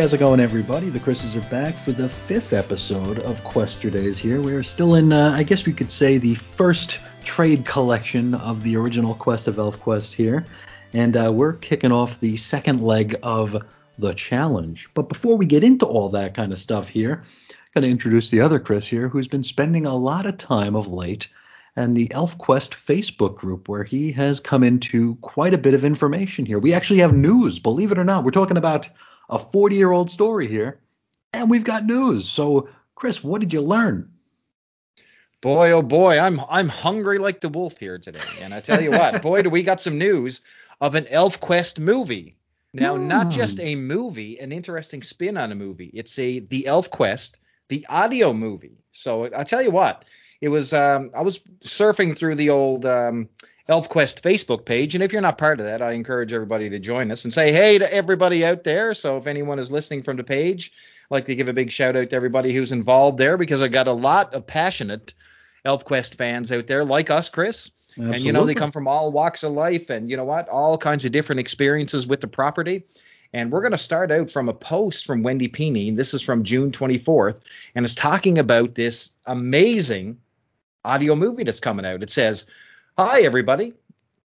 How's it going, everybody? The Chris's are back for the fifth episode of Quester Days here. We're still in, uh, I guess we could say, the first trade collection of the original Quest of ElfQuest here. And uh, we're kicking off the second leg of the challenge. But before we get into all that kind of stuff here, I'm going to introduce the other Chris here, who's been spending a lot of time of late and the ElfQuest Facebook group, where he has come into quite a bit of information here. We actually have news, believe it or not. We're talking about a 40 year old story here, and we've got news. So, Chris, what did you learn? Boy, oh boy, I'm I'm hungry like the wolf here today. And I tell you what, boy, do we got some news of an ElfQuest movie. Now, mm. not just a movie, an interesting spin on a movie. It's a the ElfQuest, the audio movie. So I tell you what, it was um, I was surfing through the old um, ElfQuest Facebook page. And if you're not part of that, I encourage everybody to join us and say hey to everybody out there. So if anyone is listening from the page, I'd like to give a big shout out to everybody who's involved there because I got a lot of passionate ElfQuest fans out there like us, Chris. Absolutely. And you know they come from all walks of life and you know what, all kinds of different experiences with the property. And we're going to start out from a post from Wendy Pini. This is from June 24th, and it's talking about this amazing audio movie that's coming out. It says, Hi, everybody.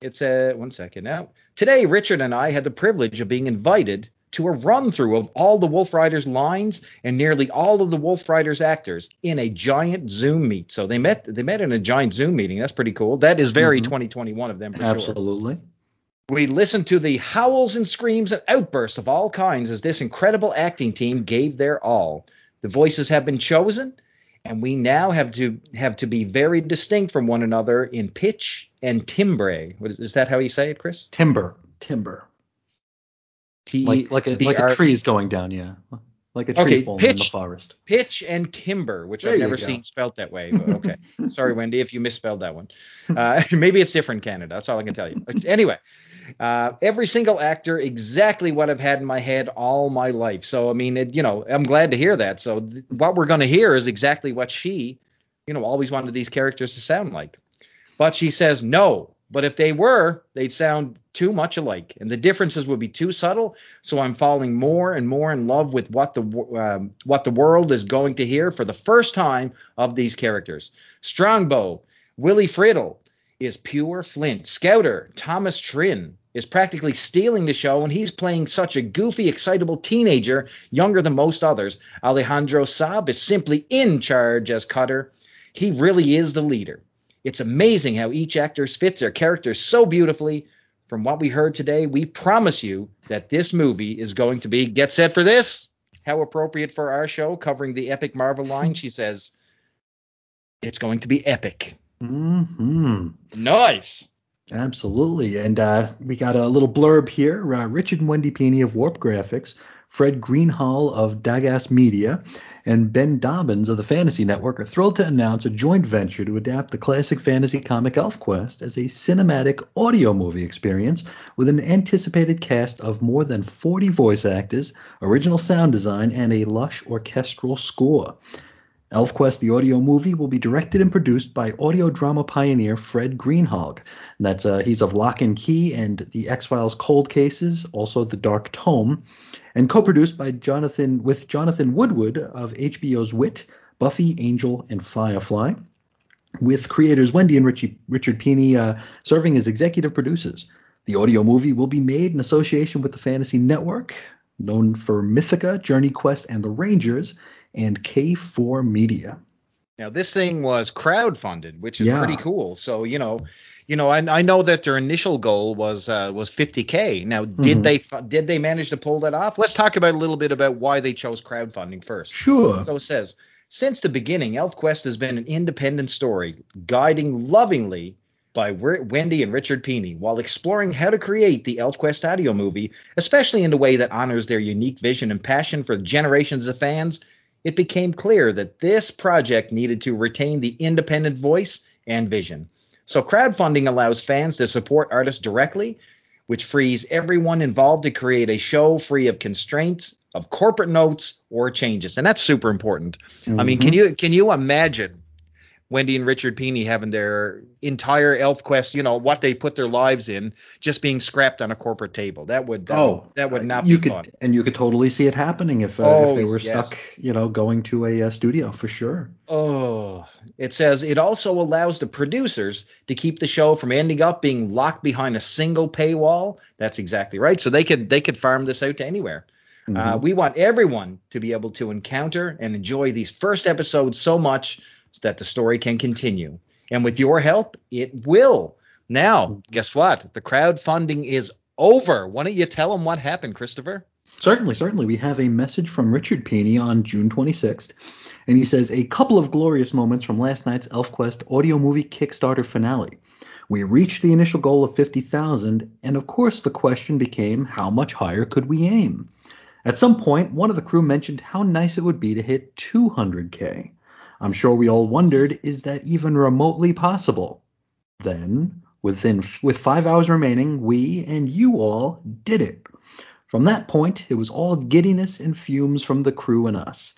It's a uh, one second now. Today, Richard and I had the privilege of being invited to a run through of all the Wolf Riders lines and nearly all of the Wolf Riders actors in a giant Zoom meet. So they met they met in a giant Zoom meeting. That's pretty cool. That is very mm-hmm. 2021 of them for sure. Absolutely. Sure. We listened to the howls and screams and outbursts of all kinds as this incredible acting team gave their all. The voices have been chosen and we now have to have to be very distinct from one another in pitch and timbre. Is, is that how you say it, Chris? Timber, timber. T- like like a like a tree is going down, yeah. Like a tree okay, falling pitch, in the forest. Pitch and timber, which there I've never seen spelt that way. But okay, sorry, Wendy, if you misspelled that one. Uh, maybe it's different Canada. That's all I can tell you. Anyway, uh, every single actor, exactly what I've had in my head all my life. So I mean, it, you know, I'm glad to hear that. So th- what we're going to hear is exactly what she, you know, always wanted these characters to sound like. But she says no. But if they were, they'd sound too much alike, and the differences would be too subtle. So I'm falling more and more in love with what the um, what the world is going to hear for the first time of these characters. Strongbow, Willie Friddle, is pure flint. Scouter, Thomas Trin, is practically stealing the show, and he's playing such a goofy, excitable teenager, younger than most others. Alejandro Saab is simply in charge as Cutter. He really is the leader. It's amazing how each actor fits their characters so beautifully. From what we heard today, we promise you that this movie is going to be get set for this. How appropriate for our show covering the epic Marvel line. She says, It's going to be epic. Mm-hmm. Nice. Absolutely. And uh, we got a little blurb here. Uh, Richard and Wendy Pini of Warp Graphics, Fred Greenhalgh of Dagas Media, and Ben Dobyns of the Fantasy Network are thrilled to announce a joint venture to adapt the classic fantasy comic ElfQuest as a cinematic audio movie experience with an anticipated cast of more than 40 voice actors, original sound design, and a lush orchestral score. ElfQuest, the audio movie, will be directed and produced by audio drama pioneer Fred Greenhalgh. And that's uh, he's of Locke and Key and the X Files Cold Cases, also The Dark Tome, and co-produced by Jonathan with Jonathan Woodward of HBO's Wit, Buffy, Angel, and Firefly, with creators Wendy and Richie, Richard Pini uh, serving as executive producers. The audio movie will be made in association with the Fantasy Network, known for Mythica, Journey Quest, and The Rangers, and K4 Media. Now this thing was crowdfunded, which is yeah. pretty cool. So you know, you know, I, I know that their initial goal was uh, was 50k. Now, did mm-hmm. they did they manage to pull that off? Let's talk about a little bit about why they chose crowdfunding first. Sure. So it says, since the beginning, ElfQuest has been an independent story, guiding lovingly by Wendy and Richard Pini while exploring how to create the ElfQuest audio movie, especially in a way that honors their unique vision and passion for generations of fans it became clear that this project needed to retain the independent voice and vision. So, crowdfunding allows fans to support artists directly, which frees everyone involved to create a show free of constraints, of corporate notes, or changes. And that's super important. Mm-hmm. I mean, can mm-hmm. you can you imagine Wendy and Richard Pini having their entire ElfQuest, you know, what they put their lives in, just being scrapped on a corporate table. That would that, oh, that would not you be could, fun. And you could totally see it happening if, uh, Oh, if they were yes. stuck, you know, going to a uh, studio for sure. Oh, it says it also allows the producers to keep the show from ending up being locked behind a single paywall. That's exactly right. So they could they could farm this out to anywhere. Uh, Mhm. we want everyone to be able to encounter and enjoy these first episodes so much that the story can continue. And with your help, it will. Now, guess what? The crowdfunding is over. Why don't you tell them what happened, Christopher? Certainly, certainly. We have a message from Richard Pini on June 26th, and he says, A couple of glorious moments from last night's ElfQuest audio movie Kickstarter finale. We reached the initial goal of 50,000, and of course the question became, how much higher could we aim? At some point, one of the crew mentioned how nice it would be to hit 200k. I'm sure we all wondered, is that even remotely possible? Then, within with 5 hours remaining, we and you all did it. From that point, it was all giddiness and fumes from the crew and us.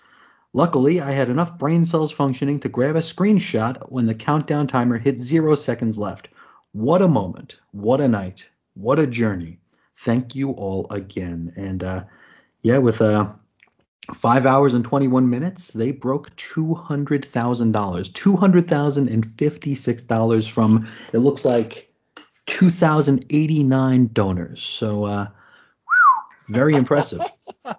Luckily, I had enough brain cells functioning to grab a screenshot when the countdown timer hit zero seconds left. What a moment. What a night. What a journey. Thank you all again. And uh, yeah, with uh, five hours and 21 minutes, they broke $200,000. $200,056 from, it looks like, 2,089 donors. So, uh, very impressive.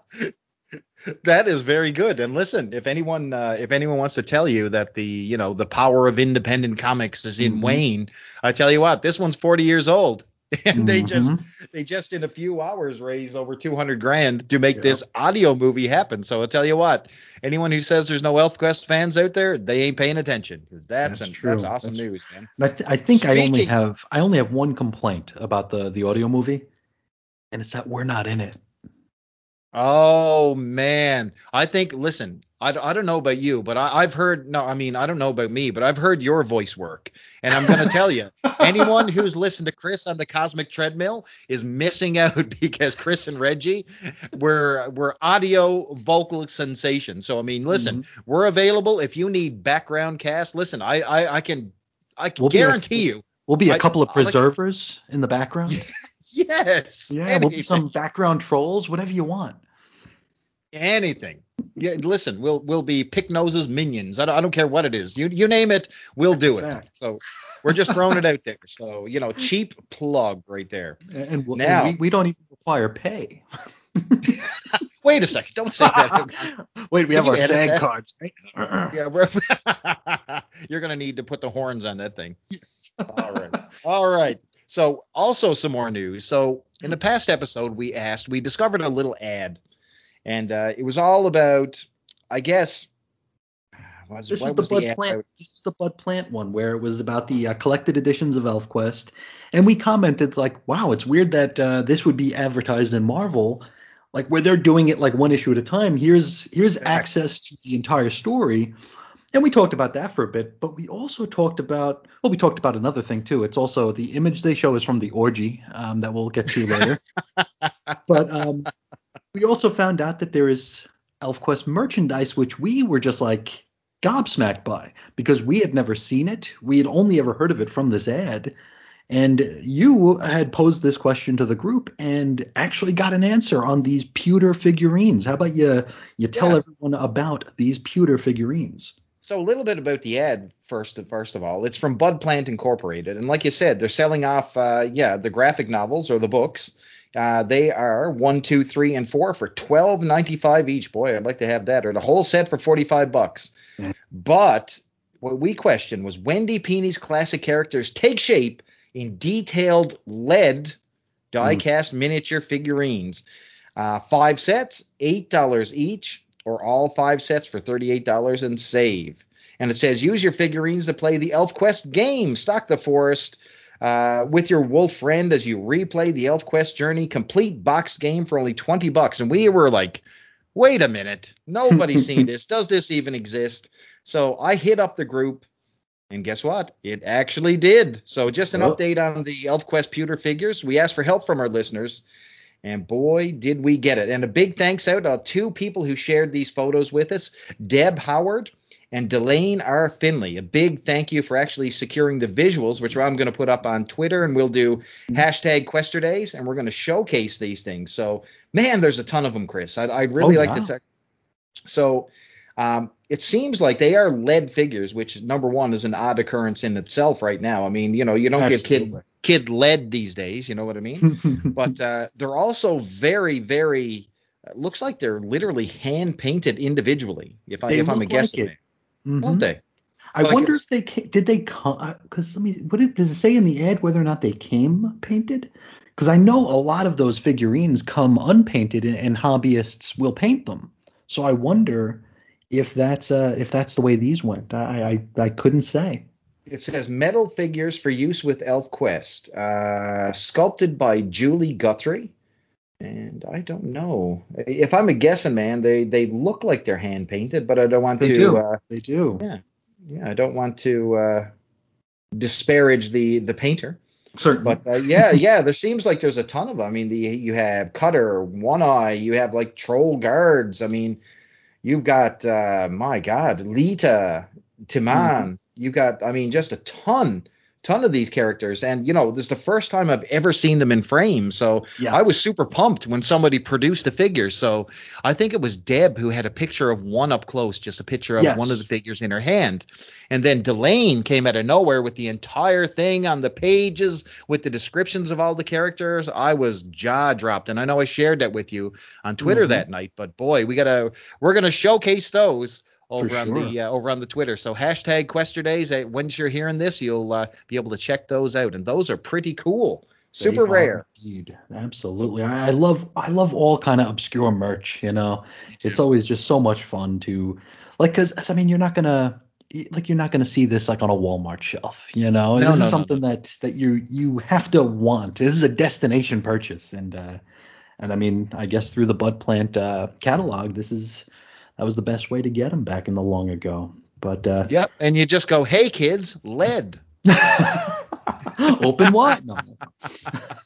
That is very good. And listen, if anyone uh, if anyone wants to tell you that the you know the power of independent comics is in Mhm. Wayne, I tell you what, this one's 40 years old, and they just Mhm. they just in a few hours raised over 200 grand to make Yeah. this audio movie happen. So i'll tell you what, anyone who says there's no ElfQuest fans out there, they ain't paying attention because that's That's an- that's awesome That's- news, man. I, th- I think I only have I only have one complaint about the the audio movie, and it's that we're not in it. Oh man, I think. Listen, I, I don't know about you, but I, I've heard. No, I mean I don't know about me, but I've heard your voice work, and I'm gonna tell you, anyone who's listened to Chris on the Cosmic Treadmill is missing out because Chris and Reggie were were audio vocal sensations. So I mean, listen, Mm-hmm. we're available if you need background cast. Listen, I I, I can I can We'll be a- guarantee you. We'll be a I- couple of I like- preservers in the background. Yes. Yeah, we'll be some background trolls, whatever you want. anything. Yeah, listen, we'll we'll be pick noses minions. I don't, I don't care what it is. You you name it, we'll That's do it. So we're just throwing it out there. So you know, cheap plug right there. And, we'll, Now- and we, we don't even require pay. Wait a second, don't say that. Wait, we Did have our SAG that? cards. Right? yeah, we're, you're gonna need to put the horns on that thing. All right. All right. So also some more news. So in the past episode, we asked, we discovered a little ad, and uh, it was all about, I guess. what This what was the Bud ad Plant. This was the Bud Plant one where it was about the uh, collected editions of ElfQuest, and we commented like, "Wow, it's weird that uh, this would be advertised in Marvel, like where they're doing it like one issue at a time. Here's here's access to the entire story." And we talked about that for a bit, but we also talked about well, we talked about another thing too. It's also the image they show is from the orgy um, that we'll get to later. but um, we also found out that there is ElfQuest merchandise, which we were just like gobsmacked by because we had never seen it. We had only ever heard of it from this ad. And you had posed this question to the group and actually got an answer on these pewter figurines. How about you you tell Yeah. everyone about these pewter figurines? So a little bit about the ad first. First of all, it's from Bud Plant Incorporated, and like you said, they're selling off, uh, yeah, the graphic novels or the books. Uh, they are one, two, three, and four for twelve ninety five each. Boy, I'd like to have that, or the whole set for forty five bucks. Yeah. But what we questioned was Wendy Pini's classic characters take shape in detailed lead die-cast miniature figurines. Uh, five sets, eight dollars each, or all five sets for thirty-eight dollars and save. And it says use your figurines to play the ElfQuest game. Stock the forest uh, with your wolf friend as you replay the ElfQuest journey. Complete box game for only twenty bucks. And we were like, wait a minute, nobody's seen this. Does this even exist? So I hit up the group. And guess what? It actually did. So just an Oh. update on the ElfQuest pewter figures. We asked for help from our listeners. And boy, did we get it. And a big thanks out to two people who shared these photos with us Deb Howard and Delane R. Finley. A big thank you for actually securing the visuals, which I'm going to put up on Twitter, and we'll do hashtag Quester Days, and we're going to showcase these things. So, man, there's a ton of them, Chris. I'd, I'd really Oh, like wow. to. Te- so, um, it seems like they are lead figures, which number one is an odd occurrence in itself right now. I mean, you know, you don't get kid Absolutely. kid lead these days. You know what I mean? but uh, they're also very, very. uh, Looks like they're literally hand painted individually. If I They if I'm a like guessing. Mhm. won't they? I Like wonder if they ca- did they come because let me what did, does it say in the ad whether or not they came painted? Because I know a lot of those figurines come unpainted and, and hobbyists will paint them. So I wonder if that's uh, if that's the way these went. I I, I couldn't say. It says metal figures for use with ElfQuest, uh, sculpted by Julie Guthrie. And I don't know if I'm a guessing man. They they look like they're hand painted, but I don't want They to. do. Uh, They do. yeah, yeah. I don't want to uh, disparage the the painter. Certainly. But uh, yeah, yeah, there seems like there's a ton of them. I mean, the, you have Cutter, One Eye, you have like Troll Guards. I mean, you've got uh, my God, Leetah, Timan. Mm-hmm. You've got, I mean, just a ton, ton of these characters. And you know, this is the first time I've ever seen them in frame. So Yeah. I was super pumped when somebody produced the figure. So I think it was Deb who had a picture of one up close, just a picture of Yes. one of the figures in her hand. And then Delane came out of nowhere with the entire thing on the pages with the descriptions of all the characters. I was jaw dropped, and I know I shared that with you on Twitter Mhm. that night. But boy, we gotta we're gonna showcase those over For on the uh, over on the Twitter. So hashtag Quester Days. Uh, Once you're hearing this, you'll uh, be able to check those out, and those are pretty cool. Super are rare. Indeed. Absolutely. I, I love I love all kind of obscure merch, you know. It's always just so much fun to like cuz I mean you're not going to like you're not going to see this like on a Walmart shelf, you know. No, this no, is no, something that that you you have to want. This is a destination purchase and uh and I mean, I guess through the Bud Plant uh catalog, this is that was the best way to get them back in the long ago. But uh Yep. And you just go, hey kids, lead. open wide. No.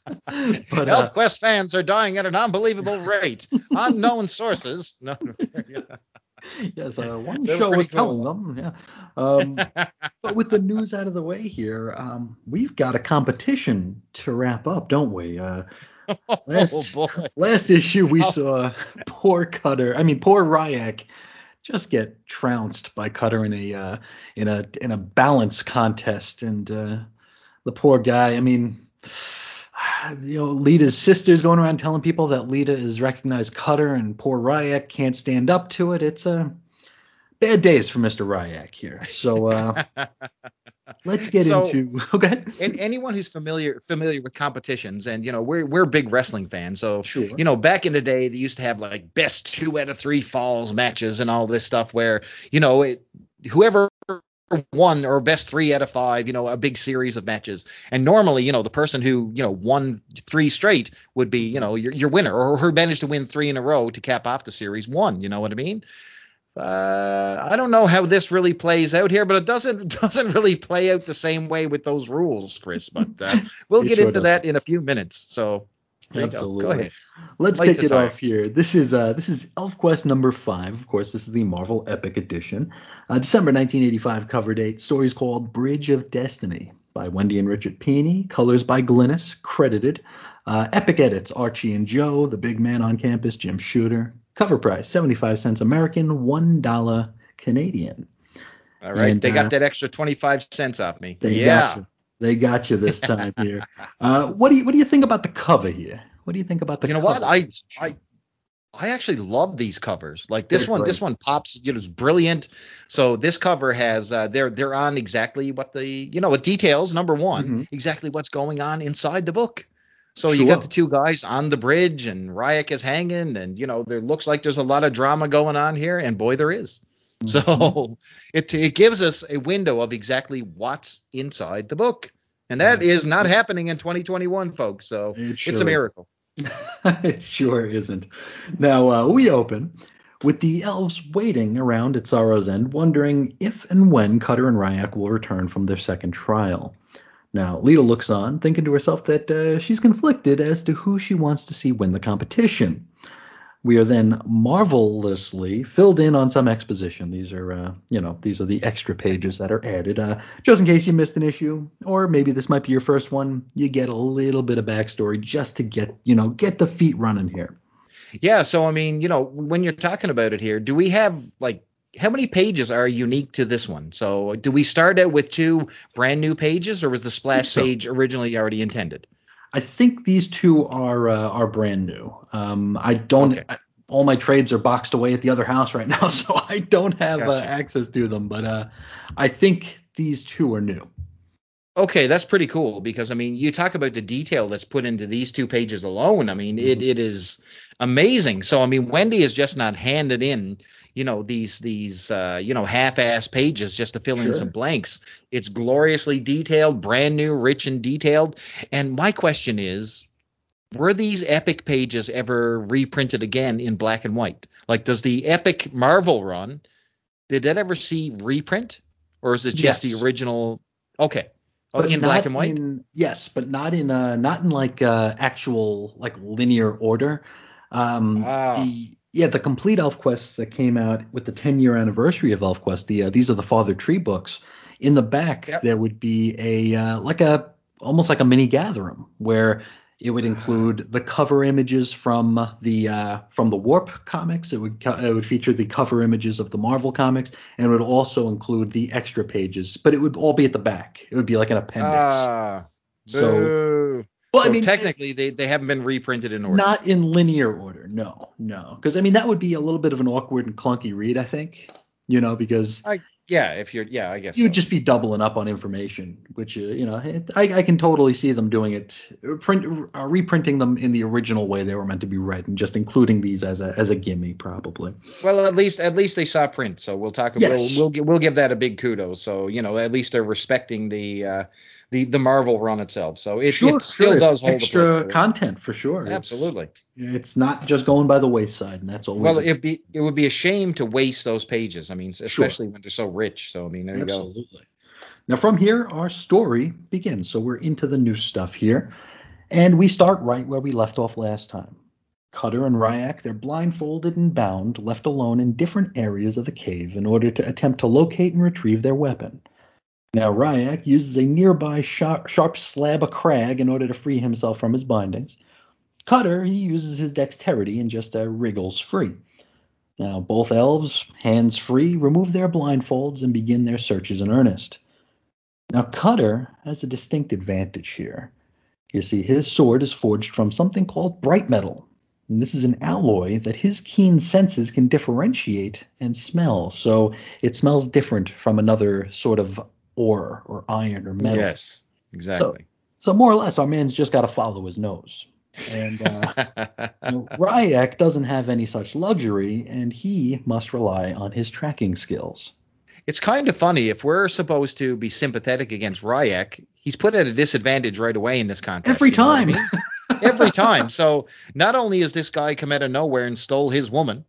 but uh, ElfQuest fans are dying at an unbelievable rate. Unknown sources. No, no. yes, uh, one show was cool. telling them. Yeah. Um, but with the news out of the way here, um, we've got a competition to wrap up, don't we? Uh, last, oh last issue we Oh. saw poor Cutter, I mean poor Rayek, just get trounced by Cutter in a uh, in a in a balance contest, and uh, the poor guy. I mean. You know, Leetah's sister's going around telling people that Leetah is recognized Cutter, and poor Rayek can't stand up to it. It's a bad days for Mr. Rayek here. So uh, let's get So- into. Okay. and anyone who's familiar familiar with competitions, and you know, we're we're big wrestling fans, so Sure. you know, back in the day, they used to have like best two out of three falls matches and all this stuff, where you know, it, whoever won or best three out of five, you know, a big series of matches. And normally, you know, the person who you know won three straight would be, you know, your your winner, or who managed to win three in a row to cap off the series one. You know what I mean? Uh, I don't know how this really plays out here, but it doesn't doesn't really play out the same way with those rules, Chris. But uh, we'll get sure into doesn't. that in a few minutes. So there you go. Absolutely. Go ahead. Let's Light kick it off here. This is uh this is ElfQuest number five. Of course, this is the Marvel Epic Edition. Uh, December 1985 cover date. Story's called Bridge of Destiny by Wendy and Richard Pini. Colors by Glynis. Credited. Uh, Epic edits Archie and Joe, the big man on campus, Jim Shooter. Cover price 75 cents American, one dollar Canadian. All right, And, they uh, got that extra twenty five cents off me. Yeah. They got you this time here. Uh, what do you what do you think about the cover here? What do you think about the You know cover what? I- of this issue? I I actually love these covers. Like this They're one, great. this one pops. You know, it's brilliant. So this cover has uh, they're they're on exactly what the you know it details number one Mhm. exactly what's going on inside the book. So you got the two guys on the bridge and Rayek is hanging and you know there looks like there's a lot of drama going on here and boy there is. So it it gives us a window of exactly what's inside the book. And that is not happening in 2021, folks. So It it's a miracle. it sure isn't. Now uh, we open with the elves waiting around at Sorrow's End, wondering if and when Cutter and Rayek will return from their second trial. Now Leetah looks on, thinking to herself that uh, she's conflicted as to who she wants to see win the competition. We are then marvelously filled in on some exposition. These are, uh, you know, these are the extra pages that are added. Uh, just in case you missed an issue, or maybe this might be your first one, you get a little bit of backstory just to get, you know, get the feet running here. Yeah. So I mean, you know, when you're talking about it here, do we have like how many pages are unique to this one? So do we start out with two brand new pages, or was the splash so. page originally already intended? I think these two are uh, are brand new. Um, I don't. Okay. I, all my trades are boxed away at the other house right now, so I don't have uh, gotcha. uh, access to them. But uh, I think these two are new. Okay, that's pretty cool because I mean, you talk about the detail that's put into these two pages alone. I mean, mm-hmm. it, it is amazing. So I mean, Wendy is just not handed in you know these these uh, you know half-ass pages just to fill sure. in some blanks. It's gloriously detailed, brand new, rich and detailed. And my question is, were these epic pages ever reprinted again in black and white? Like, does the epic Marvel run did that ever see reprint, or is it just yes. the original? Okay. Oh, but in black and white. In, yes, but not in uh, not in like uh, actual like linear order. Um, ah. The yeah, the complete ElfQuests that came out with the 10 year anniversary of ElfQuest, the uh, these are the Father Tree books. In the back, yep. there would be a uh, like a almost like a mini Gatherum where it would include the cover images from the uh, from the Warp comics. It would co- it would feature the cover images of the Marvel comics, and it would also include the extra pages. But it would all be at the back. It would be like an appendix. Ah, so well, so I mean, technically, they, they haven't been reprinted in order. Not in linear order. No, no, because I mean that would be a little bit of an awkward and clunky read, I think. You know, because I yeah, if you're yeah, I guess you'd so. just be doubling up on information, which uh, you know, it, I, I can totally see them doing it, print uh, reprinting them in the original way they were meant to be read, and just including these as a as a gimme probably. Well, at least at least they saw print, so we'll talk. Yes. We'll, we'll we'll give that a big kudos. So you know, at least they're respecting the. Uh, the the Marvel run itself. So it, sure, it still sure. does hold extra place, so content for sure. Absolutely. It's, it's, not just going by the wayside, and that's always. Well, it'd be it would be a shame to waste those pages. I mean, especially sure. when they're so rich. So I mean, there Absolutely. you go. Absolutely. Now from here, our story begins. So we're into the new stuff here, and we start right where we left off last time. Cutter and Rayek, they're blindfolded and bound, left alone in different areas of the cave in order to attempt to locate and retrieve their weapon. Now, Rayek uses a nearby sharp, sharp slab of crag in order to free himself from his bindings. Cutter, he uses his dexterity and just uh, wriggles free. Now, both elves, hands free, remove their blindfolds and begin their searches in earnest. Now, Cutter has a distinct advantage here. You see, his sword is forged from something called bright metal. And this is an alloy that his keen senses can differentiate and smell. So it smells different from another sort of ore or iron or metal. Yes, exactly. So, so more or less, our man's just got to follow his nose. And uh, you know, Rayek doesn't have any such luxury, and he must rely on his tracking skills. It's kind of funny if we're supposed to be sympathetic against Rayek, he's put at a disadvantage right away in this contest. Every time. I mean? Every time. So not only is this guy come out of nowhere and stole his woman,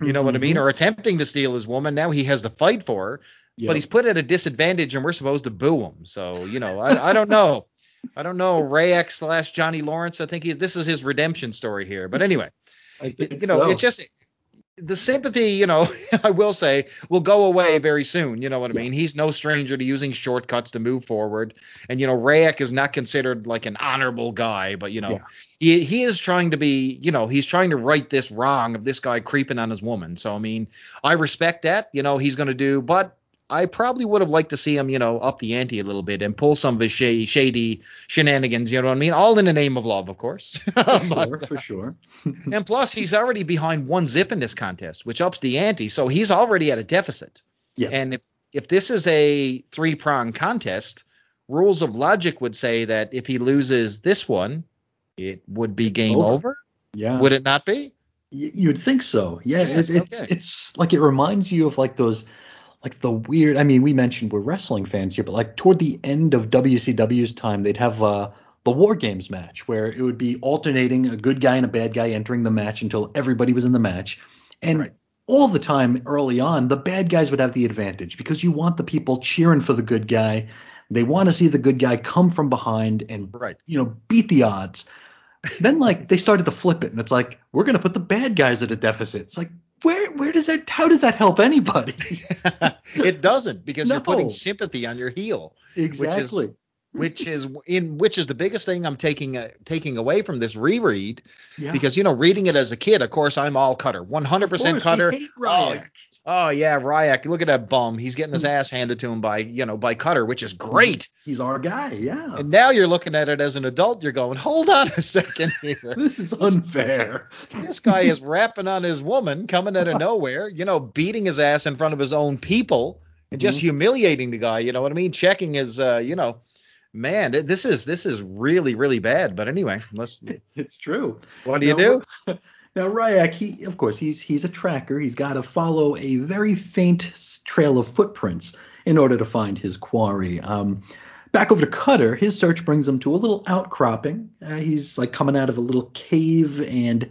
you know mm-hmm. what I mean, mm-hmm. or attempting to steal his woman, now he has to fight for her. Yep. But he's put at a disadvantage, and we're supposed to boo him. So you know, I, I don't know. I don't know. Ray X slash Johnny Lawrence. I think he, this is his redemption story here. But anyway, you know, so. it just the sympathy, you know, I will say, will go away very soon. You know what I mean? He's no stranger to using shortcuts to move forward. And, you know, Rayek is not considered like an honorable guy, but, you know, yeah. he, he is trying to be, you know, he's trying to right this wrong of this guy creeping on his woman. So, I mean, I respect that. You know, he's going to do, but I probably would have liked to see him, you know, up the ante a little bit and pull some of his shady, shady shenanigans. You know what I mean? All in the name of love, of course. but, sure, for sure. Uh, and plus, he's already behind one zip in this contest, which ups the ante. So he's already at a deficit. Yeah. And if if this is a three prong contest, rules of logic would say that if he loses this one, it would be game over. over. Yeah. Would it not be? You'd think so. Yeah. Yes, it, it's okay. it's like it reminds you of like those like the weird. I mean, we mentioned we're wrestling fans here, but like toward the end of WCW's time, they'd have uh, the War Games match where it would be alternating a good guy and a bad guy entering the match until everybody was in the match, and. Right. All the time early on, the bad guys would have the advantage because you want the people cheering for the good guy. They want to see the good guy come from behind and right. you know beat the odds. then like they started to flip it, and it's like we're gonna put the bad guys at a deficit. It's like where where does that how does that help anybody? it doesn't because No. you're putting sympathy on your heel. exactly. which is in which is the biggest thing I'm taking uh, taking away from this reread yeah. because you know reading it as a kid of course I'm all cutter 100% Of course, cutter hate oh. Oh yeah Rayek look at that bum he's getting Hmm. his ass handed to him by you know by cutter which is great He's our guy. Yeah. and now you're looking at it as an adult you're going hold on a second here this is unfair. this guy is rapping on his woman coming out of nowhere you know beating his ass in front of his own people and just Mm-hmm. humiliating the guy you know what I mean checking his uh you know man this is this is really really bad but anyway let's It's true. what do you do Now Rayek, he of course he's he's a tracker. He's got to follow a very faint trail of footprints in order to find his quarry. Um, back over to Cutter, his search brings him to a little outcropping. Uh, he's like coming out of a little cave, and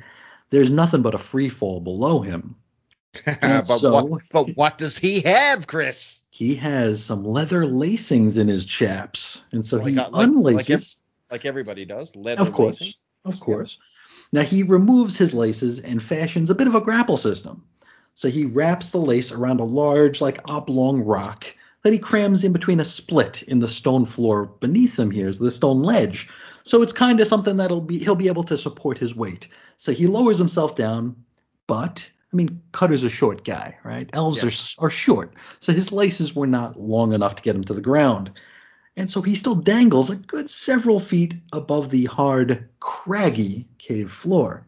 there's nothing but a free fall below him. but, so- what, but what does he have chris He has some leather lacings in his chaps, and so Like, he uh, like- unlaces. like like everybody does leather Of course. lacing. Of course. Now he removes his laces and fashions a bit of a grapple system. So he wraps the lace around a large, like oblong rock that he crams in between a split in the stone floor beneath him here is the stone ledge. So it's kind of something that'll be he'll be able to support his weight. So he lowers himself down, but I mean, Cutter's a short guy, right? Elves Yeah. are are short, so his laces were not long enough to get him to the ground and so he still dangles a good several feet above the hard, craggy cave floor.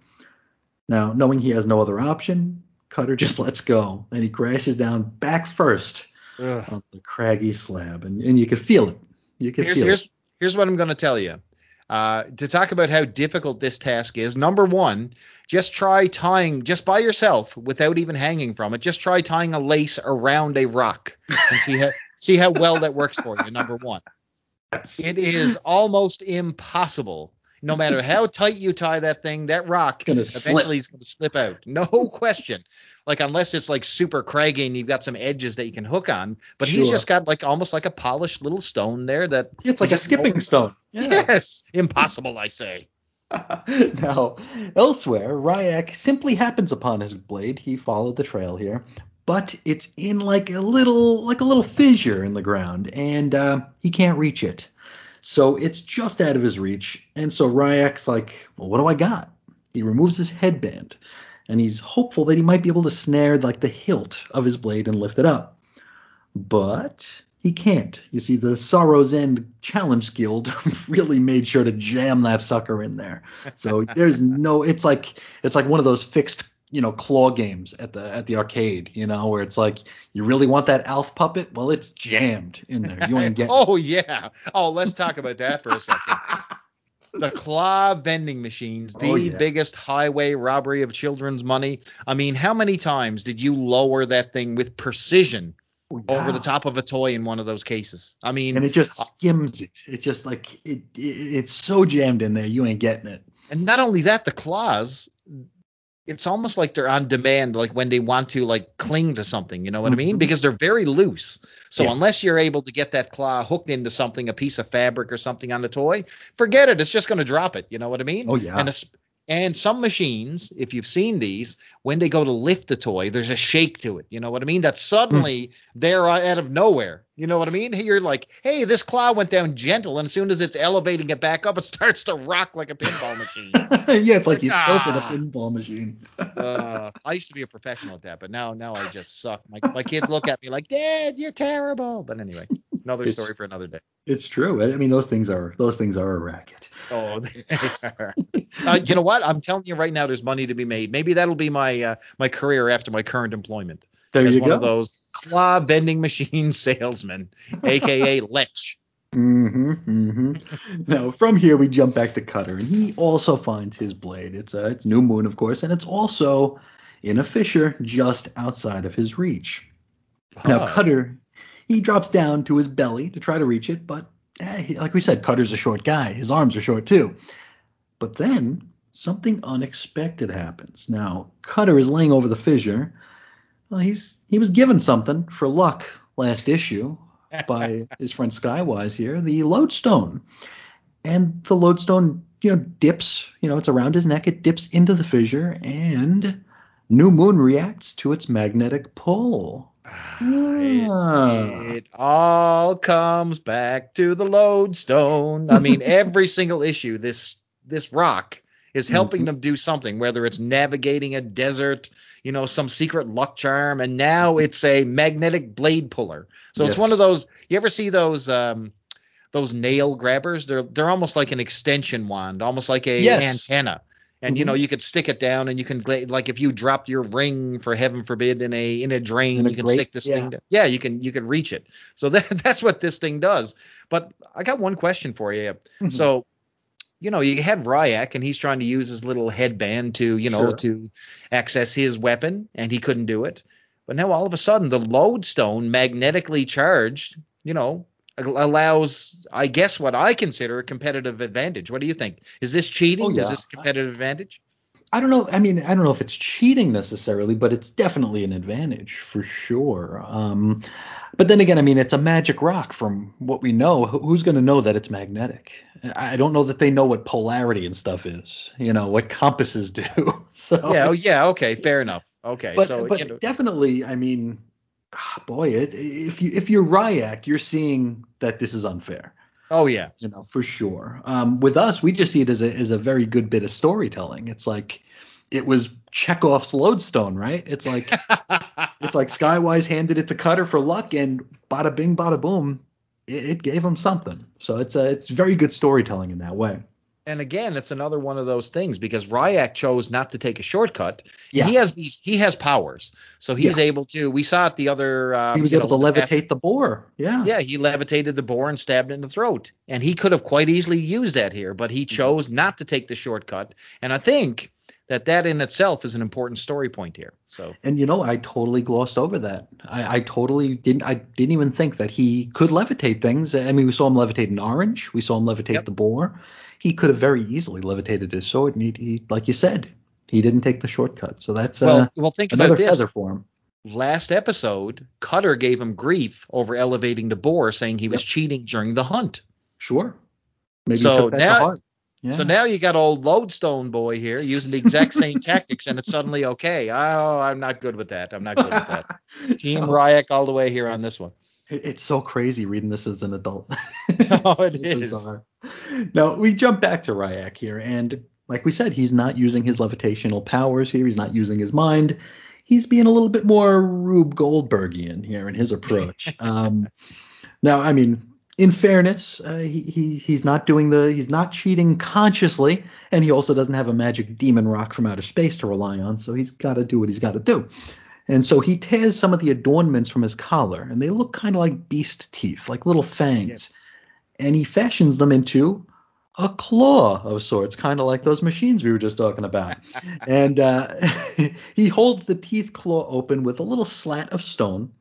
Now, knowing he has no other option, Cutter just lets go, and he crashes down back first Ugh. on the craggy slab, and, and you could feel it. You could here's feel here's it. here's what I'm going to tell you. Uh, to talk about how difficult this task is, number one, just try tying just by yourself without even hanging from it. Just try tying a lace around a rock and see how see how well that works for you. Number one, it is almost impossible. No matter how tight you tie that thing, that rock Gonna eventually slip. is going to slip out. No question. Like unless it's like super craggy and you've got some edges that you can hook on, but he's just got like almost like a polished little stone there that It's like a skipping stone. Yeah. Yes, impossible, I say. now, elsewhere, Rayek simply happens upon his blade. He followed the trail here, but it's in like a little, like a little fissure in the ground, and uh, he can't reach it. So it's just out of his reach, and so Rayek's like, "Well, what do I got?" He removes his headband, and he's hopeful that he might be able to snare like the hilt of his blade and lift it up, but he can't. You see, the Sorrow's End Challenge Guild really made sure to jam that sucker in there. So there's no. It's like it's like one of those fixed, you know, claw games at the at the arcade, you know, where it's like you really want that Alf puppet. Well, it's jammed in there. You ain't getting. oh yeah. Oh, let's talk about that for a second. The claw vending machines, the Oh, yeah. biggest highway robbery of children's money. I mean, how many times did you lower that thing with precision oh, over the top of a toy in one of those cases? I mean, and it just uh, skims it. It just like it, it it's so jammed in there, you ain't getting it. and not only that, the claws, it's almost like they're on demand, like when they want to like cling to something, you know what I mean? Mhm. Because they're very loose. So Yeah. unless you're able to get that claw hooked into something, a piece of fabric or something on the toy, forget it. It's just going to drop it. You know what I mean? Oh, yeah. And and some machines, if you've seen these, when they go to lift the toy, there's a shake to it. You know what I mean? That suddenly they're uh, out of nowhere. You know what I mean? You're like, hey, this claw went down gentle, and as soon as it's elevating it back up, it starts to rock like a pinball machine. yeah, it's like you Like, tilted a ah. pinball machine. uh, I used to be a professional at that, but now now I just suck. My my kids look at me like, Dad, you're terrible. But anyway, another story for another day. It's true. I mean, those things are those things are a racket. Oh, they are. uh, you know what? I'm telling you right now, there's money to be made. Maybe that'll be my uh, my career after my current employment There as you one go. of those claw vending machine salesmen, aka Lech. Mm-hmm, mm-hmm. now from here we jump back to Cutter, and he also finds his blade. It's uh, it's New Moon, of course, and it's also in a fissure just outside of his reach. Now Oh. Cutter, he drops down to his belly to try to reach it, but eh, like we said, Cutter's a short guy. His arms are short too. But then something unexpected happens. Now Cutter is laying over the fissure. Well, he's he was given something for luck last issue by his friend Skywise here, the lodestone. And the lodestone you know dips. You know, it's around his neck. It dips into the fissure, and New Moon reacts to its magnetic pull. It, Ah. it all comes back to the lodestone. I mean, every single issue, this this rock is helping Mhm. them do something, whether it's navigating a desert, you know, some secret luck charm, and now it's a magnetic blade puller. So it's one of those. You ever see those? Um, those nail grabbers they're they're almost like an extension wand almost like a Yes. antenna and you Mhm. know you could stick it down and you can like if you dropped your ring for heaven forbid in a in a drain In a you can grate, stick this yeah. thing down. yeah you can you can reach it so that that's what this thing does but i got one question for you Mhm. so you know you had ryak and he's trying to use his little headband to you know Sure. to access his weapon and he couldn't do it but now all of a sudden the lodestone magnetically charged you know allows i guess what i consider a competitive advantage what do you think is this cheating Oh, is this competitive advantage I don't know. I mean, I don't know if it's cheating necessarily, but it's definitely an advantage for sure. Um, but then again, I mean, it's a magic rock from what we know. Who's going to know that it's magnetic? I don't know that they know what polarity and stuff is. You know what compasses do. so yeah oh yeah okay fair enough okay but so but you know, definitely, I mean, boy, it, if you if you're Rayek, you're seeing that this is unfair. oh yeah you know, for sure. Um, with us, we just see it as a as a very good bit of storytelling. It's like it was Chekhov's lodestone, right? It's like it's like Skywise handed it to Cutter for luck, and bada bing, bada boom, it, it gave him something. So it's a it's very good storytelling in that way. And again, it's another one of those things because Rayek chose not to take a shortcut. Yeah. He has these. He has powers, so he's Yeah. able to. We saw it the other. Um, He was able know, to levitate the boar. Yeah. Yeah, he levitated the boar and stabbed it in the throat, and he could have quite easily used that here, but Mm-hmm. he chose not to take the shortcut. And I think that that in itself is an important story point here. So And you know, I totally glossed over that. I, I totally didn't. I didn't even think that he could levitate things. I mean, we saw him levitate an orange. We saw him levitate Yep. the boar. He could have very easily levitated his sword, and he, he like you said, he didn't take the shortcut. So that's well, uh, well, think another about this. feather for him. Last episode, Cutter gave him grief over elevating the boar, saying he was Yep. cheating during the hunt. Sure. Maybe So he took that now- to heart. Yeah. So now you got old Lodestone boy here using the exact same tactics, and it's suddenly okay. Oh, I'm not good with that. I'm not good with that. Team So, Rayek all the way here on this one. It- it's so crazy reading this as an adult. Oh, it so is. bizarre. Now we jump back to Rayek here, and like we said, he's not using his levitational powers here. He's not using his mind. He's being a little bit more Rube Goldbergian here in his approach. um, now, I mean, in fairness, uh, he, he he's not doing the he's not cheating consciously, and he also doesn't have a magic demon rock from outer space to rely on. So he's got to do what he's got to do. And so he tears some of the adornments from his collar, and they look kind of like beast teeth, like little fangs. Yes. And he fashions them into a claw of sorts, kind of like those machines we were just talking about. and uh, he holds the teeth claw open with a little slat of stone,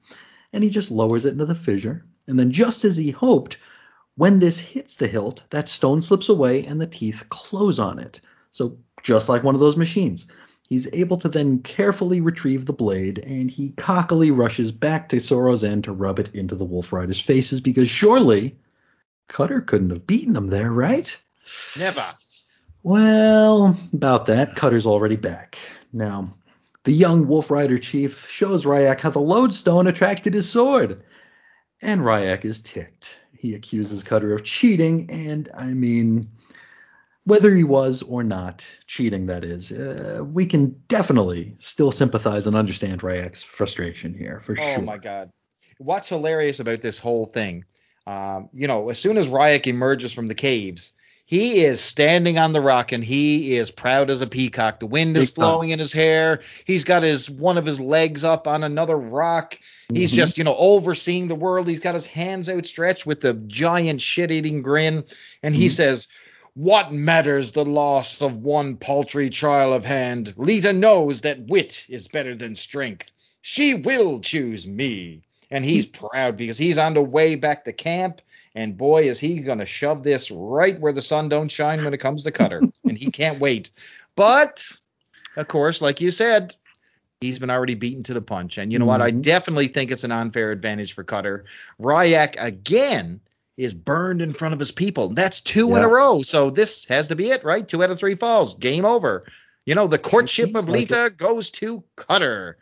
and he just lowers it into the fissure. And then, just as he hoped, when this hits the hilt, that stone slips away and the teeth close on it. So, just like one of those machines. He's able to then carefully retrieve the blade, and he cockily rushes back to Sorrow's end to rub it into the Wolf Riders' faces because surely Cutter couldn't have beaten him there, right? Never. Well, about that, Cutter's already back. Now, the young Wolf Rider chief shows Rayek how the lodestone attracted his sword. And Rayek is ticked. He accuses Cutter of cheating, and I mean, whether he was or not cheating, that is, uh, we can definitely still sympathize and understand Rayek's frustration here, for Oh sure. Oh my god. What's hilarious about this whole thing? Um, you know, as soon as Rayek emerges from the caves, he is standing on the rock and he is proud as a peacock. The wind is flowing in his hair. He's got his one of his legs up on another rock. He's Mhm. just, you know, overseeing the world. He's got his hands outstretched with a giant shit-eating grin, and he Mhm. says, "What matters the loss of one paltry trial of hand? Leetah knows that wit is better than strength. She will choose me." And he's proud because he's on the way back to camp. And boy, is he gonna shove this right where the sun don't shine when it comes to Cutter, and he can't wait. But of course, like you said, he's been already beaten to the punch. And you know what? I Mhm. definitely think it's an unfair advantage for Cutter. Rayek again is burned in front of his people. That's two in a row. So this has to be it, right? Two out of three falls. Game over. You know, the courtship of like Leetah goes to Cutter.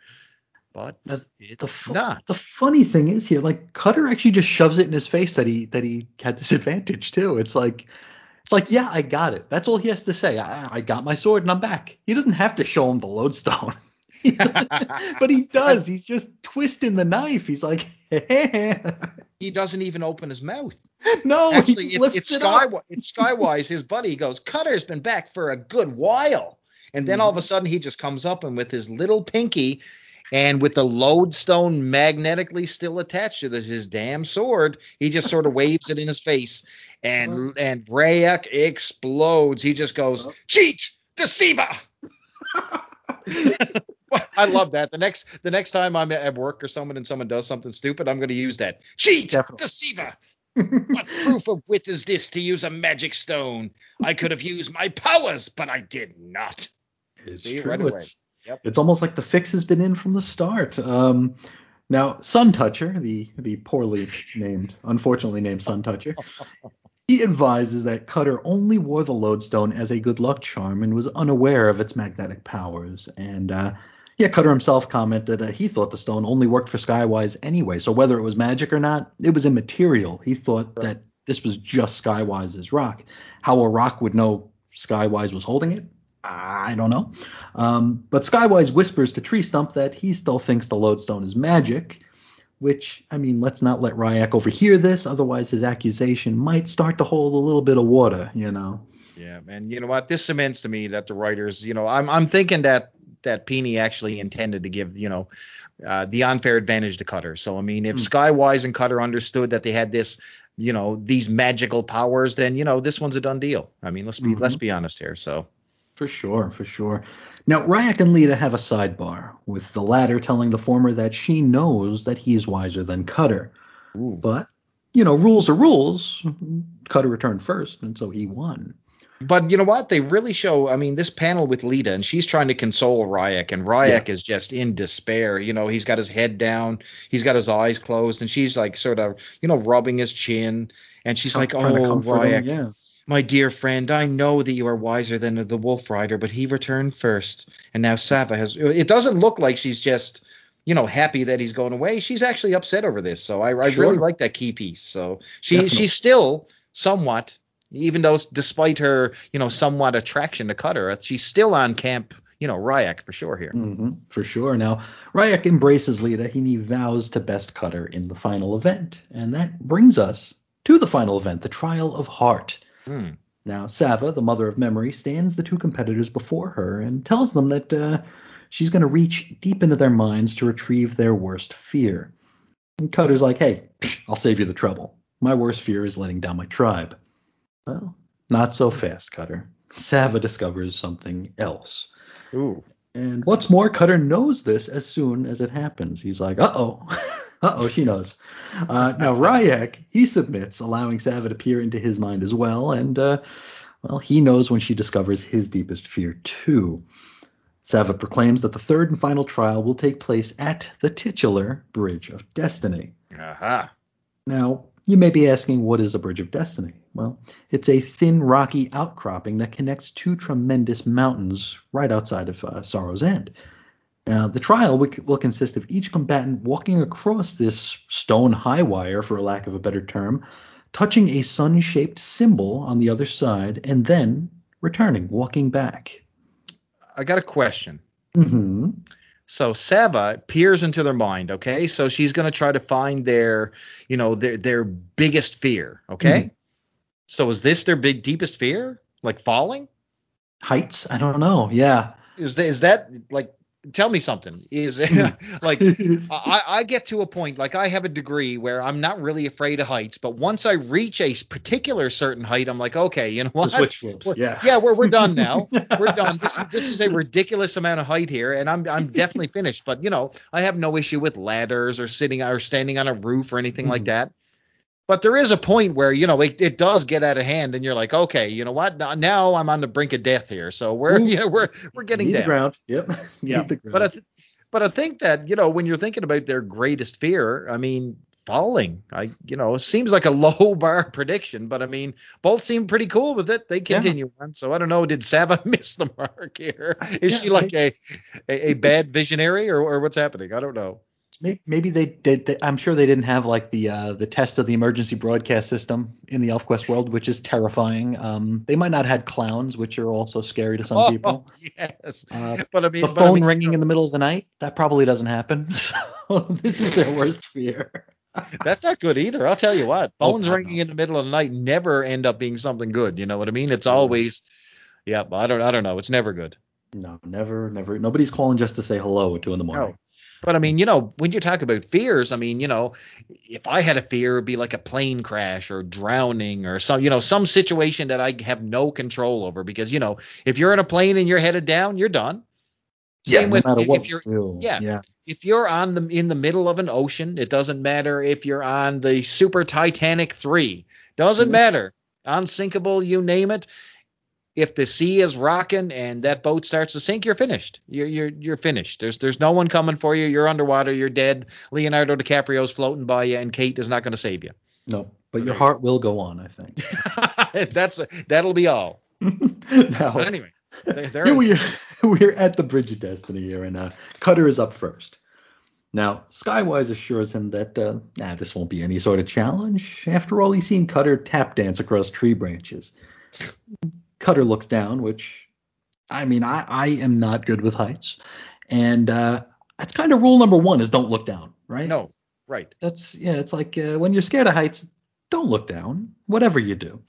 But The- it's The, fu- not. the funny thing is here, like Cutter actually just shoves it in his face that he that he had this advantage too. It's like it's like yeah, I got it. That's all he has to say. I, I got my sword and I'm back. He doesn't have to show him the lodestone. but he does. He's just twisting the knife. He's like, he doesn't even open his mouth. no, Actually, it, it's it Sky. up. It's Skywise. His buddy goes. Cutter's been back for a good while, and then hmm. all of a sudden he just comes up and with his little pinky, and with the lodestone magnetically still attached to this, his damn sword, he just sort of waves it in his face, and uh-huh. and Rayek explodes. He just goes, uh-huh. cheat, deceiver. I love that. The next the next time I'm at work or someone and someone does something stupid, I'm going to use that. Cheat, Definitely. deceiver. what proof of wit is this to use a magic stone? I could have used my powers, but I did not. It's See, true. right. It's, Yep. it's almost like the fix has been in from the start. Um, now, Sun Toucher, the the poorly named, unfortunately named Sun Toucher, he advises that Cutter only wore the lodestone as a good luck charm and was unaware of its magnetic powers. And uh, yeah, Cutter himself commented that he thought the stone only worked for Skywise anyway. So whether it was magic or not, it was immaterial. He thought that this was just Skywise's rock. How a rock would know Skywise was holding it, I don't know. Um, but Skywise whispers to Tree Stump that he still thinks the lodestone is magic, which, I mean, let's not let Rayek overhear this, otherwise his accusation might start to hold a little bit of water, you know. Yeah, and you know what? This cements to me that the writers, you know, I'm I'm thinking that that Pini actually intended to give, you know, uh, the unfair advantage to Cutter. So I mean, if Hmm. Skywise and Cutter understood that they had this, you know, these magical powers, then you know this one's a done deal. I mean, let's be Mhm. let's be honest here. So For sure, for sure. Now, Rayek and Leetah have a sidebar, with the latter telling the former that she knows that he's wiser than Cutter. Ooh. But, you know, rules are rules. Cutter returned first, and so he won. But you know what? They really show. I mean, this panel with Leetah, and she's trying to console Rayek, and Rayek is just in despair. You know, he's got his head down, he's got his eyes closed, and she's like sort of, you know, rubbing his chin, and she's like, "Oh, Rayek, yeah. my dear friend, I know that you are wiser than the Wolf Rider, but he returned first, and now Savah has." It doesn't look like she's just. You know, happy that he's going away. She's actually upset over this. So I, I Sure. really like that key piece. So she Definitely. she's still somewhat even though despite her, you know, somewhat attraction to Cutter, she's still on camp, you know, Rayek for sure here. hmm for sure. Now, Rayek embraces Leetah and he vows to best Cutter in the final event. And that brings us to the final event, the Trial of Heart. Hmm. Now, Savah, the mother of memory, stands the two competitors before her and tells them that uh, she's going to reach deep into their minds to retrieve their worst fear. And Cutter's like, hey, I'll save you the trouble. My worst fear is letting down my tribe. Well, not so fast, Cutter. Savah discovers something else. Ooh. And what's more, Cutter knows this as soon as it happens. He's like, uh oh. uh oh, she knows. Uh, now, Rayek, he submits, allowing Savah to peer into his mind as well. And, uh, well, he knows when she discovers his deepest fear, too. Savah proclaims that the third and final trial will take place at the titular Bridge of Destiny. Aha. Now, you may be asking, what is a Bridge of Destiny? Well, it's a thin, rocky outcropping that connects two tremendous mountains right outside of uh, Sorrow's End. Now, the trial will, consist of each combatant walking across this stone high wire, for lack of a better term, touching a sun shaped symbol on the other side, and then returning, walking back. I got a question. hmm So Savah peers into their mind, okay? So she's gonna try to find their, you know, their their biggest fear, okay? Mhm. So is this their big deepest fear? Like falling? Heights? I don't know. Yeah. Is that, is that like tell me something. Is like I, I get to a point like I have a degree where I'm not really afraid of heights, but once I reach a particular certain height, I'm like, okay, you know what? switch flips. Yeah. yeah, we're we're done now. We're done. This is this is a ridiculous amount of height here, and I'm I'm definitely finished. But you know, I have no issue with ladders or sitting or standing on a roof or anything like Mhm. that. But there is a point where you know it, it does get out of hand, and you're like, okay, you know what? Now, now I'm on the brink of death here, so we're Ooh. you know we're we're getting Need the ground. Yep. Yeah, the ground. But I th- but I think that you know when you're thinking about their greatest fear, I mean, falling. I, you know, it seems like a low bar prediction, but I mean, both seem pretty cool with it. They continue yeah. on. So I don't know. Did Savah miss the mark here? Is yeah, she like a, a, a bad visionary or, or what's happening? I don't know maybe they did. I'm sure they didn't have like the uh, the test of the emergency broadcast system in the ElfQuest world, which is terrifying. Um, they might not have had clowns, which are also scary to some oh, people. Yes, uh, but I mean, the phone I mean, ringing in the middle of the night that probably doesn't happen. So this is their worst fear. That's not good either. I'll tell you what, oh, phones oh, ringing in the middle of the night never end up being something good. You know what I mean? It's always, yeah. But I don't, I don't know. It's never good. No, never, never. Nobody's calling just to say hello at two in the morning. But I mean, you know, when you talk about fears, I mean, you know, if I had a fear, it'd be like a plane crash or drowning or some, you know, some situation that I have no control over because, you know, if you're in a plane and you're headed down, you're done. Same yeah, with no if you're yeah, yeah, if you're on the in the middle of an ocean, it doesn't matter if you're on the Super Titanic 3. Doesn't mm-hmm. matter. Unsinkable, you name it if the sea is rocking and that boat starts to sink, you're finished. You're you're you're finished. There's there's no one coming for you. You're underwater. You're dead. Leonardo DiCaprio's floating by you, and Kate is not going to save you. No, but your heart will go on. I think that's that'll be all. now, but anyway, there, here we are, we're at the Bridge of Destiny here, and uh, Cutter is up first. Now, Skywise assures him that uh, nah, this won't be any sort of challenge. After all, he's seen Cutter tap dance across tree branches. Cutter looks down, which I mean, I, I am not good with heights. And uh, that's kind of rule number one is don't look down, right? No, right. That's yeah. It's like uh, when you're scared of heights, don't look down. Whatever you do.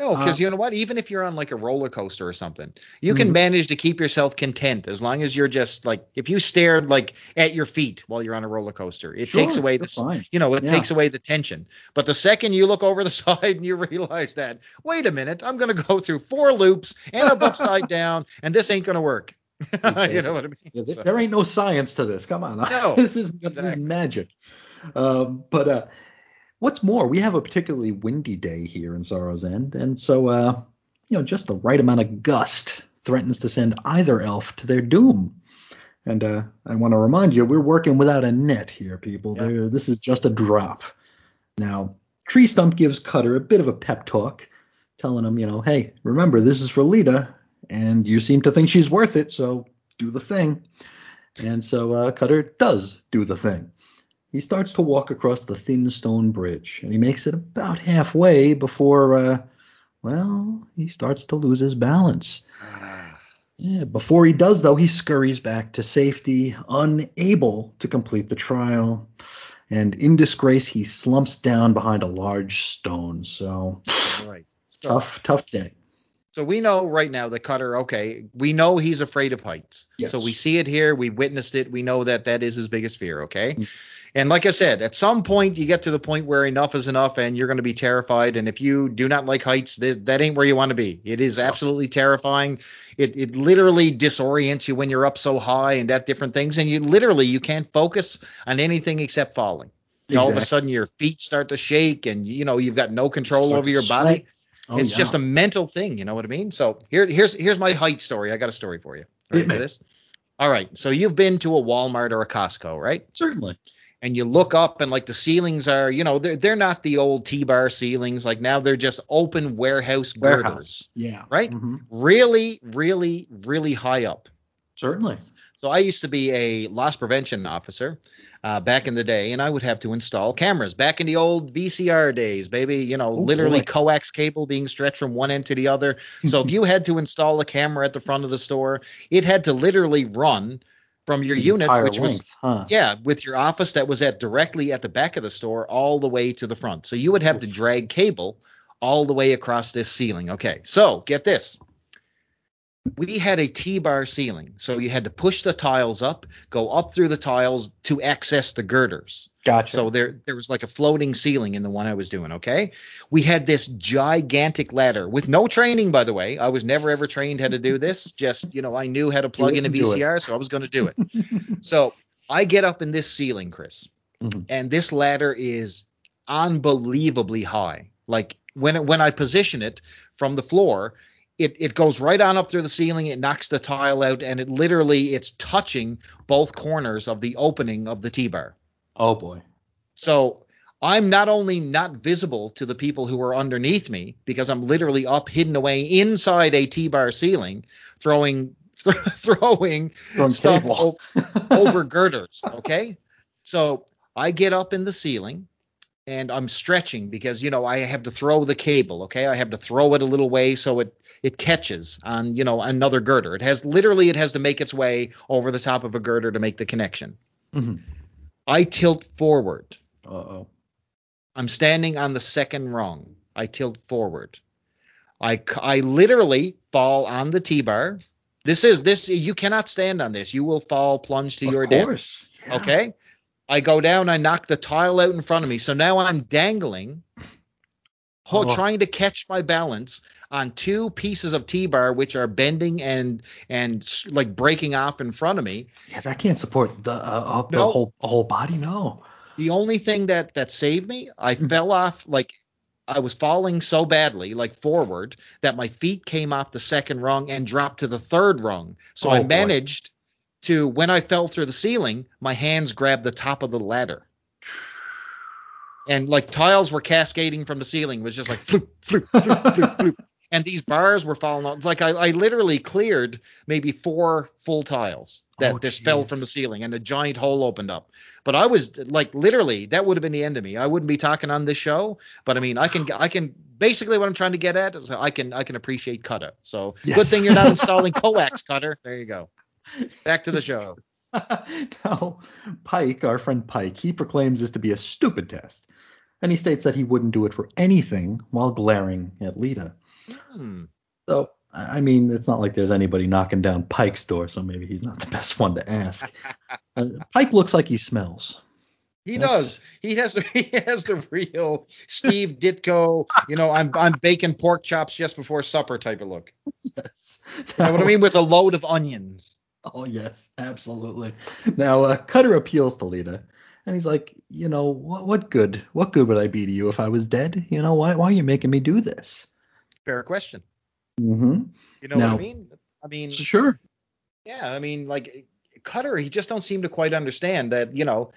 No, because uh, you know what? Even if you're on like a roller coaster or something, you can mm-hmm. manage to keep yourself content as long as you're just like if you stared like at your feet while you're on a roller coaster, it sure, takes away the you know it yeah. takes away the tension. But the second you look over the side and you realize that wait a minute, I'm gonna go through four loops and up upside down, and this ain't gonna work. you know what I mean? Yeah, there, there, ain't no science to this. Come on, no, this is exactly. this is magic. Um, but uh, What's more, we have a particularly windy day here in Sorrow's End, and so uh, you know, just the right amount of gust threatens to send either elf to their doom. And uh, I want to remind you, we're working without a net here, people. Yep. This is just a drop. Now, Tree Stump gives Cutter a bit of a pep talk, telling him, you know, hey, remember, this is for Leetah, and you seem to think she's worth it, so do the thing. And so uh, Cutter does do the thing. He starts to walk across the thin stone bridge, and he makes it about halfway before, uh, well, he starts to lose his balance. Ah. Yeah, before he does, though, he scurries back to safety, unable to complete the trial. And in disgrace, he slumps down behind a large stone. So, right. so tough, tough day. So we know right now that Cutter, okay, we know he's afraid of heights. Yes. So we see it here, we witnessed it, we know that that is his biggest fear, okay? Mm-hmm. And like I said, at some point you get to the point where enough is enough and you're going to be terrified. And if you do not like heights, th- that ain't where you want to be. It is absolutely terrifying. It, it literally disorients you when you're up so high and at different things. And you literally, you can't focus on anything except falling. Exactly. All of a sudden your feet start to shake and, you know, you've got no control over your body. Oh, it's yeah. just a mental thing. You know what I mean? So here, here's, here's my height story. I got a story for you. Ready for this? All right. So you've been to a Walmart or a Costco, right? Certainly and you look up and like the ceilings are, you know, they're they're not the old T-bar ceilings. Like now they're just open warehouse, warehouse. girders. Yeah. Right? Mm-hmm. Really, really, really high up. Certainly. So I used to be a loss prevention officer uh, back in the day, and I would have to install cameras back in the old VCR days, baby. You know, oh, literally boy. coax cable being stretched from one end to the other. So if you had to install a camera at the front of the store, it had to literally run from your unit, which length, was huh? yeah, with your office that was at directly at the back of the store, all the way to the front. So you would have Oof. to drag cable all the way across this ceiling. Okay, so get this we had a T-bar ceiling, so you had to push the tiles up, go up through the tiles to access the girders. Gotcha. So there, there was like a floating ceiling in the one I was doing. Okay, we had this gigantic ladder with no training, by the way. I was never ever trained how to do this. Just you know, I knew how to plug in a VCR, so I was going to do it. so I get up in this ceiling, Chris, mm-hmm. and this ladder is unbelievably high. Like when when I position it from the floor, it, it goes right on up through the ceiling it knocks the tile out and it literally it's touching both corners of the opening of the t-bar. Oh boy. So I'm not only not visible to the people who are underneath me because I'm literally up hidden away inside a T-bar ceiling throwing th- throwing, Throwing stuff o- over girders, okay? So I get up in the ceiling and I'm stretching because you know I have to throw the cable, okay? I have to throw it a little way so it it catches on, you know, another girder. It has literally it has to make its way over the top of a girder to make the connection. Mhm. I tilt forward. Uh-oh. I'm standing on the second rung. I tilt forward. I I literally fall on the T-bar. This is this you cannot stand on this. You will fall plunge to Of your death. course. Yeah. Okay? I go down, I knock the tile out in front of me. So now I'm dangling Oh. trying to catch my balance on two pieces of T-bar which are bending and and like breaking off in front of me. Yeah, that can't support the uh, the No. whole whole body. No. the only thing that that saved me, I Mhm. fell off like I was falling so badly, like forward, that my feet came off the second rung and dropped to the third rung. So Oh, I managed to, when I fell through the ceiling, my hands grabbed the top of the ladder. And like tiles were cascading from the ceiling, it was just like floop, floop, floop, floop, floop. And these bars were falling off. Like I, I literally cleared maybe four full tiles that Oh, just fell from the ceiling and a giant hole opened up. But I was like literally that would have been the end of me. I wouldn't be talking on this show, but I mean I can I can basically what I'm trying to get at is I can I can appreciate Cutter. So good thing you're not installing coax Cutter. There you go. Back to the show. now, Pike, our friend Pike, he proclaims this to be a stupid test, and he states that he wouldn't do it for anything while glaring at Leetah. Hmm. So, I mean, it's not like there's anybody knocking down Pike's door, so maybe he's not the best one to ask. Uh, Pike looks like he smells. He That's- does. He has the he has the real Steve Ditko, you know, I'm I'm baking pork chops just before supper type of look. Yes. You know what I mean? With a load of onions. Oh yes, absolutely. Now uh, Cutter appeals to Leetah, and he's like, you know, what, what good, what good would I be to you if I was dead? You know, why, why are you making me do this? Fair question. Mm-hmm. You know what I mean? I mean, Sure. yeah, I mean, like Cutter, he just don't seem to quite understand that, you know,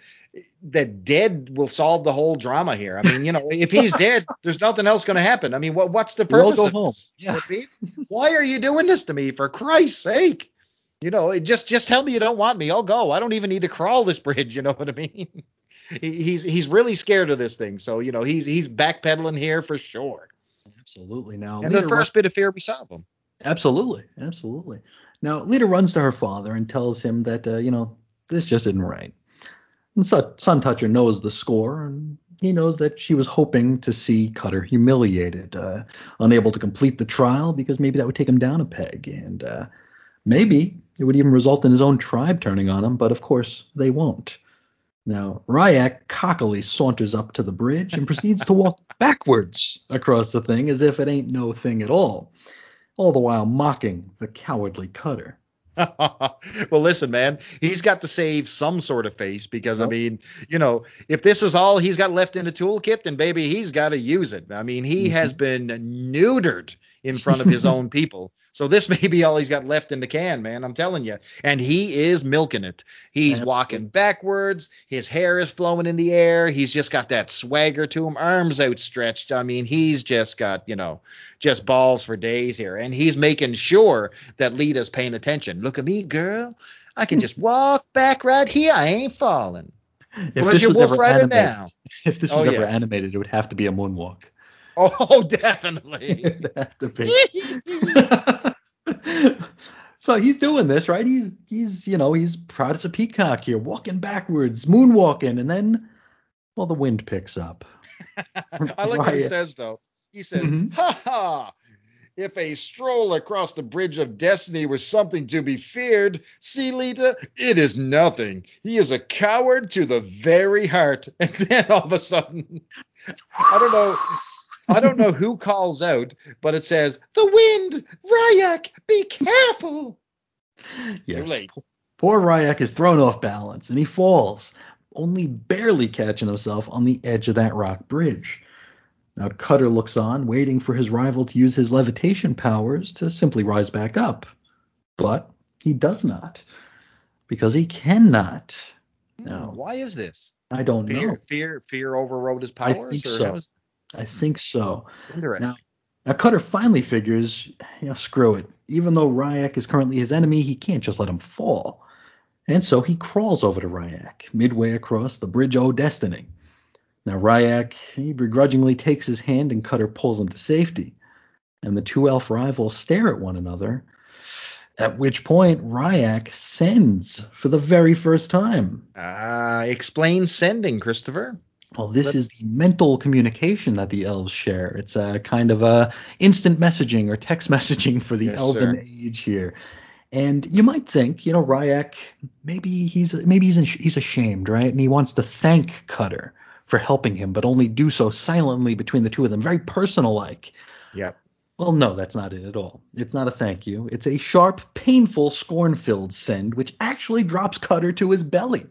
that dead will solve the whole drama here. I mean, you know, if he's dead, there's nothing else going to happen. I mean, what what's the purpose go of home. Yeah. You know what I mean? Why are you doing this to me? For Christ's sake. You know, it just just tell me you don't want me. I'll go. I don't even need to crawl this bridge. You know what I mean? He's he's really scared of this thing. So you know he's he's backpedaling here for sure. Absolutely. Now, And the first bit of fear we saw of him. Absolutely, absolutely. Now, Leetah runs to her father and tells him that, uh, you know, this just isn't right. And Sun, Sun Toucher knows the score, and he knows that she was hoping to see Cutter humiliated, uh, unable to complete the trial because maybe that would take him down a peg, and uh, maybe it would even result in his own tribe turning on him, but of course they won't. Now, Rayek cockily saunters up to the bridge and proceeds to walk backwards across the thing as if it ain't no thing at all all the while mocking the cowardly cutter. well, listen, man, he's got to save some sort of face because I mean, you know, if this is all he's got left in the toolkit, then baby, he's got to use it. I mean, he mm-hmm. has been neutered in front of his own people. So this may be all he's got left in the can, man. I'm telling you. And he is milking it. He's walking backwards. His hair is flowing in the air. He's just got that swagger to him, arms outstretched. I mean, he's just got, you know, just balls for days here. And he's making sure that Leetah's paying attention. Look at me, girl. I can just walk back right here. I ain't falling. If this your was wolf ever rider animated, now? if this Oh, was ever yeah. animated, it would have to be a moonwalk. Oh, definitely. It'd have to be. So he's doing this, right? He's he's you know he's proud as a peacock here, walking backwards, moonwalking, and then well the wind picks up. I like what he says though. He says, Mhm. "Ha ha! If a stroll across the bridge of destiny was something to be feared, see, Leetah, it is nothing. He is a coward to the very heart." And then all of a sudden, I don't know. I don't know who calls out, but it says, "The wind, Rayek, be careful." Yes. late. Poor Rayek is thrown off balance and he falls, only barely catching himself on the edge of that rock bridge. Now Cutter looks on, waiting for his rival to use his levitation powers to simply rise back up. But he does not, because he cannot. Hmm, no. Why is this? I don't fear, know. Fear, fear overrode his powers. I think or so. how is- I think so. Interesting. Now, now Cutter finally figures, you know, screw it. Even though Rayek is currently his enemy, he can't just let him fall. And so he crawls over to Rayek, midway across the Bridge O Destiny. Now Rayek, he begrudgingly takes his hand and Cutter pulls him to safety. And the two elf rivals stare at one another. At which point Rayek sends for the very first time. Uh, explain sending, Christopher. Well, this Let's- is the mental communication that the elves share. It's a kind of a instant messaging or text messaging for the Yes, elven sir. age here. And you might think, you know, Rayek, maybe he's maybe he's he's ashamed, right? And he wants to thank Cutter for helping him, but only do so silently between the two of them, very personal like. Yep. Well, no, that's not it at all. It's not a thank you. It's a sharp, painful, scorn-filled send, which actually drops Cutter to his belly.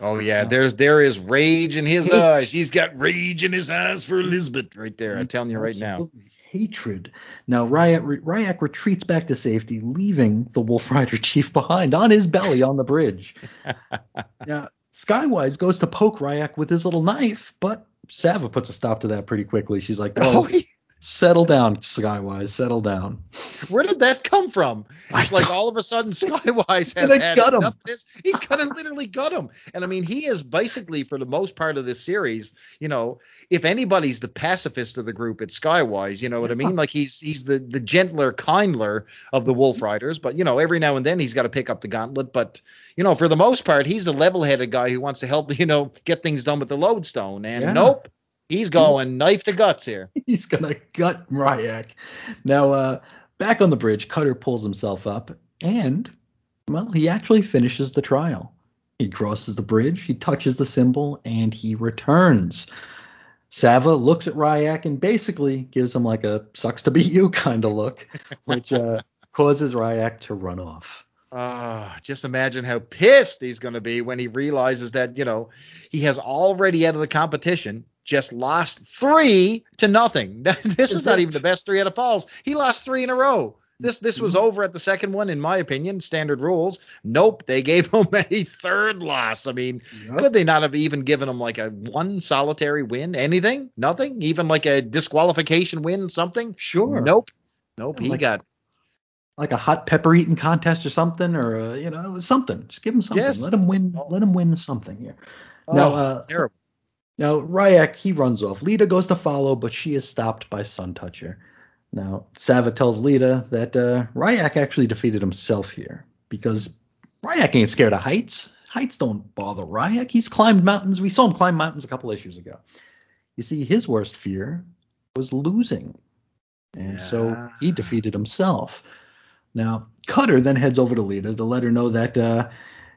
Oh yeah, there's there is rage in his hate. eyes. He's got rage in his eyes for Elizabeth right there. I'm telling you right now. Hatred. Now Rayek, Rayek retreats back to safety, leaving the Wolf Rider chief behind on his belly on the bridge. now Skywise goes to poke Rayek with his little knife, but Savah puts a stop to that pretty quickly. She's like, Oh, "Oh, settle down, Skywise, settle down." where did that come from? It's like all of a sudden Skywise has had gut him. of this. He's gonna literally gut him. And I mean, he is basically for the most part of this series, you know, if anybody's the pacifist of the group, it's Skywise. You know what I mean? Like he's he's the the gentler, kindler of the Wolf Riders. But you know, every now and then he's got to pick up the gauntlet. But you know, for the most part, he's a level-headed guy who wants to help. You know, get things done with the lodestone. And Yeah. nope, he's going knife to guts here. He's gonna gut Rayek. Now, uh, back on the bridge, Cutter pulls himself up, and well, he actually finishes the trial. He crosses the bridge, he touches the symbol, and he returns. Savah looks at Rayek and basically gives him like a sucks to be you kind of look, which uh, causes Rayek to run off. Ah, just imagine how pissed he's going to be when he realizes that, you know, he has already out of the competition just lost three to nothing. this is not even the best three out of falls. He lost three in a row. This this was over at the second one, in my opinion. Standard rules. Nope, they gave him a third loss. I mean, could they not have even given him like a one solitary win? Anything? Nothing? Even like a disqualification win? Something? Sure. Nope. Nope. He Like- got Like a hot pepper eating contest or something, or uh, you know something. Just give him something. Yes. Let him win. Let him win something here. Now, oh, uh, terrible. Now, Rayek, he runs off. Leetah goes to follow, but she is stopped by Sun Toucher. Now, Savah tells Leetah that uh, Rayek actually defeated himself here because Rayek ain't scared of heights. Heights don't bother Rayek. He's climbed mountains. We saw him climb mountains a couple issues ago. You see, his worst fear was losing. And so he defeated himself. Now, Cutter then heads over to Leetah to let her know that, uh,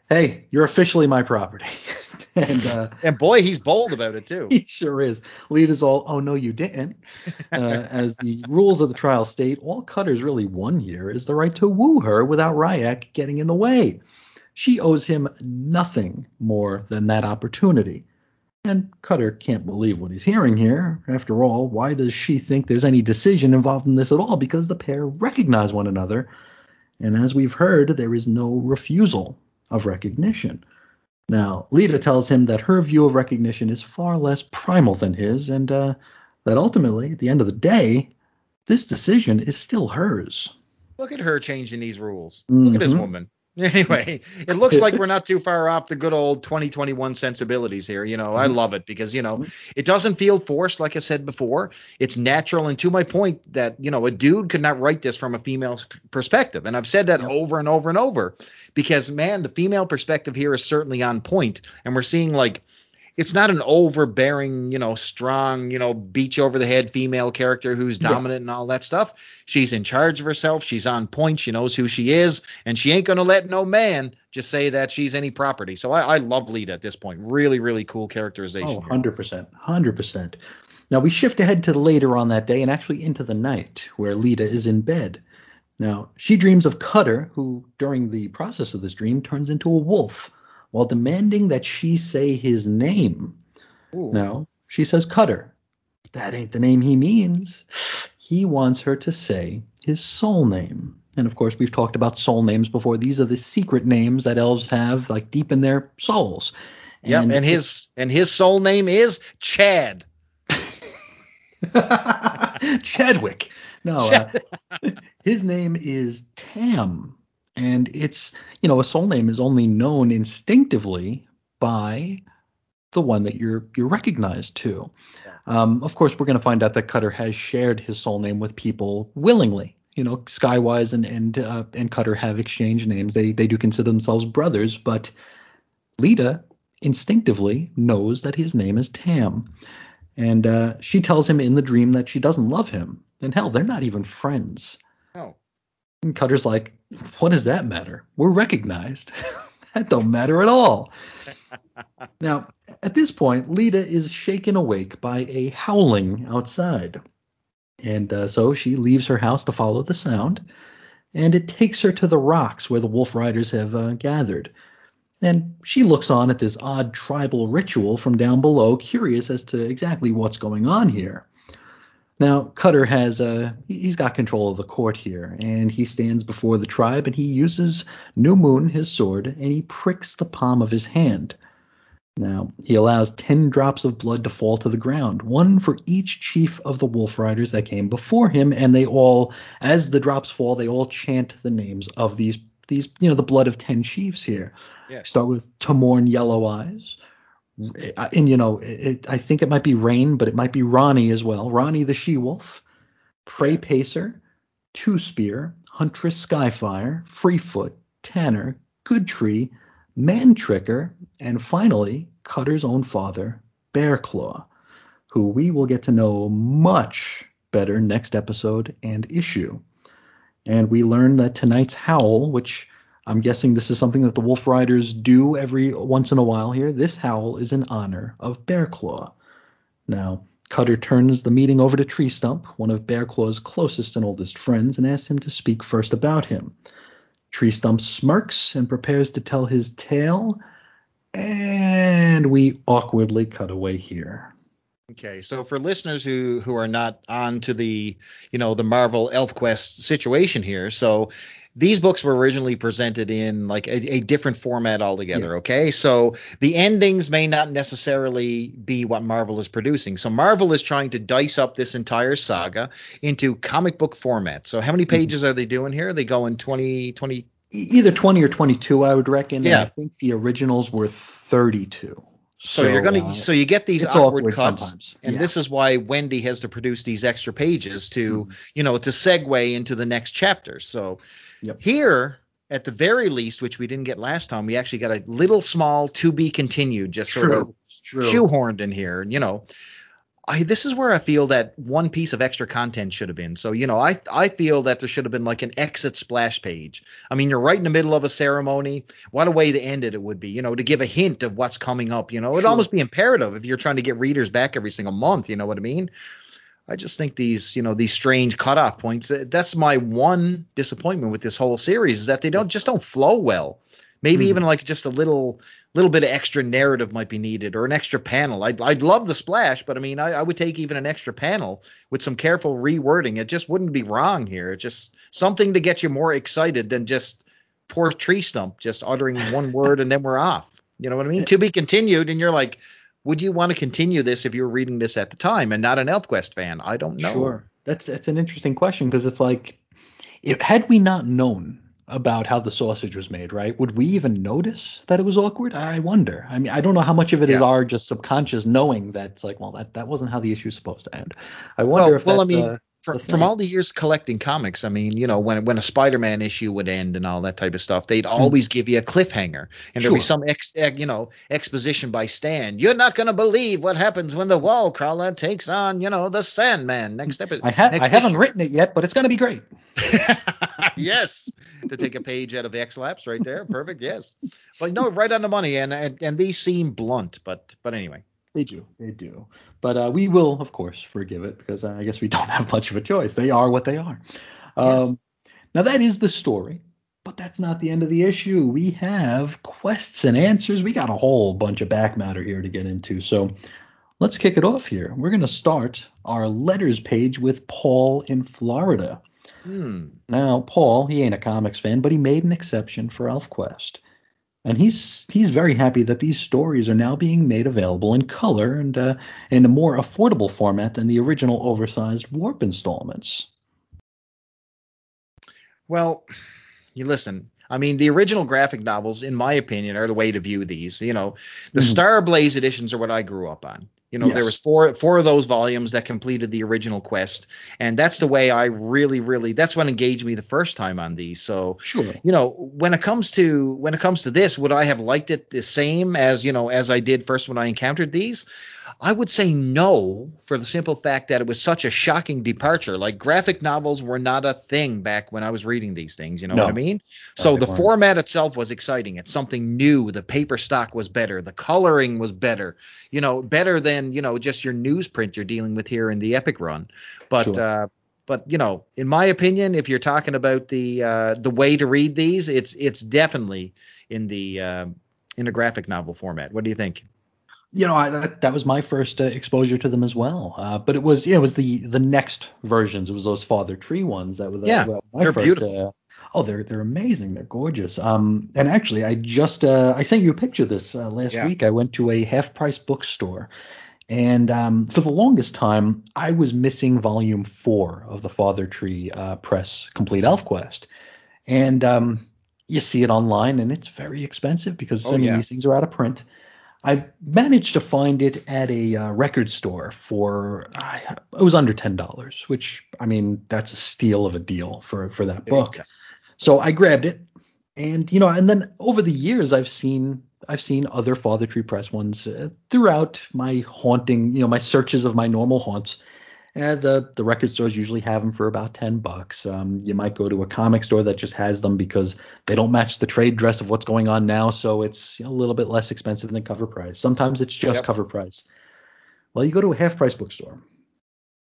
hey, you're officially my property. and uh, And boy, he's bold about it too. he sure is. Lead is all, oh no, you didn't. Uh, as the rules of the trial state, all Cutter's really won here is the right to woo her without Rayek getting in the way. She owes him nothing more than that opportunity. And Cutter can't believe what he's hearing here. After all, why does she think there's any decision involved in this at all? Because the pair recognize one another. And as we've heard, there is no refusal of recognition. Now, Leetah tells him that her view of recognition is far less primal than his, and uh, that ultimately, at the end of the day, this decision is still hers. Look at her changing these rules. Look at this Mhm. woman. Anyway, it looks like we're not too far off the good old 2021 sensibilities here. You know, I Mhm. love it because, you know, Mhm. it doesn't feel forced, like I said before. It's natural. And to my point, that, you know, a dude could not write this from a female perspective. And I've said that over and over and over because, man, the female perspective here is certainly on point. And we're seeing, like, it's not an overbearing, you know, strong, you know, beach over the head female character who's Yeah. dominant and all that stuff. She's in charge of herself. She's on point. She knows who she is, and she ain't gonna let no man just say that she's any property. So I, I love Leetah at this point. Really, really cool characterization. Oh, 100%. 100%. Now, we shift ahead to later on that day and actually into the night where Leetah is in bed. Now, she dreams of Cutter, who, during the process of this dream, turns into a wolf while demanding that she say his name. Ooh. No, she says Cutter. That ain't the name he means. He wants her to say his soul name. And of course, we've talked about soul names before. These are the secret names that elves have, like deep in their souls. Yep, and, and his and his soul name is Chad. Chadwick. No, uh, his name is Tam, and it's you know a soul name is only known instinctively by the one that you're you're recognized to. Um, of course, we're going to find out that Cutter has shared his soul name with people willingly. You know, Skywise and and uh, and Cutter have exchanged names. They they do consider themselves brothers, but Leetah instinctively knows that his name is Tam. And uh, she tells him in the dream that she doesn't love him. And hell, they're not even friends. No. And Cutter's like, what does that matter? We're recognized. that don't matter at all. now, at this point, Leetah is shaken awake by a howling outside. And uh, so she leaves her house to follow the sound, and it takes her to the rocks where the wolf riders have uh, gathered and she looks on at this odd tribal ritual from down below, curious as to exactly what's going on here. Now, Cutter has uh, he's got control of the court here, and he stands before the tribe, and he uses New Moon, his sword, and he pricks the palm of his hand. Now, he allows ten drops of blood to fall to the ground, one for each chief of the Wolf Riders that came before him, and they all, as the drops fall, they all chant the names of these these, you know, the blood of ten chiefs here. Yeah. Start with Timmorn Yellow Eyes. And you know, it, I think it might be Rain, but it might be Rahnee as well. Rahnee the She Wolf, Prey Pacer, Two Spear, Huntress Skyfire, Freefoot, Tanner, Good Tree, Man Tricker, and finally Cutter's own father, Bearclaw, who we will get to know much better next episode and issue. And we learn that tonight's howl, which I'm guessing this is something that the Wolf Riders do every once in a while here. This howl is in honor of Bearclaw. Now, Cutter turns the meeting over to Tree Stump, one of Bearclaw's closest and oldest friends, and asks him to speak first about him. Tree Stump smirks and prepares to tell his tale, and we awkwardly cut away here. Okay, so for listeners who who are not on to the you know the Marvel ElfQuest situation here, so these books were originally presented in like a, a different format altogether. Yeah. Okay, so the endings may not necessarily be what Marvel is producing. So Marvel is trying to dice up this entire saga into comic book format. So how many mm-hmm. pages mm-hmm. are they doing here? Are They go in 20, 20 either 20 or 22 i would reckon yeah. i think the originals were 32 so, so, you're gonna uh, so you get these awkward, awkward, cuts, sometimes. and yeah. this is why Wendy has to produce these extra pages to mm. you know to segue into the next chapter. So Yep. Here, at the very least, which we didn't get last time, we actually got a little small to be continued, just True. sort of True. shoehorned in here. You know, I this is where I feel that one piece of extra content should have been. So you know, I I feel that there should have been like an exit splash page. I mean, you're right in the middle of a ceremony. What a way to end it it would be. You know, to give a hint of what's coming up. You know, it'd sure. almost be imperative if you're trying to get readers back every single month. You know what I mean? I just think these, you know, these strange cutoff points. That's my one disappointment with this whole series is that they don't just don't flow well. Maybe mm. even like just a little little bit of extra narrative might be needed or an extra panel. I'd I'd love the splash, but I mean I, I would take even an extra panel with some careful rewording. It just wouldn't be wrong here. It's just something to get you more excited than just poor tree stump just uttering one word and then we're off. You know what I mean? to be continued, and you're like, would you want to continue this if you were reading this at the time and not an ElfQuest fan? I don't know. Sure. That's that's an interesting question because it's like, if, had we not known about how the sausage was made, right? Would we even notice that it was awkward? I wonder. I mean, I don't know how much of it yeah. is our just subconscious knowing that it's like, well, that that wasn't how the issue is supposed to end. I wonder well, if well, I mean, uh, from, from all the years collecting comics, I mean, you know, when when a Spider-Man issue would end and all that type of stuff, they'd hmm. always give you a cliffhanger, and sure. there'd be some ex, you know exposition by Stan. You're not gonna believe what happens when the wall crawler takes on, you know, the Sandman. Next episode. I, ha- I haven't written it yet, but it's gonna be great. yes, to take a page out of X-Lapse right there, perfect. Yes, but no, right on the money, and, and and these seem blunt, but but anyway. They do, they do. But uh, we will, of course, forgive it because I guess we don't have much of a choice. They are what they are. Um, yes. Now that is the story, but that's not the end of the issue. We have quests and answers. We got a whole bunch of back matter here to get into. So let's kick it off here. We're going to start our letters page with Paul in Florida. Hmm. Now, Paul, he ain't a comics fan, but he made an exception for ElfQuest. And he's he's very happy that these stories are now being made available in color and uh, in a more affordable format than the original oversized warp installments. Well, you listen. I mean, the original graphic novels, in my opinion, are the way to view these. You know, the mm-hmm. Star Blaze editions are what I grew up on. You know, yes. there was four four of those volumes that completed the original quest, and that's the way I really, really that's what engaged me the first time on these. So, sure. you know, when it comes to when it comes to this, would I have liked it the same as you know as I did first when I encountered these? I would say no for the simple fact that it was such a shocking departure. Like graphic novels were not a thing back when I was reading these things. You know no. what I mean? So the weren't. format itself was exciting. It's something new. The paper stock was better. The coloring was better. You know, better than you know just your newsprint you're dealing with here in the Epic run. But sure. uh, but you know, in my opinion, if you're talking about the uh, the way to read these, it's it's definitely in the uh, in a graphic novel format. What do you think? You know, I, that, that was my first uh, exposure to them as well. Uh, but it was, yeah, it was the the next versions. It was those Father Tree ones that were the, yeah, my they're first, beautiful. Uh, oh, they're they're amazing. They're gorgeous. Um, and actually, I just uh, I sent you a picture this uh, last yeah. week. I went to a half price bookstore, and um, for the longest time, I was missing volume four of the Father Tree uh, Press Complete Elf Quest, and um, you see it online, and it's very expensive because oh, I mean yeah. these things are out of print. I managed to find it at a uh, record store for uh, it was under ten dollars, which I mean that's a steal of a deal for for that book. So I grabbed it, and you know, and then over the years I've seen I've seen other Father Tree Press ones uh, throughout my haunting, you know, my searches of my normal haunts. And the the record stores usually have them for about ten bucks. Um, you might go to a comic store that just has them because they don't match the trade dress of what's going on now, so it's you know, a little bit less expensive than cover price. Sometimes it's just yep. cover price. Well, you go to a half price bookstore,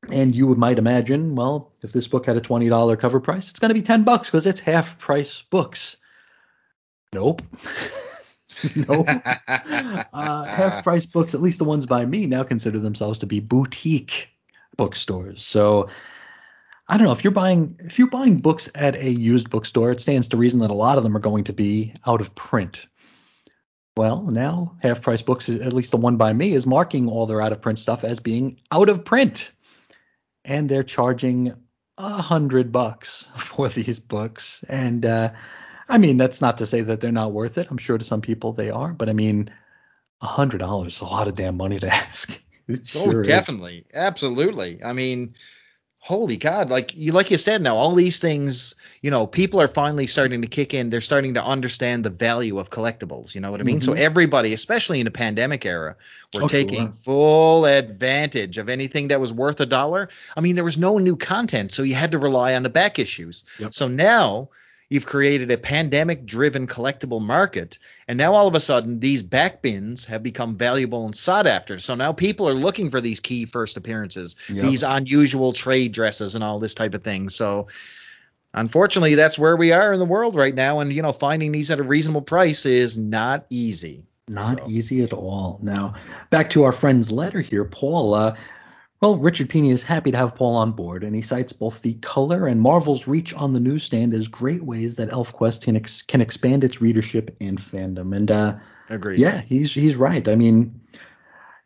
and you might imagine, well, if this book had a twenty dollar cover price, it's going to be ten bucks because it's half price books. Nope. no. uh, half price books, at least the ones by me, now consider themselves to be boutique bookstores. So I don't know if you're buying if you're buying books at a used bookstore, it stands to reason that a lot of them are going to be out of print. Well, now Half Price Books, at least the one by me, is marking all their out of print stuff as being out of print, and they're charging a hundred bucks for these books. And uh, I mean, that's not to say that they're not worth it. I'm sure to some people they are, but I mean, a hundred dollars is a lot of damn money to ask. It oh, definitely, is. absolutely. I mean, holy God, like you like you said, now all these things, you know, people are finally starting to kick in. They're starting to understand the value of collectibles. You know what I mean? Mm-hmm. So everybody, especially in the pandemic era, were oh, taking sure. full advantage of anything that was worth a dollar. I mean, there was no new content, so you had to rely on the back issues. Yep. So now You've created a pandemic driven collectible market. And now all of a sudden, these back bins have become valuable and sought after. So now people are looking for these key first appearances, yep. these unusual trade dresses, and all this type of thing. So unfortunately, that's where we are in the world right now. And, you know, finding these at a reasonable price is not easy. Not so. easy at all. Now, back to our friend's letter here, Paul. Uh, well, Richard Pini is happy to have Paul on board, and he cites both the color and Marvel's reach on the newsstand as great ways that ElfQuest can, ex- can expand its readership and fandom. And uh, agreed. Yeah, he's he's right. I mean,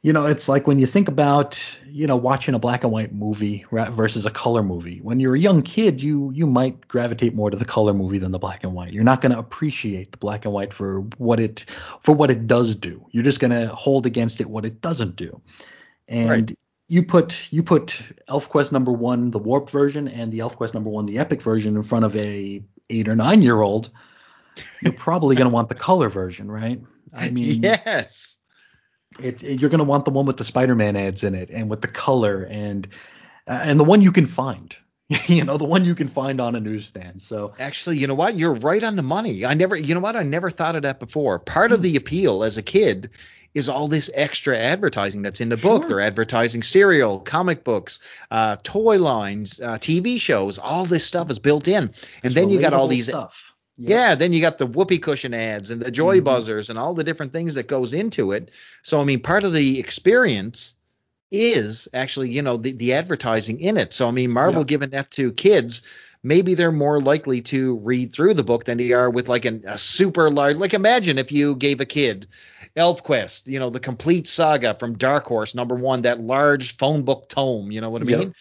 you know, it's like when you think about you know watching a black and white movie versus a color movie. When you're a young kid, you you might gravitate more to the color movie than the black and white. You're not going to appreciate the black and white for what it for what it does do. You're just going to hold against it what it doesn't do. And right you put you put ElfQuest number one, the Warp version, and the ElfQuest number one, the Epic version, in front of a eight or nine year old, you're probably going to want the color version, right? I mean, yes. It, it, you're going to want the one with the Spider-Man ads in it, and with the color, and uh, and the one you can find. you know, the one you can find on a newsstand. So actually, you know what? You're right on the money. I never, you know what? I never thought of that before. Part of hmm. the appeal as a kid is all this extra advertising that's in the sure. book. They're advertising cereal, comic books, uh, toy lines, uh, TV shows. All this stuff is built in, and it's then you got all these stuff. Yeah. yeah. then you got the whoopee cushion ads and the joy mm-hmm. buzzers and all the different things that goes into it. So I mean, part of the experience is actually, you know, the, the advertising in it. So I mean, Marvel yeah. giving that to kids maybe they're more likely to read through the book than they are with like an, a super large. Like imagine if you gave a kid ElfQuest, you know, the complete saga from Dark Horse number one, that large phone book tome. You know what I mean? Yep.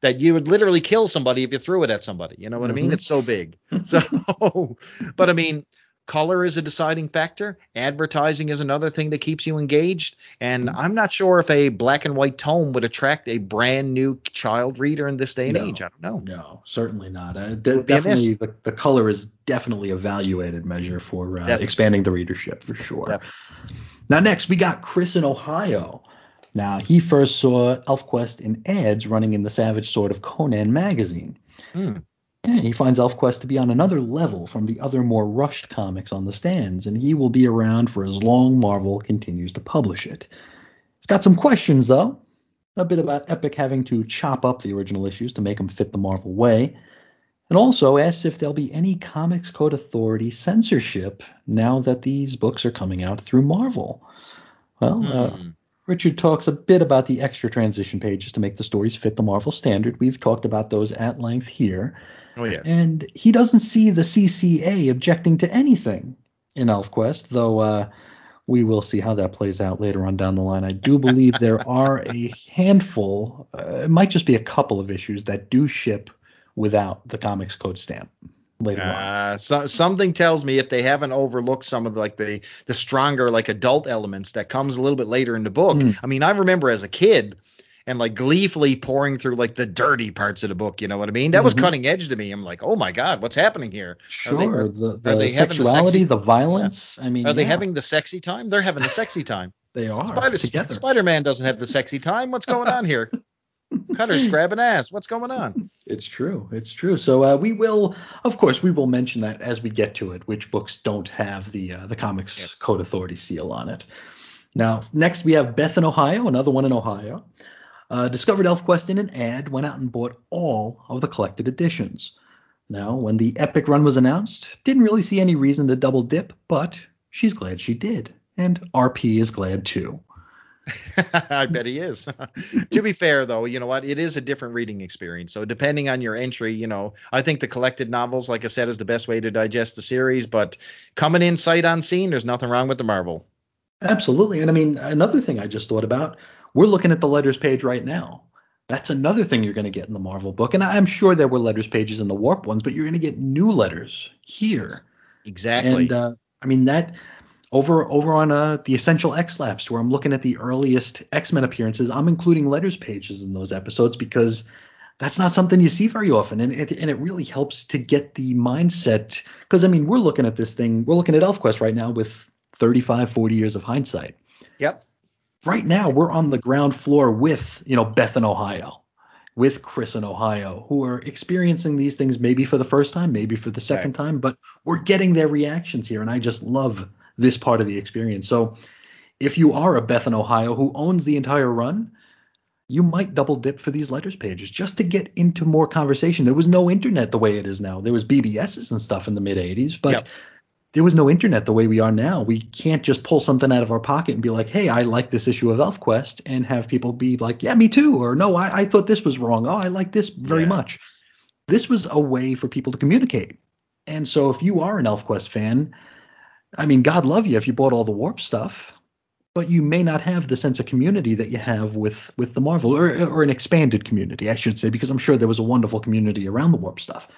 That you would literally kill somebody if you threw it at somebody. You know what mm-hmm. I mean? It's so big. So, but I mean color is a deciding factor. Advertising is another thing that keeps you engaged. And mm-hmm. I'm not sure if a black and white tome would attract a brand new child reader in this day and no, age. I don't know. No, certainly not. Uh, de- definitely, the, the, color is definitely a valuated measure for uh, expanding the readership for sure. Definitely. Now, next, we got Chris in Ohio. Now, he first saw ElfQuest in ads running in the Savage Sword of Conan magazine. Mm. Yeah, he finds ElfQuest to be on another level from the other more rushed comics on the stands, and he will be around for as long Marvel continues to publish it. He's got some questions, though. A bit about Epic having to chop up the original issues to make them fit the Marvel way, and also asks if there'll be any Comics Code Authority censorship now that these books are coming out through Marvel. Well, mm. uh, hmm. Richard talks a bit about the extra transition pages to make the stories fit the Marvel standard. We've talked about those at length here. Oh yes. And he doesn't see the CCA objecting to anything in ElfQuest, though uh, we will see how that plays out later on down the line. I do believe there are a handful, uh, it might just be a couple of issues that do ship without the Comics Code stamp later uh, on. So, something tells me if they haven't overlooked some of the, like the the stronger like adult elements that comes a little bit later in the book. Mm. I mean, I remember as a kid and like gleefully pouring through like the dirty parts of the book. You know what I mean? That mm-hmm. was cutting edge to me. I'm like, oh my god, what's happening here? Sure, are they, the, the sexuality, the, the violence. Yeah. I mean, are they having the sexy time? They're having the sexy time. they are Spider, together. Spider-Man doesn't have the sexy time. What's going on here? Cutter's grabbing ass. What's going on? It's true. It's true. So uh, we will, of course, we will mention that as we get to it. Which books don't have the uh, the Comics yes. Code Authority seal on it? Now, next we have Beth in Ohio, another one in Ohio. Uh, discovered ElfQuest in an ad, went out and bought all of the collected editions. Now, when the Epic run was announced, didn't really see any reason to double dip, but she's glad she did. And RP is glad too. I bet he is. to be fair, though, you know what? It is a different reading experience. So depending on your entry, you know, I think the collected novels, like I said, is the best way to digest the series. But coming in sight unseen, there's nothing wrong with the Marvel. Absolutely. And I mean, another thing I just thought about we're looking at the letters page right now. That's another thing you're going to get in the Marvel book. And I'm sure there were letters pages in the Warp ones, but you're going to get new letters here. Exactly. And uh, I mean that over over on uh, the Essential X Labs, where I'm looking at the earliest X Men appearances, I'm including letters pages in those episodes because that's not something you see very often, and it and it really helps to get the mindset. Because I mean, we're looking at this thing, we're looking at ElfQuest right now with 35, 40 years of hindsight. Yep right now we're on the ground floor with you know Beth in Ohio, with Chris in Ohio, who are experiencing these things maybe for the first time, maybe for the second right. time, but we're getting their reactions here, and I just love this part of the experience. So if you are a Beth in Ohio who owns the entire run, you might double dip for these letters pages just to get into more conversation. There was no internet the way it is now. There was BBSs and stuff in the mid 80s, but yep there was no internet the way we are now. We can't just pull something out of our pocket and be like, hey, I like this issue of ElfQuest, and have people be like, yeah, me too, or no, I, I thought this was wrong. Oh, I like this very yeah. much. This was a way for people to communicate. And so if you are an ElfQuest fan, I mean, God love you if you bought all the Warp stuff, but you may not have the sense of community that you have with with the Marvel or, or an expanded community, I should say, because I'm sure there was a wonderful community around the Warp stuff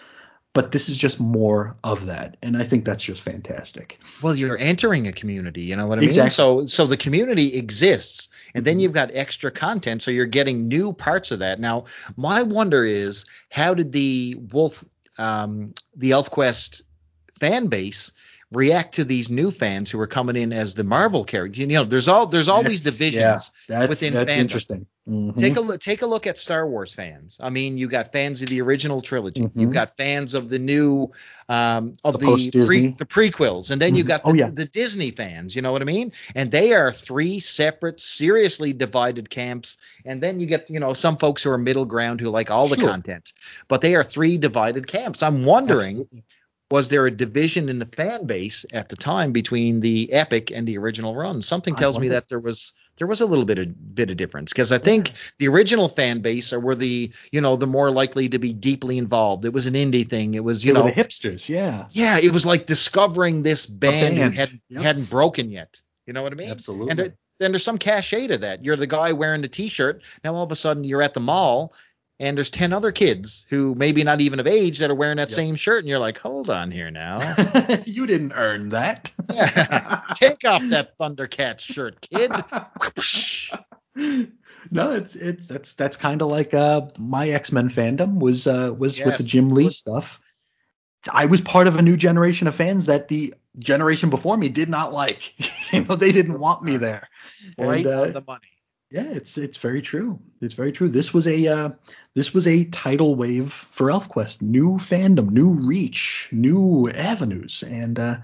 but this is just more of that and i think that's just fantastic well you're entering a community you know what i mean exactly. so so the community exists and then mm-hmm. you've got extra content so you're getting new parts of that now my wonder is how did the wolf um, the elfquest fan base react to these new fans who are coming in as the Marvel characters. You know, there's all there's always divisions yeah, that's, within that's fandom. interesting. Mm-hmm. Take a look. Take a look at Star Wars fans. I mean, you got fans of the original trilogy. Mm-hmm. You've got fans of the new, um, of the the, pre, the prequels, and then mm-hmm. you got the, oh, yeah. the Disney fans. You know what I mean? And they are three separate, seriously divided camps. And then you get, you know, some folks who are middle ground who like all the content, but they are three divided camps. I'm wondering. Absolutely was there a division in the fan base at the time between the epic and the original run? Something tells me that there was there was a little bit of bit of difference because I think the original fan base are were the you know the more likely to be deeply involved. It was an indie thing. It was you They know the hipsters, yeah. yeah, it was like discovering this band, band, who hadn't yep. hadn't broken yet. You know what I mean? Absolutely. And there, then there's some cachet to that. You're the guy wearing the T-shirt. Now all of a sudden you're at the mall, and there's ten other kids who maybe not even of age that are wearing that Yep. same shirt, and you're like, hold on here now. you didn't earn that. Yeah. Take off that Thundercats shirt, kid. no, it's it's that's that's kind of like uh my X Men fandom was uh was with the Jim Lee stuff. I was part of a new generation of fans that the generation before me did not like. you know, they didn't want me there. right And, uh, on the money. Yeah, it's it's very true. It's very true. This was a uh, this was a tidal wave for ElfQuest. New fandom, new reach, new avenues, and uh,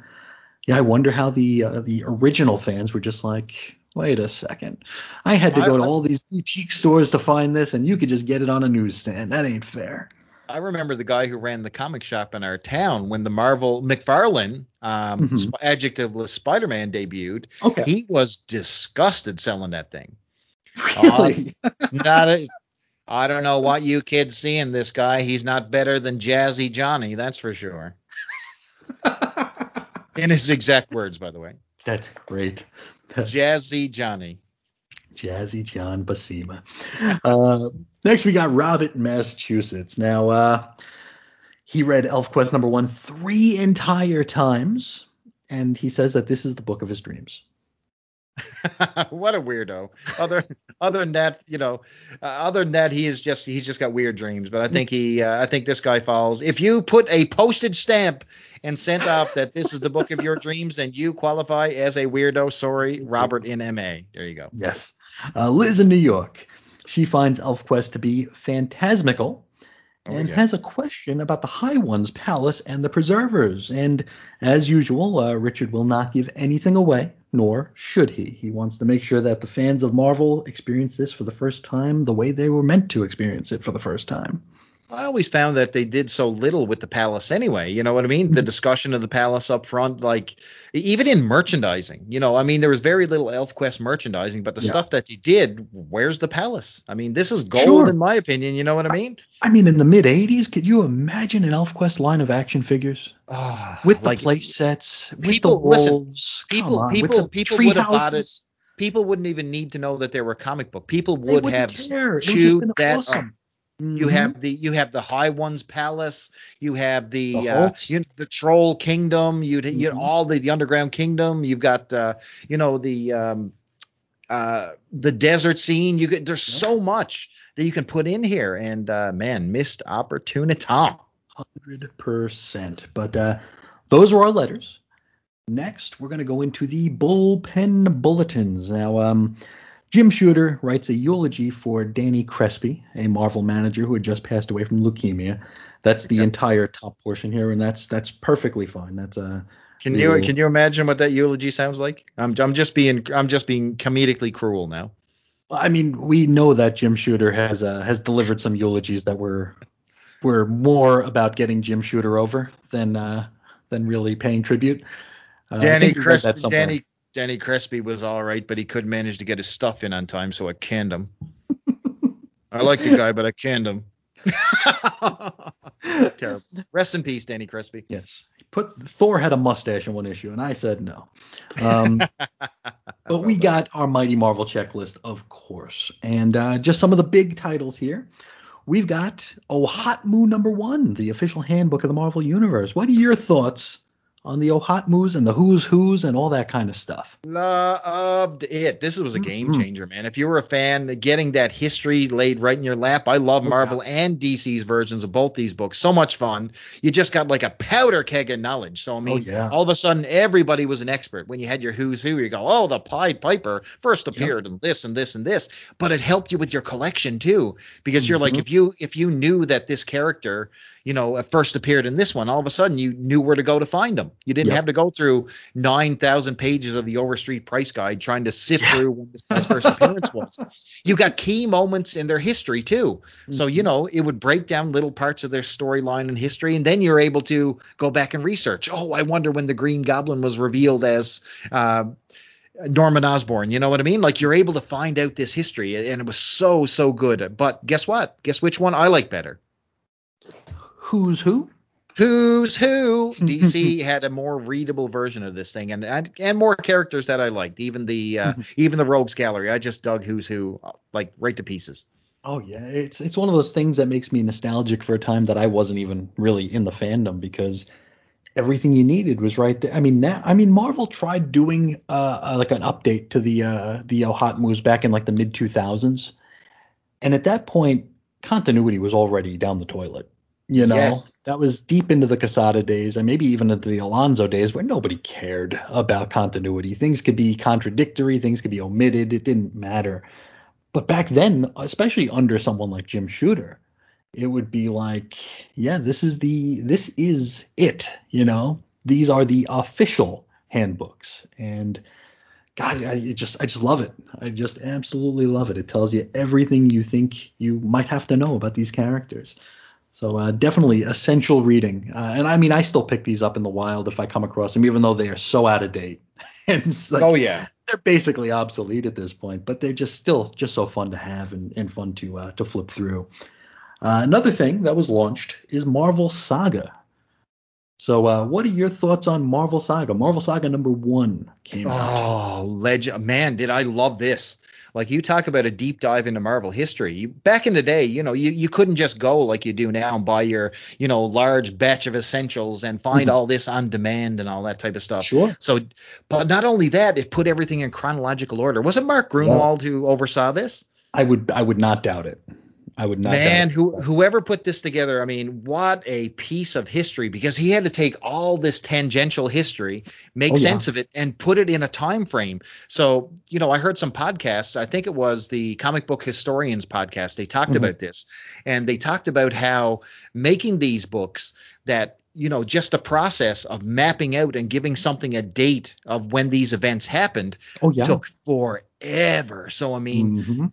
yeah, I wonder how the uh, the original fans were just like, wait a second, I had to go to all these boutique stores to find this, and you could just get it on a newsstand. That ain't fair. I remember the guy who ran the comic shop in our town when the Marvel McFarlane um, Mhm. sp- adjectiveless Spider-Man debuted. Okay, He was disgusted selling that thing. Really? Not a, I don't know what you kids see in this guy. He's not better than Jazzy Johnny, that's for sure. In his exact words, by the way. That's great. Jazzy Johnny. Jazzy John Buscema. Uh, next, we got Robert in Massachusetts. Now, uh, he read ElfQuest number one three entire times, and he says that this is the book of his dreams. what a weirdo. Other other than that, you know, uh, other than that, he is just he's just got weird dreams. But I think he, uh, I think this guy falls. If you put a postage stamp and sent off that this is the book of your dreams, then you qualify as a weirdo. Sorry, Robert in MA. There you go. Yes. Uh, Liz in New York. She finds ElfQuest to be phantasmical Oh, and yeah. has a question about the High One's palace and the preservers. And as usual, uh, Richard will not give anything away, nor should he. He wants to make sure that the fans of Marvel experience this for the first time the way they were meant to experience it for the first time. I always found that they did so little with the palace anyway. You know what I mean? The discussion of the palace up front, like even in merchandising, you know, I mean, there was very little ElfQuest merchandising, but the Yeah. stuff that they did, where's the palace? I mean, this is gold Sure. in my opinion. You know what I mean? I mean, in the mid 80s, could you imagine an ElfQuest line of action figures? Ah, With the like, play sets, with people- the wolves. come people- on, people- with the people would have bought it people wouldn't even need to know that they were a comic book. People would have care. It would just chewed been that awesome. Up. You have the you have the High One's Palace. You have the The uh, you, the Troll Kingdom. You'd you Mhm. all the, the Underground Kingdom. You've got uh, you know the um, uh, the desert scene. You get there's so much that you can put in here, and uh, man, missed opportunity. Hundred percent. But uh, those were our letters. Next, we're going to go into the bullpen bulletins. Now, um, Jim Shooter writes a eulogy for Danny Crespi, a Marvel manager who had just passed away from leukemia. That's the Okay. entire top portion here, and that's that's perfectly fine. That's a Can you can you imagine what that eulogy sounds like? I'm I'm just being I'm just being comedically cruel now. I mean, we know that Jim Shooter has uh, has delivered some eulogies that were were more about getting Jim Shooter over than uh, than really paying tribute. Uh, Danny think we read Crespi. Danny Danny Crespi was all right, but he couldn't manage to get his stuff in on time, so I canned him. I like the guy, but I canned him. Terrible. Rest in peace, Danny Crespi. Yes. Put Thor had a mustache in one issue, and I said no. Um, but we got our Mighty Marvel checklist, of course, and uh, just some of the big titles here. We've got OHOTMU number one, the official handbook of the Marvel Universe. What are your thoughts on the OHOTMUs and the Who's Who's and all that kind of stuff? Loved it. This was a game Mhm. changer, man. If you were a fan, getting that history laid right in your lap. I love Oh, Marvel and DC's versions of both these books. So much fun. You just got like a powder keg of knowledge. So I mean, yeah. all of a sudden everybody was an expert. When you had your who's who, you go, oh, the Pied Piper first appeared in this and this and this. But it helped you with your collection too, because you're like, Mhm. if you if you knew that this character, you know, first appeared in this one, all of a sudden you knew where to go to find him. Them. You didn't Yep. have to go through nine thousand pages of the Overstreet Price Guide trying to sift through when this guy's first appearance was. You got key moments in their history too. So Mm-hmm. you know it would break down little parts of their storyline and history, and then you're able to go back and research. Oh, I wonder when the Green Goblin was revealed as. Uh, Norman Osborn, you know what I mean? Like you're able to find out this history, and it was so so good. But guess what? Guess which one I like better? Who's who? Who's Who? DC had a more readable version of this thing, and and, and more characters that I liked. Even the uh, even the Rogues Gallery, I just dug Who's Who like right to pieces. Oh yeah, it's it's one of those things that makes me nostalgic for a time that I wasn't even really in the fandom because everything you needed was right there. I mean, now I mean Marvel tried doing uh, uh like an update to the uh the uh, hot moves back in like the mid 2000s. And at that point continuity was already down the toilet. You know, Yes. that was deep into the Quesada days and maybe even into the Alonso days where nobody cared about continuity. Things could be contradictory, things could be omitted, it didn't matter. But back then, especially under someone like Jim Shooter, it would be like, yeah, this is the this is it, you know. These are the official handbooks and God, I just I just love it. I just absolutely love it. It tells you everything you think you might have to know about these characters. So uh, definitely essential reading. Uh, and I mean, I still pick these up in the wild if I come across them, even though they are so out of date. and it's like, oh yeah, they're basically obsolete at this point, but they're just still just so fun to have and, and fun to uh, to flip through. Uh, another thing that was launched is Marvel Saga. So, uh, what are your thoughts on Marvel Saga? Marvel Saga number one came out. Oh, legend, man! Did I love this? Like you talk about a deep dive into Marvel history. You, back in the day, you know, you, you couldn't just go like you do now and buy your, you know, large batch of essentials and find Mhm. all this on demand and all that type of stuff. Sure. So, but not only that, it put everything in chronological order. Was it Mark Gruenwald who oversaw this? I would I would not doubt it. I would not. Man, who whoever put this together, I mean, what a piece of history because he had to take all this tangential history, make Oh, yeah. sense of it, and put it in a time frame. So, you know, I heard some podcasts. I think it was the Comic Book Historians podcast. They talked Mhm. about this, and they talked about how making these books that you know just the process of mapping out and giving something a date of when these events happened Oh yeah. took forever. So I mean, Mhm.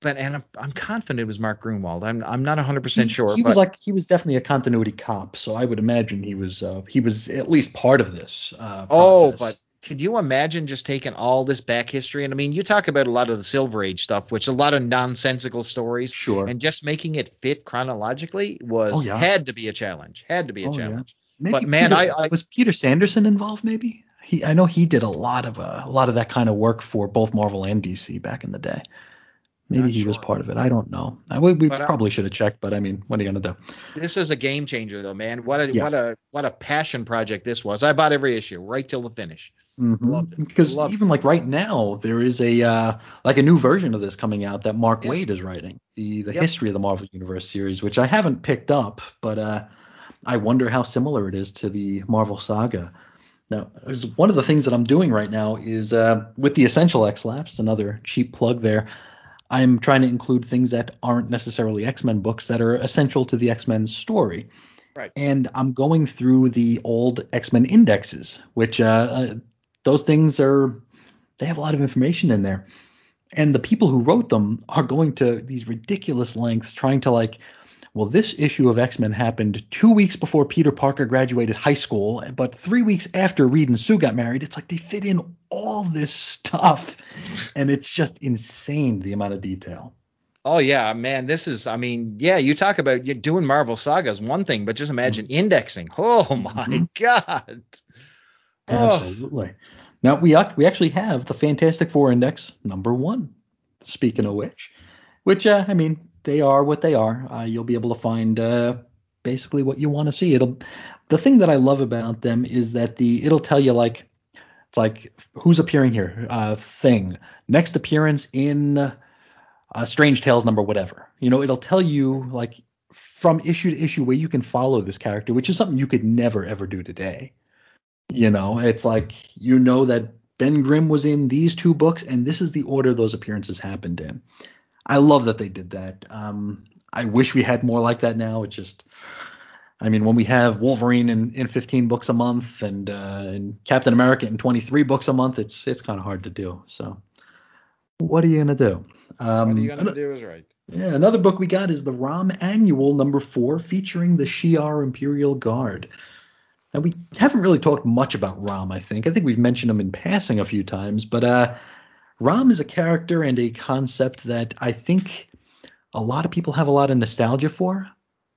But and I'm, I'm confident it was Mark Gruenwald. I'm I'm not 100 percent sure. He was like he was definitely a continuity cop, so I would imagine he was uh, he was at least part of this. Uh, oh, but could you imagine just taking all this back history? And I mean, you talk about a lot of the Silver Age stuff, which a lot of nonsensical stories, sure. and just making it fit chronologically was Oh, yeah. had to be a challenge. Had to be a Oh, yeah. challenge. Maybe but, man, Peter- I- I- was Peter Sanderson involved. Maybe he. I know he did a lot of uh, a lot of that kind of work for both Marvel and DC back in the day. Maybe Not he was part of it. I don't know. I, we we uh, probably should have checked, but I mean, what are you gonna do? This is a game changer, though, man. What a Yeah. what a what a passion project this was. I bought every issue right till the finish. Loved it. Because Loved it. even like right now, there is a uh, like a new version of this coming out that Mark Yeah. Waid is writing, the the Yep. history of the Marvel Universe series, which I haven't picked up, but uh, I wonder how similar it is to the Marvel Saga. Now, one of the things that I'm doing right now is uh, with the Essential X Labs, another cheap plug there. I'm trying to include things that aren't necessarily X Men books that are essential to the X Men story. Right. And I'm going through the old X Men indexes, which uh, uh, those things are, they have a lot of information in there. And the people who wrote them are going to these ridiculous lengths trying to, like, well, this issue of X Men happened two weeks before Peter Parker graduated high school, but three weeks after Reed and Sue got married. It's like they fit in all this stuff, and it's just insane the amount of detail. Oh yeah, man. This is. I mean, yeah. You talk about you doing Marvel sagas, one thing, but just imagine indexing. Oh my Mhm. god. Oh. Absolutely. Now we we actually have the Fantastic Four index number one. Speaking of which, which uh, I mean they are what they are. Uh, you'll be able to find uh, basically what you want to see. It'll. The thing that I love about them is that the it'll tell you like it's like who's appearing here. Uh, thing next appearance in uh, Strange Tales number whatever. You know it'll tell you like from issue to issue where you can follow this character, which is something you could never ever do today. You know, it's like you know that Ben Grimm was in these two books, and this is the order those appearances happened in. I love that they did that. Um, I wish we had more like that now. It just I mean, when we have Wolverine in, in 15 books a month and uh, and Captain America in 23 books a month, it's it's kind of hard to do. So, what are you gonna do? Um, what are you gonna do is right. Yeah, another book we got is the Rom Annual number four, featuring the Shi'ar Imperial Guard. And we haven't really talked much about Rom. I think I think we've mentioned him in passing a few times, but uh, Rom is a character and a concept that I think a lot of people have a lot of nostalgia for.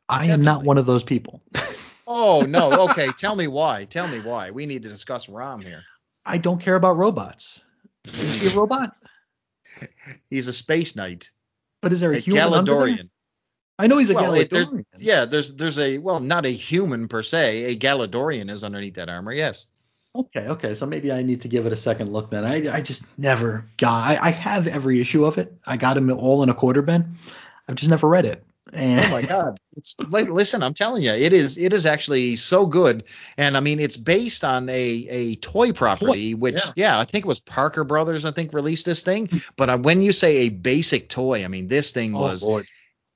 I am not one of those people. oh no. Okay, tell me why. Tell me why. We need to discuss Rom here. I don't care about robots. Is he a robot? He's a space knight. But is there a, a human Galadorian? I know he's a well, Galadorian. It, yeah, there's there's a well, not a human per se. A Galadorian is underneath that armor. Yes. Okay, okay. So maybe I need to give it a second look then. I I just never got. I, I have every issue of it. I got them all in a quarter bin. I've just never read it. And oh my god! It's like listen, I'm telling you, it is it is actually so good. And I mean, it's based on a a toy property, toy, which yeah. yeah. I think it was Parker Brothers. I think released this thing. but uh, when you say a basic toy, I mean this thing oh, was. Lord.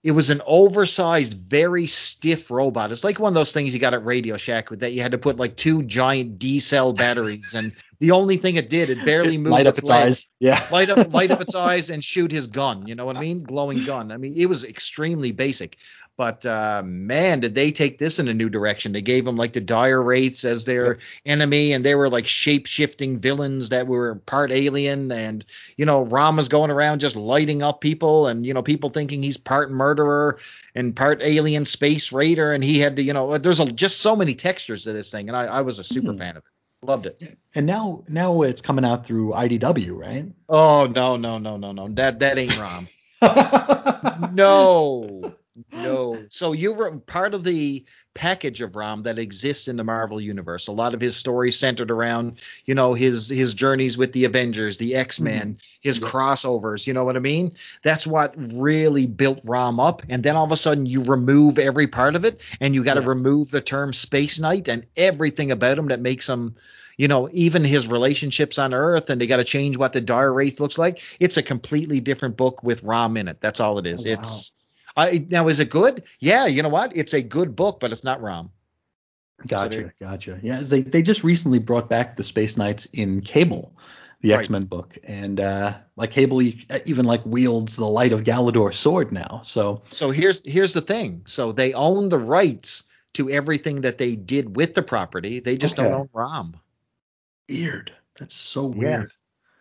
It was an oversized, very stiff robot. It's like one of those things you got at Radio Shack with that you had to put like two giant D cell batteries, and the only thing it did, it barely moved. light up its, eyes, yeah. light up, light up its eyes, and shoot his gun. You know what I mean? Glowing gun. I mean, it was extremely basic. But uh, man, did they take this in a new direction? They gave them like the dire wraiths as their yep. enemy, and they were like shape shifting villains that were part alien. And you know, Rama's going around just lighting up people, and you know, people thinking he's part murderer and part alien space raider, and he had to, you know, there's a, just so many textures to this thing, and I, I was a super mm. fan of it. Loved it. And now now it's coming out through IDW, right? Oh no no no no no that that ain't Rom. no no. So you were part of the package of Rom that exists in the Marvel universe. A lot of his stories centered around, you know, his his journeys with the Avengers, the X-Men, mm-hmm. his yeah. crossovers, you know what I mean? That's what really built Rom up. And then all of a sudden you remove every part of it and you got to yeah. remove the term Space Knight and everything about him that makes him you know, even his relationships on Earth, and they got to change what the Dire Wraith looks like. It's a completely different book with Rom in it. That's all it is. Oh, wow. It's I, now, is it good? Yeah, you know what? It's a good book, but it's not Rom. Gotcha, so gotcha. Yeah, they they just recently brought back the Space Knights in Cable, the right. X Men book, and uh, like Cable even like wields the Light of Galador sword now. So so here's here's the thing. So they own the rights to everything that they did with the property. They just okay. don't own Rom. Weird. That's so weird. Yeah.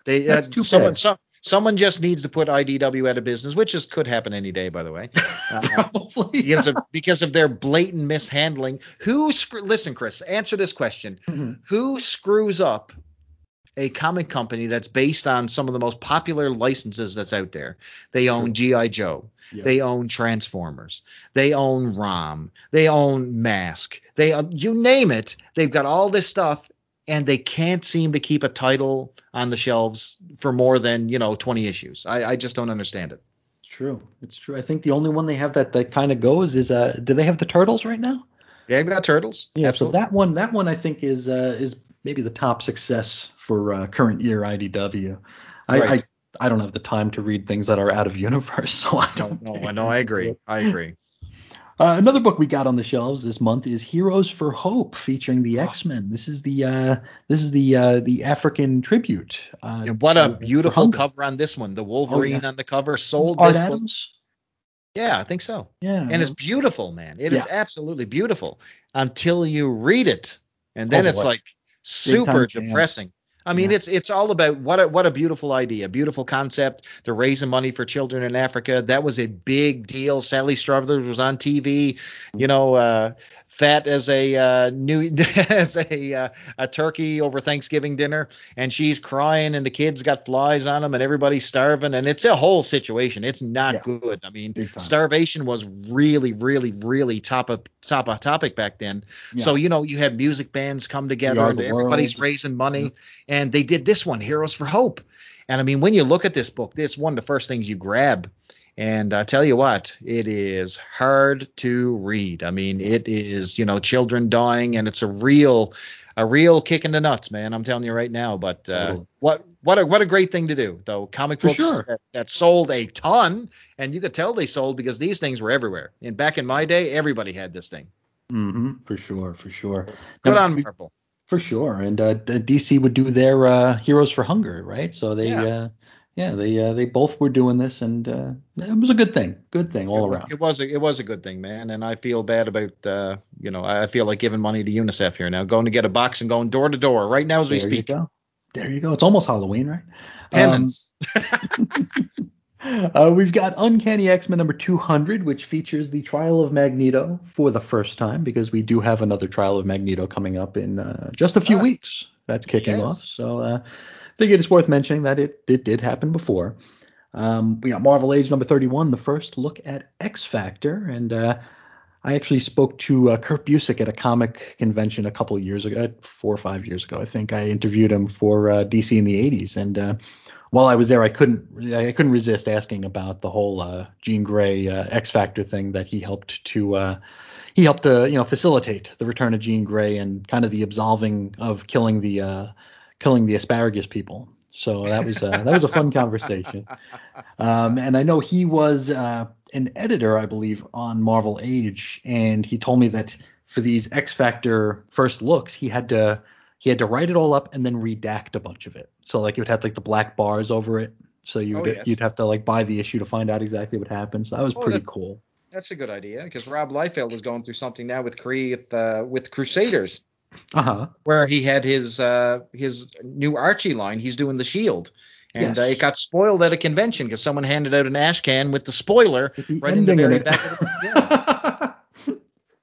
They That's uh, too someone, some, Someone just needs to put IDW out of business, which just could happen any day, by the way. Uh, Probably. because of because of their blatant mishandling. Who screw? Listen, Chris, answer this question: mm-hmm. Who screws up a comic company that's based on some of the most popular licenses that's out there? They own GI Joe. Yep. They own Transformers. They own ROM. They own Mask. They uh, you name it. They've got all this stuff, and they can't seem to keep a title on the shelves for more than you know 20 issues. I, I just don't understand it. It's true. It's true. I think the only one they have that that kind of goes is uh, do they have the turtles right now? Yeah, they've got turtles. Yeah, Absolutely. so that one that one I think is uh, is maybe the top success for uh, current year IDW. I, right. I I don't have the time to read things that are out of universe, so I don't. No, no, no I agree. I agree. Uh, another book we got on the shelves this month is Heroes for Hope, featuring the oh. X Men. This is the uh, this is the uh, the African tribute. Uh, and what a beautiful cover on this one. The Wolverine oh, yeah. on the cover sold. Art Adams. Yeah, I think so. Yeah, and it's beautiful, man. It yeah. is absolutely beautiful until you read it, and then oh, it's like super depressing. I mean, yeah. it's it's all about what a what a beautiful idea, beautiful concept. They're raising money for children in Africa. That was a big deal. Sally Struthers was on TV. You know, uh, fat as a uh, new as a uh, a turkey over Thanksgiving dinner, and she's crying, and the kids got flies on them, and everybody's starving, and it's a whole situation. It's not yeah. good. I mean, starvation was really, really, really top of top of topic back then. Yeah. So you know, you had music bands come together, and everybody's world. raising money, mm-hmm. and they did this one, Heroes for Hope. And I mean, when you look at this book, this one of the first things you grab and I tell you what, it is hard to read. I mean, it is, you know, children dying, and it's a real, a real kick in the nuts, man. I'm telling you right now. But uh, what, what a, what a great thing to do, though. Comic For books sure. that, that, sold a ton, and you could tell they sold because these things were everywhere. And back in my day, everybody had this thing. Mm-hmm. For sure, for sure. Good Now, on Marvel. For sure, and uh, DC would do their uh, Heroes for Hunger, right? So they, Yeah. Uh, yeah, they uh, they both were doing this, and uh, it was a good thing, good thing all it was, around. It was a, it was a good thing, man, and I feel bad about uh, you know I feel like giving money to UNICEF here now, going to get a box and going door to door right now as we there you speak. go. There you go. It's almost Halloween, right? Um, Penance. uh, we've got Uncanny X-Men number 200, which features the trial of Magneto for the first time, because we do have another trial of Magneto coming up in uh, just a few Ah. weeks. That's kicking Yes. off. So uh, figured it's worth mentioning that it, it did happen before. Um, we got Marvel Age number 31, the first look at X Factor, and uh, I actually spoke to uh, Kurt Busiek at a comic convention a couple years ago, four or five years ago, I think. I interviewed him for uh, DC in the 80s, and uh, while I was there, I couldn't I couldn't resist asking about the whole uh, Jean Grey uh, X Factor thing that he helped to uh, he helped to you know facilitate the return of Jean Grey and kind of the absolving of killing the uh, killing the asparagus people. So that was uh, that was a fun conversation. Um, and I know he was uh, an editor, I believe, on Marvel Age, and he told me that for these X Factor first looks, he had to he had to write it all up and then redact a bunch of it. So like it would have like the black bars over it. So you Oh, would yes. you'd have to like buy the issue to find out exactly what happened. So that was Oh, pretty that- cool. That's a good idea because Rob Liefeld is going through something now with Cree uh, with Crusaders, Uh huh. where he had his uh, his new Archie line. He's doing the Shield, and Yes. uh, it got spoiled at a convention because someone handed out an ash can with the spoiler, With the Right in the very back of the- yeah.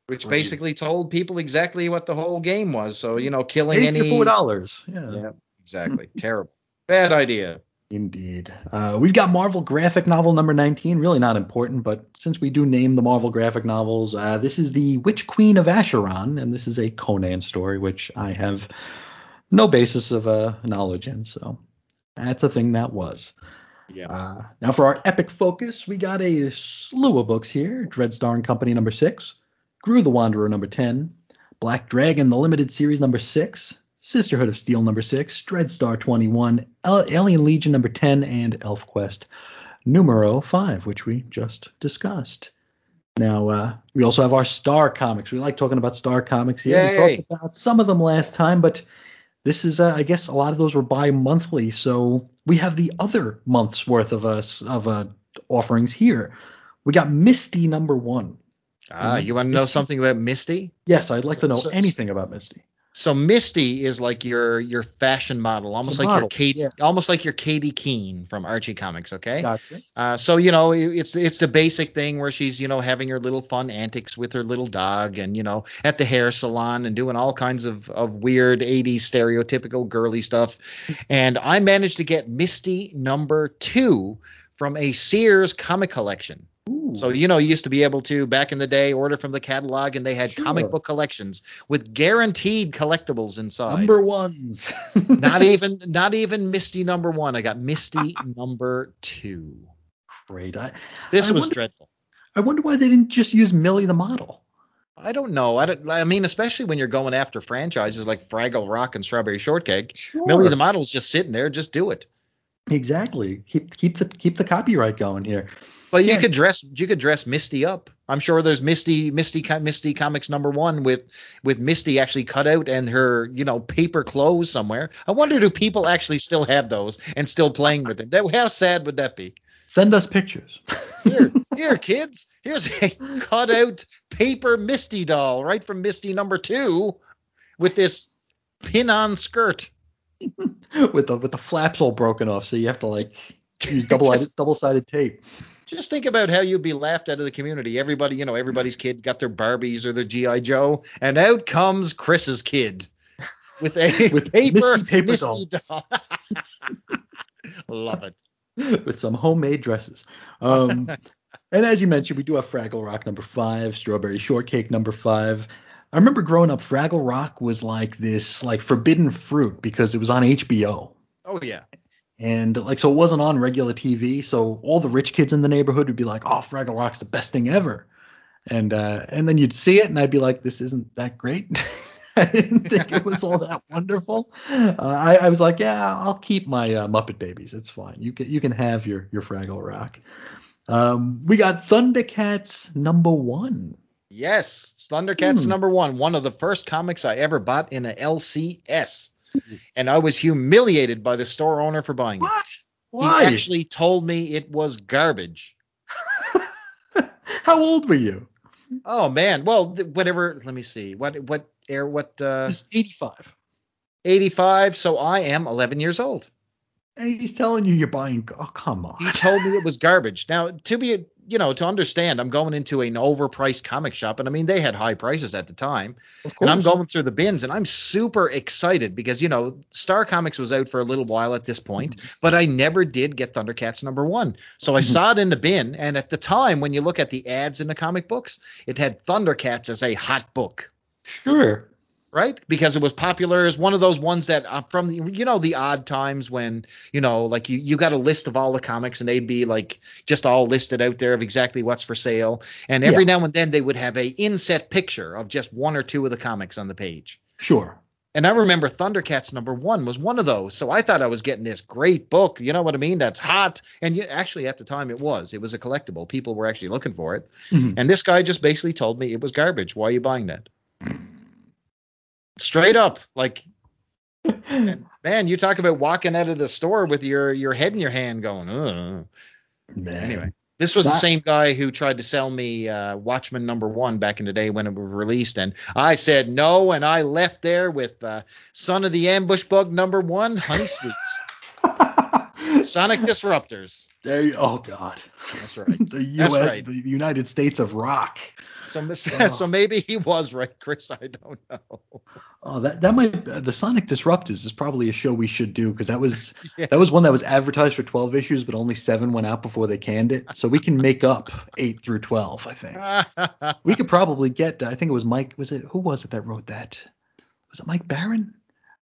which basically told people exactly what the whole game was. So you know, killing Save any four dollars. Yeah. Yeah, exactly. Terrible. Bad idea. Indeed. Uh, we've got Marvel graphic novel number 19. Really not important, but since we do name the Marvel graphic novels, uh, this is the Witch Queen of Acheron, and this is a Conan story, which I have no basis of uh, knowledge in. So that's a thing that was. Yeah. Uh, now for our epic focus, we got a slew of books here. Dreadstar and Company number six, Groo the Wanderer number 10, Black Dragon the Limited Series number six, Sisterhood of Steel number six, Dreadstar 21, Al- Alien Legion number 10, and ElfQuest numero 5, which we just discussed. Now, uh, we also have our Star Comics. We like talking about Star Comics here. We talked about some of them last time, but this is, uh, I guess, a lot of those were bi-monthly, so we have the other month's worth of us of uh, offerings here. We got Misty number one. Ah, you want to know Misty- something about Misty? Yes, I'd like to know so- anything about Misty. So Misty is like your your fashion model, almost like model, your Kate, yeah. almost like your Katy Keene from Archie Comics. Okay. Gotcha. Uh, so you know it- it's it's the basic thing where she's you know having her little fun antics with her little dog and you know at the hair salon and doing all kinds of of weird 80s stereotypical girly stuff. And I managed to get Misty number two from a Sears comic collection. Ooh. So you know, you used to be able to back in the day order from the catalog, and they had Sure. comic book collections with guaranteed collectibles inside. number ones. not even not even Misty number one. I got Misty number two. Great. I, This I was wonder- dreadful. I wonder why they didn't just use Millie the model. I don't know. I don't. I mean, especially when you're going after franchises like Fraggle Rock and Strawberry Shortcake. Sure. Millie the model's just sitting there. Just do it. Exactly. Keep keep the keep the copyright going here. But you Yeah. could dress you could dress Misty up. I'm sure there's Misty Misty Misty Comics number one with with Misty actually cut out and her you know paper clothes somewhere. I wonder do people actually still have those and still playing with them? That, how sad would that be? Send us pictures. Here, here, kids. Here's a cut out paper Misty doll right from Misty number two with this pin on skirt. with the with the flaps all broken off, so you have to like use double double sided tape. Just think about how you'd be laughed out of the community. Everybody, you know, everybody's kid got their Barbies or their GI Joe, and out comes Chris's kid with a With paper Misty paper Misty doll. Love it. with some homemade dresses. Um, and as you mentioned, we do have Fraggle Rock number five, Strawberry Shortcake number five. I remember growing up, Fraggle Rock was like this like forbidden fruit because it was on HBO. Oh yeah. And like so it wasn't on regular TV, so all the rich kids in the neighborhood would be like, "Oh, Fraggle Rock's the best thing ever." And uh and then you'd see it and I'd be like, "This isn't that great." I didn't think it was all that wonderful. Uh, I, I was like, "Yeah, I'll keep my uh, Muppet Babies. It's fine. You can you can have your your Fraggle Rock." Um, we got Thundercats number one. Yes, Thundercats Hmm. number one, one of the first comics I ever bought in a LCS, and I was humiliated by the store owner for buying it. What? Why? He actually told me it was garbage. How old were you? Oh man, well, whatever. Let me see. What what air what uh He's 85. 85, so I am 11 years old. And he's telling you you're buying. Oh, come on. He told me it was garbage. Now, to be, you know, to understand, I'm going into an overpriced comic shop, and I mean, they had high prices at the time. Of And I'm going through the bins, and I'm super excited because, you know, Star Comics was out for a little while at this point, Mm-hmm. but I never did get Thundercats number one. So I saw it in the bin, and at the time, when you look at the ads in the comic books, it had Thundercats as a hot book. Sure. Right? Because it was popular as one of those ones that uh, from the, you know the odd times when you know like you you got a list of all the comics and they'd be like just all listed out there of exactly what's for sale, and every now and then they would have a inset picture of just one or two of the comics on the page. Sure. And I remember Thundercats number one was one of those. So I thought I was getting this great book. You know what I mean? That's hot. And you, actually, at the time, it was. It was a collectible. People were actually looking for it. Mhm. And this guy just basically told me it was garbage. Why are you buying that? Straight up, like, man, you talk about walking out of the store with your your head in your hand, going, Ugh. Man. Anyway, this was the same guy who tried to sell me uh, Watchmen number one back in the day when it was released, and I said no, and I left there with uh, Son of the Ambush Bug number one, Honey Sweets, Sonic Disruptors. there you, oh God. That's right. The U.S. That's right. The United States of rock. So, Oh. so maybe he was right, Chris. I don't know. Oh, that that might uh, the Sonic Disruptors is probably a show we should do because that was Yeah. that was one that was advertised for 12 issues, but only seven went out before they canned it. So we can make up eight through 12, I think. We could probably get. I think it was Mike. Was it who was it that wrote that? Was it Mike Baron?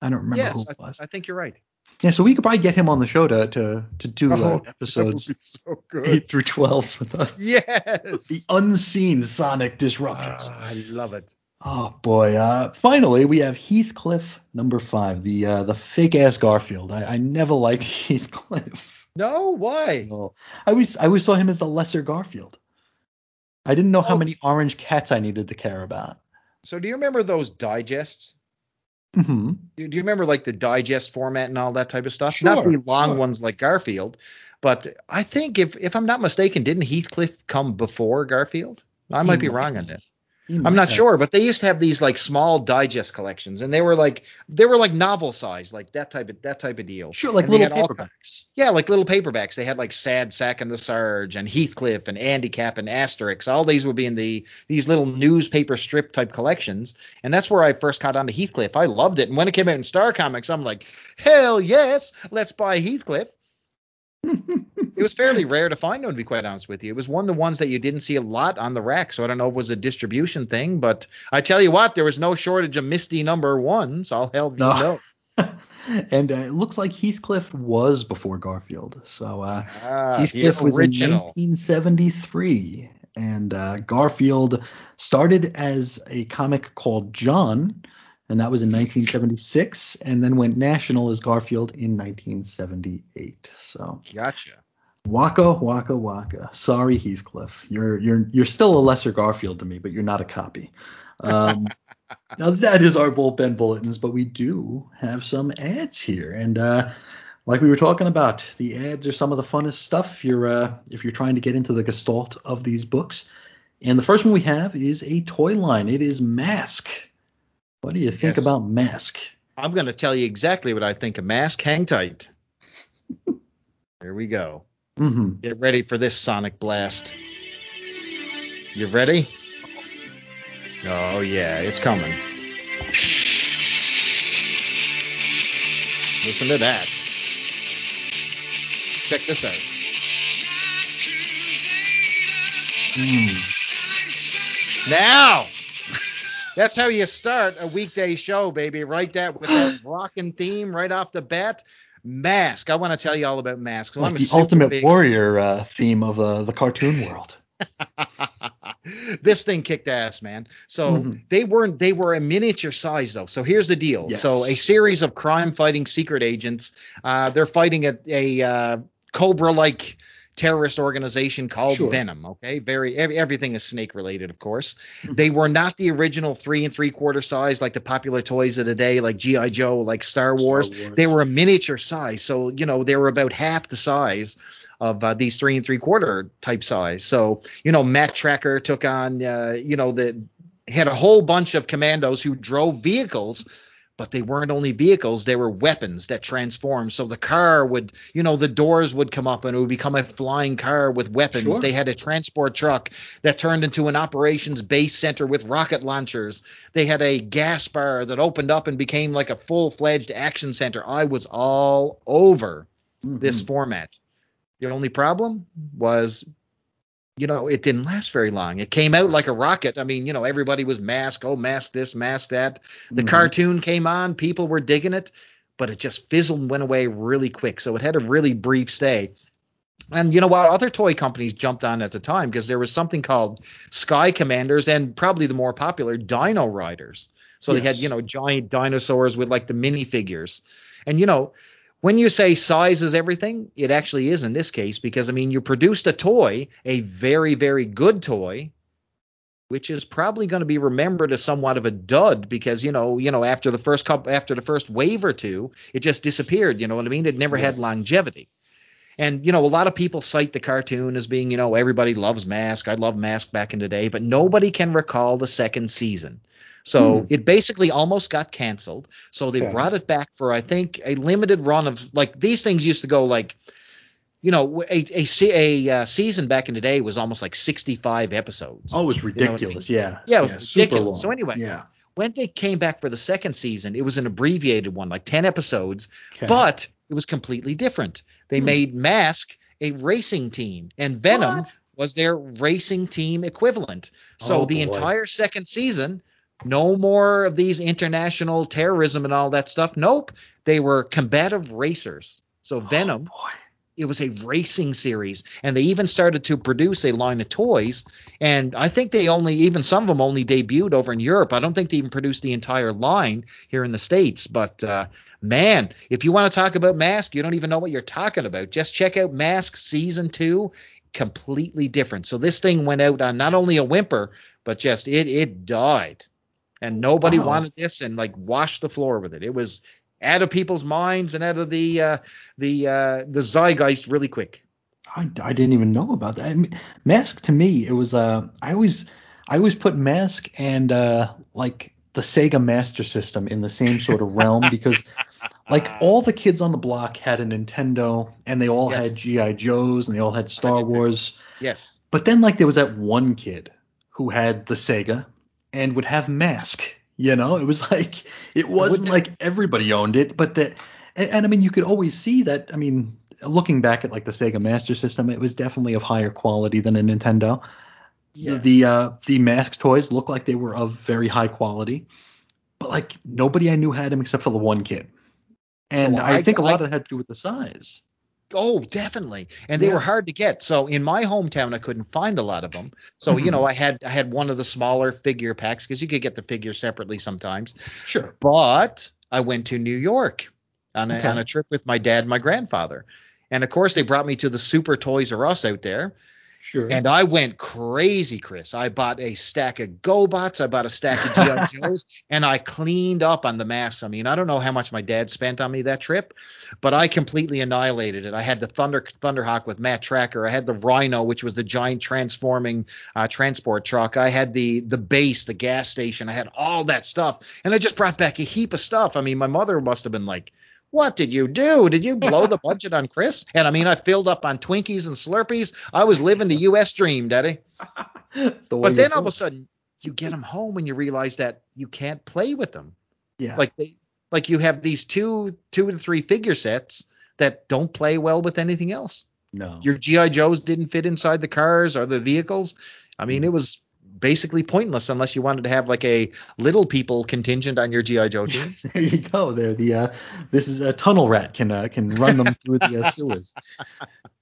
I don't remember yes, who it I, was. I think you're right. Yeah, so we could probably get him on the show to to to do uh, Oh, be episodes so eight through 12 with us. Yes. The unseen Sonic Disruptors. Ah, I love it. Oh boy! Uh, finally, we have Heathcliff number five, the uh, the fake ass Garfield. I, I never liked Heathcliff. No, why? No. I always I always saw him as the lesser Garfield. I didn't know how Oh. many orange cats I needed to care about. So do you remember those digests? Hmm Do do you remember like the digest format and all that type of stuff? Sure, Not the long sure. ones like Garfield, but I think if if I'm not mistaken, didn't Heathcliff come before Garfield? I might be wrong on that. I'm not sure, but they used to have these like small digest collections, and they were like they were like novel size, like that type of that type of deal. Sure, like And little paperbacks. Yeah, like little paperbacks. They had like Sad Sack and the Sarge and Heathcliff and Andy Capp and Asterix. All these would be in the these little newspaper strip type collections. And that's where I first caught on to Heathcliff. I loved it. And when it came out in Star Comics, I'm like, hell yes, let's buy Heathcliff. It was fairly rare to find them, to be quite honest with you. It was one of the ones that you didn't see a lot on the rack, so I don't know if it was a distribution thing, but I tell you what, there was no shortage of Misty number ones. I'll help you No. know. and uh, it looks like Heathcliff was before Garfield. So uh, Ah, Heathcliff was in 1973, and uh, Garfield started as a comic called John, and that was in 1976, and then went national as Garfield in 1978. So Gotcha. Waka Waka Waka. Sorry, Heathcliff. You're you're you're still a lesser Garfield to me, but you're not a copy. Um, now that is our bullpen bulletins, but we do have some ads here, and uh, like we were talking about, the ads are some of the funnest stuff if you're uh, if you're trying to get into the gestalt of these books. And the first one we have is a toy line. It is Mask. What do you think Yes. about Mask? I'm going to tell you exactly what I think of Mask. Hang tight. Here we go. Hmm Get ready for this sonic blast. You ready? Oh yeah, it's coming. Listen to that. Check this out. Now, that's how you start a weekday show, baby. Right that with that rocking theme right off the bat. Mask. I want to tell you all about Mask. Like the Ultimate big- Warrior uh, theme of uh, the cartoon world. this thing kicked ass, man. So Mhm. they weren't they were a miniature size though. So here's the deal. Yes. So a series of crime fighting secret agents. Uh, they're fighting a, a uh, cobra like terrorist organization called Sure. Venom. Okay, very every, everything is snake related, of course. they were not the original three and three quarter size like the popular toys of the day, like GI Joe, like Star Wars. Wars. They were a miniature size, so you know they were about half the size of uh, these three and three quarter type size. So you know Matt Trakker took on uh, you know the had a whole bunch of commandos who drove vehicles but they weren't only vehicles they were weapons that transformed. So the car would you know the doors would come up and it would become a flying car with weapons. Sure. they had a transport truck that turned into an operations base center with rocket launchers. They had a gas bar that opened up and became like a full-fledged action center. I was all over this Mhm. format. The only problem was you know it didn't last very long. It came out like a rocket. I mean you know everybody was mask oh mask this mask that. The Mhm. cartoon came on people were digging it but it just fizzled and went away really quick. So it had a really brief stay. And you know what? Other toy companies jumped on at the time because there was something called sky commanders and probably the more popular dino riders. So they had you know giant dinosaurs with like the minifigures. And you know when you say size is everything, it actually is in this case because I mean you produced a toy, a very very good toy, which is probably going to be remembered as somewhat of a dud because you know you know after the first couple after the first wave or two, it just disappeared. You know what I mean? It never had longevity. And you know, a lot of people cite the cartoon as being, you know, everybody loves Mask. I love Mask back in the day, but nobody can recall the second season. So Hmm. it basically almost got canceled. So they Okay. brought it back for I think a limited run of like these things used to go like, you know, a a, a uh, season back in the day was almost like 65 episodes. Oh, it was know I mean? ridiculous. Yeah. Yeah, it was super ridiculous. So anyway, Yeah. When they came back for the second season, it was an abbreviated one, like 10 episodes, Okay. but it was completely different. They Hmm. made Mask a racing team, and Venom What? was their racing team equivalent. So Oh, the boy. entire second season, no more of these international terrorism and all that stuff. Nope, they were combative racers. So Venom, Oh, it was a racing series, and they even started to produce a line of toys. And I think they only, even some of them only debuted over in Europe. I don't think they even produced the entire line here in the states. But uh, man, if you want to talk about Mask, you don't even know what you're talking about. Just check out Mask season two. Completely different. So this thing went out on not only a whimper, but just it it died, and nobody Wow. wanted this, and like washed the floor with it. It was out of people's minds and out of the uh, the uh, the zeitgeist really quick. I, I didn't even know about that. I mean, Mask to me, it was uh, I always I always put Mask and uh, like the Sega Master System in the same sort of realm because like all the kids on the block had a Nintendo and they all Yes. had GI Joes and they all had Star. Wars. Yes. But then like there was that one kid who had the Sega and would have Mask. You know, it was like it wasn't like everybody owned it, but that and, and I mean you could always see that. I mean, looking back at like the Sega Master System, it was definitely of higher quality than a Nintendo. Yeah. The uh, the Mask toys looked like they were of very high quality, but like nobody I knew had them except for the one kid. And Oh, I, I- think a lot I- of that had to do with the size. Oh, definitely. And they Yeah. were hard to get. So in my hometown, I couldn't find a lot of them. So you Mhm. know, I had I had one of the smaller figure packs because you could get the figures separately sometimes. Sure. But I went to New York on a, Okay. on a trip with my dad and my grandfather. And of course, they brought me to the Super Toys R Us out there. Sure. And I went crazy, Chris. I bought a stack of GoBots. I bought a stack of GI Joes, and I cleaned up on the masks. I mean, I don't know how much my dad spent on me that trip, but I completely annihilated it. I had the Thunder Thunderhawk with Matt Trakker. I had the Rhino, which was the giant transforming uh, transport truck. I had the the base, the gas station. I had all that stuff, and I just brought back a heap of stuff. I mean, my mother must have been like. What did you do? Did you blow the budget on Chris? And I mean, I filled up on Twinkies and Slurpees. I was living the U.S. dream, Daddy. The But then all of a sudden, you get them home and you realize that you can't play with them. yeah. Like they, like you have these two, two and three figure sets that don't play well with anything else. no. Your GI Joes didn't fit inside the cars or the vehicles. I mean, Mhm. it was basically pointless unless you wanted to have like a little people contingent on your GI Joe team. There you go. There, the uh, this is a tunnel rat can uh, can run them through the uh, sewers.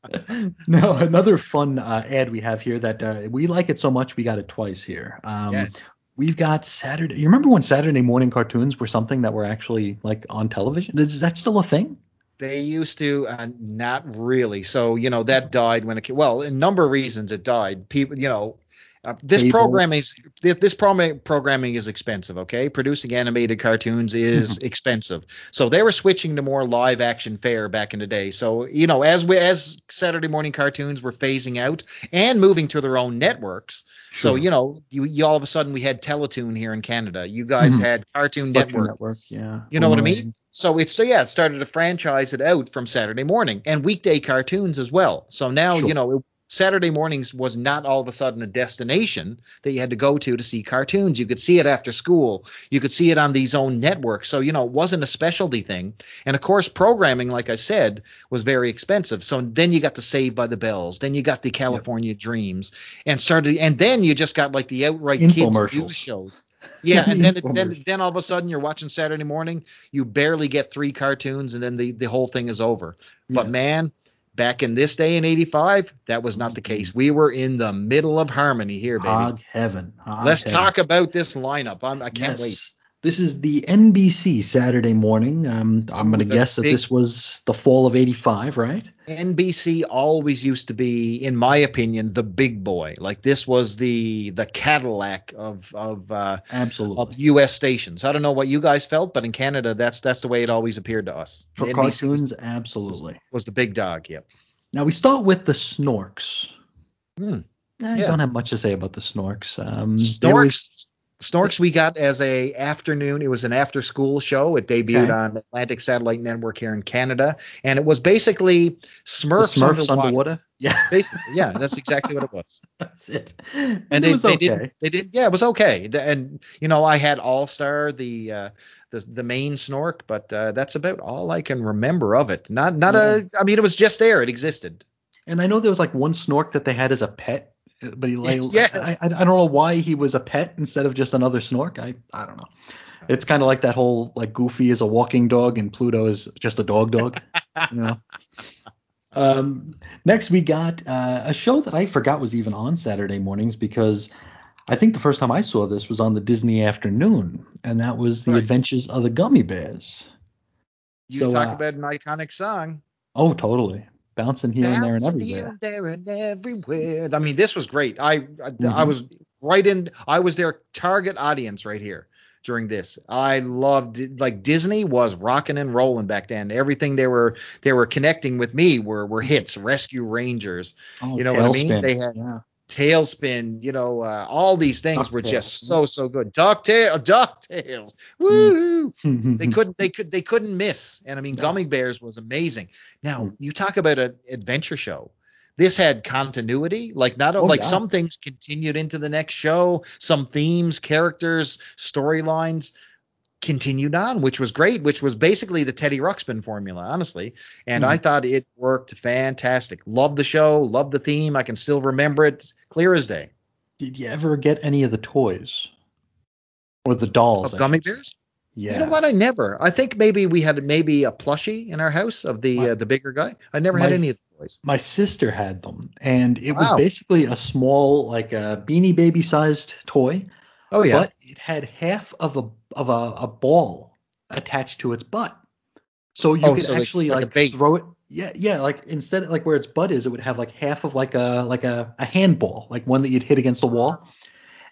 now, another fun uh, ad we have here that uh, we like it so much we got it twice here. Um, yes. We've got Saturday. You remember when Saturday morning cartoons were something that were actually like on television? Is that still a thing? They used to, uh, not really. So you know that died when it. Well, a number of reasons it died. People, you know, uh, this Cable. programming is this, programming is expensive. Okay, producing animated cartoons is expensive. So they were switching to more live action fare back in the day. So you know, as we as Saturday morning cartoons were phasing out and moving to their own networks. sure. So you know, you, you all of a sudden we had Teletoon here in Canada. You guys Mhm. had Cartoon Cartoon Network. yeah. You know what I mean? So it's so yeah, it started to franchise it out from Saturday morning and weekday cartoons as well. So now Sure. you know it, Saturday mornings was not all of a sudden a destination that you had to go to to see cartoons. You could see it after school. You could see it on these own networks. So you know it wasn't a specialty thing. And of course, programming, like I said, was very expensive. So then you got the Saved by the Bells. Then you got the California Dreams, and started. And then you just got like the outright kids news shows. Yeah, and then then then all of a sudden you're watching Saturday morning, you barely get three cartoons, and then the the whole thing is over. But Yeah. man, back in this day in '85, that was not the Mm-hmm. case. We were in the middle of harmony here, baby. Hog heaven. Hog Let's heaven. talk about this lineup. I'm, I can't yes. wait. This is the NBC Saturday morning. Um, I'm going to guess that this was the fall of '85, right? NBC always used to be, in my opinion, the big boy. Like this was the the Cadillac of of uh, Absolutely. of U.S. stations. I don't know what you guys felt, but in Canada, that's that's the way it always appeared to us. For NBC cartoons, was, absolutely. was the big dog. Yep. Now we start with the Snorks. Hmm. I Yeah. don't have much to say about the Snorks. Um, Snorks. Snorks we got as a afternoon. It was an after school show. It debuted Okay. on Atlantic Satellite Network here in Canada, and it was basically the Smurfs, Smurfs underwater. underwater. Yeah, Basically, yeah, that's exactly what it was. that's it. And it they, was they did they did yeah, it was okay. And you know, I had All Star the uh, the the main Snork, but uh, that's about all I can remember of it. Not not a. I mean, it was just there. It existed. And I know there was like one Snork that they had as a pet, but he like Yes. I, I I don't know why he was a pet instead of just another Snork. I I don't know. It's kind of like that whole like Goofy is a walking dog and Pluto is just a dog dog. you know. Um, next we got uh, a show that I forgot was even on Saturday mornings because I think the first time I saw this was on the Disney afternoon, and that was the Right. Adventures of the Gummy Bears. You So, talk uh, about an iconic song. Oh, totally. Bouncing here and there and everywhere. here and there and everywhere. I mean, this was great. I I, I Mhm. was right in. I was their target audience right here during this. I loved like Disney was rocking and rolling back then. Everything they were they were connecting with me were were hits. Rescue Rangers, Oh, You know what I mean? They had- yeah. TaleSpin. You know, uh, all these things were DuckTales. just so so good. Ducktail, Ducktales. Woo! they couldn't they could they couldn't miss and i mean No. gummy bears was amazing now Mm. you talk about an adventure show this had continuity like not Oh, like yeah. some things continued into the next show some themes characters storylines continued on which was great which was basically the teddy ruxpin formula honestly and Mm. i thought it worked fantastic loved the show loved the theme i can still remember it clear as day Did you ever get any of the toys or the dolls? of gummy bears Yeah. You know what? I never. I think maybe we had maybe a plushie in our house of the My- uh, the bigger guy. I never had any of the toys. My sister had them, and it was basically a small, like a beanie baby sized toy, Oh yeah. but it had half of a of a, a ball attached to its butt. So you Oh, could so actually like like, throw it. Yeah, yeah. Like instead, like where its butt is, it would have like half of like a like a, a handball, like one that you'd hit against the wall,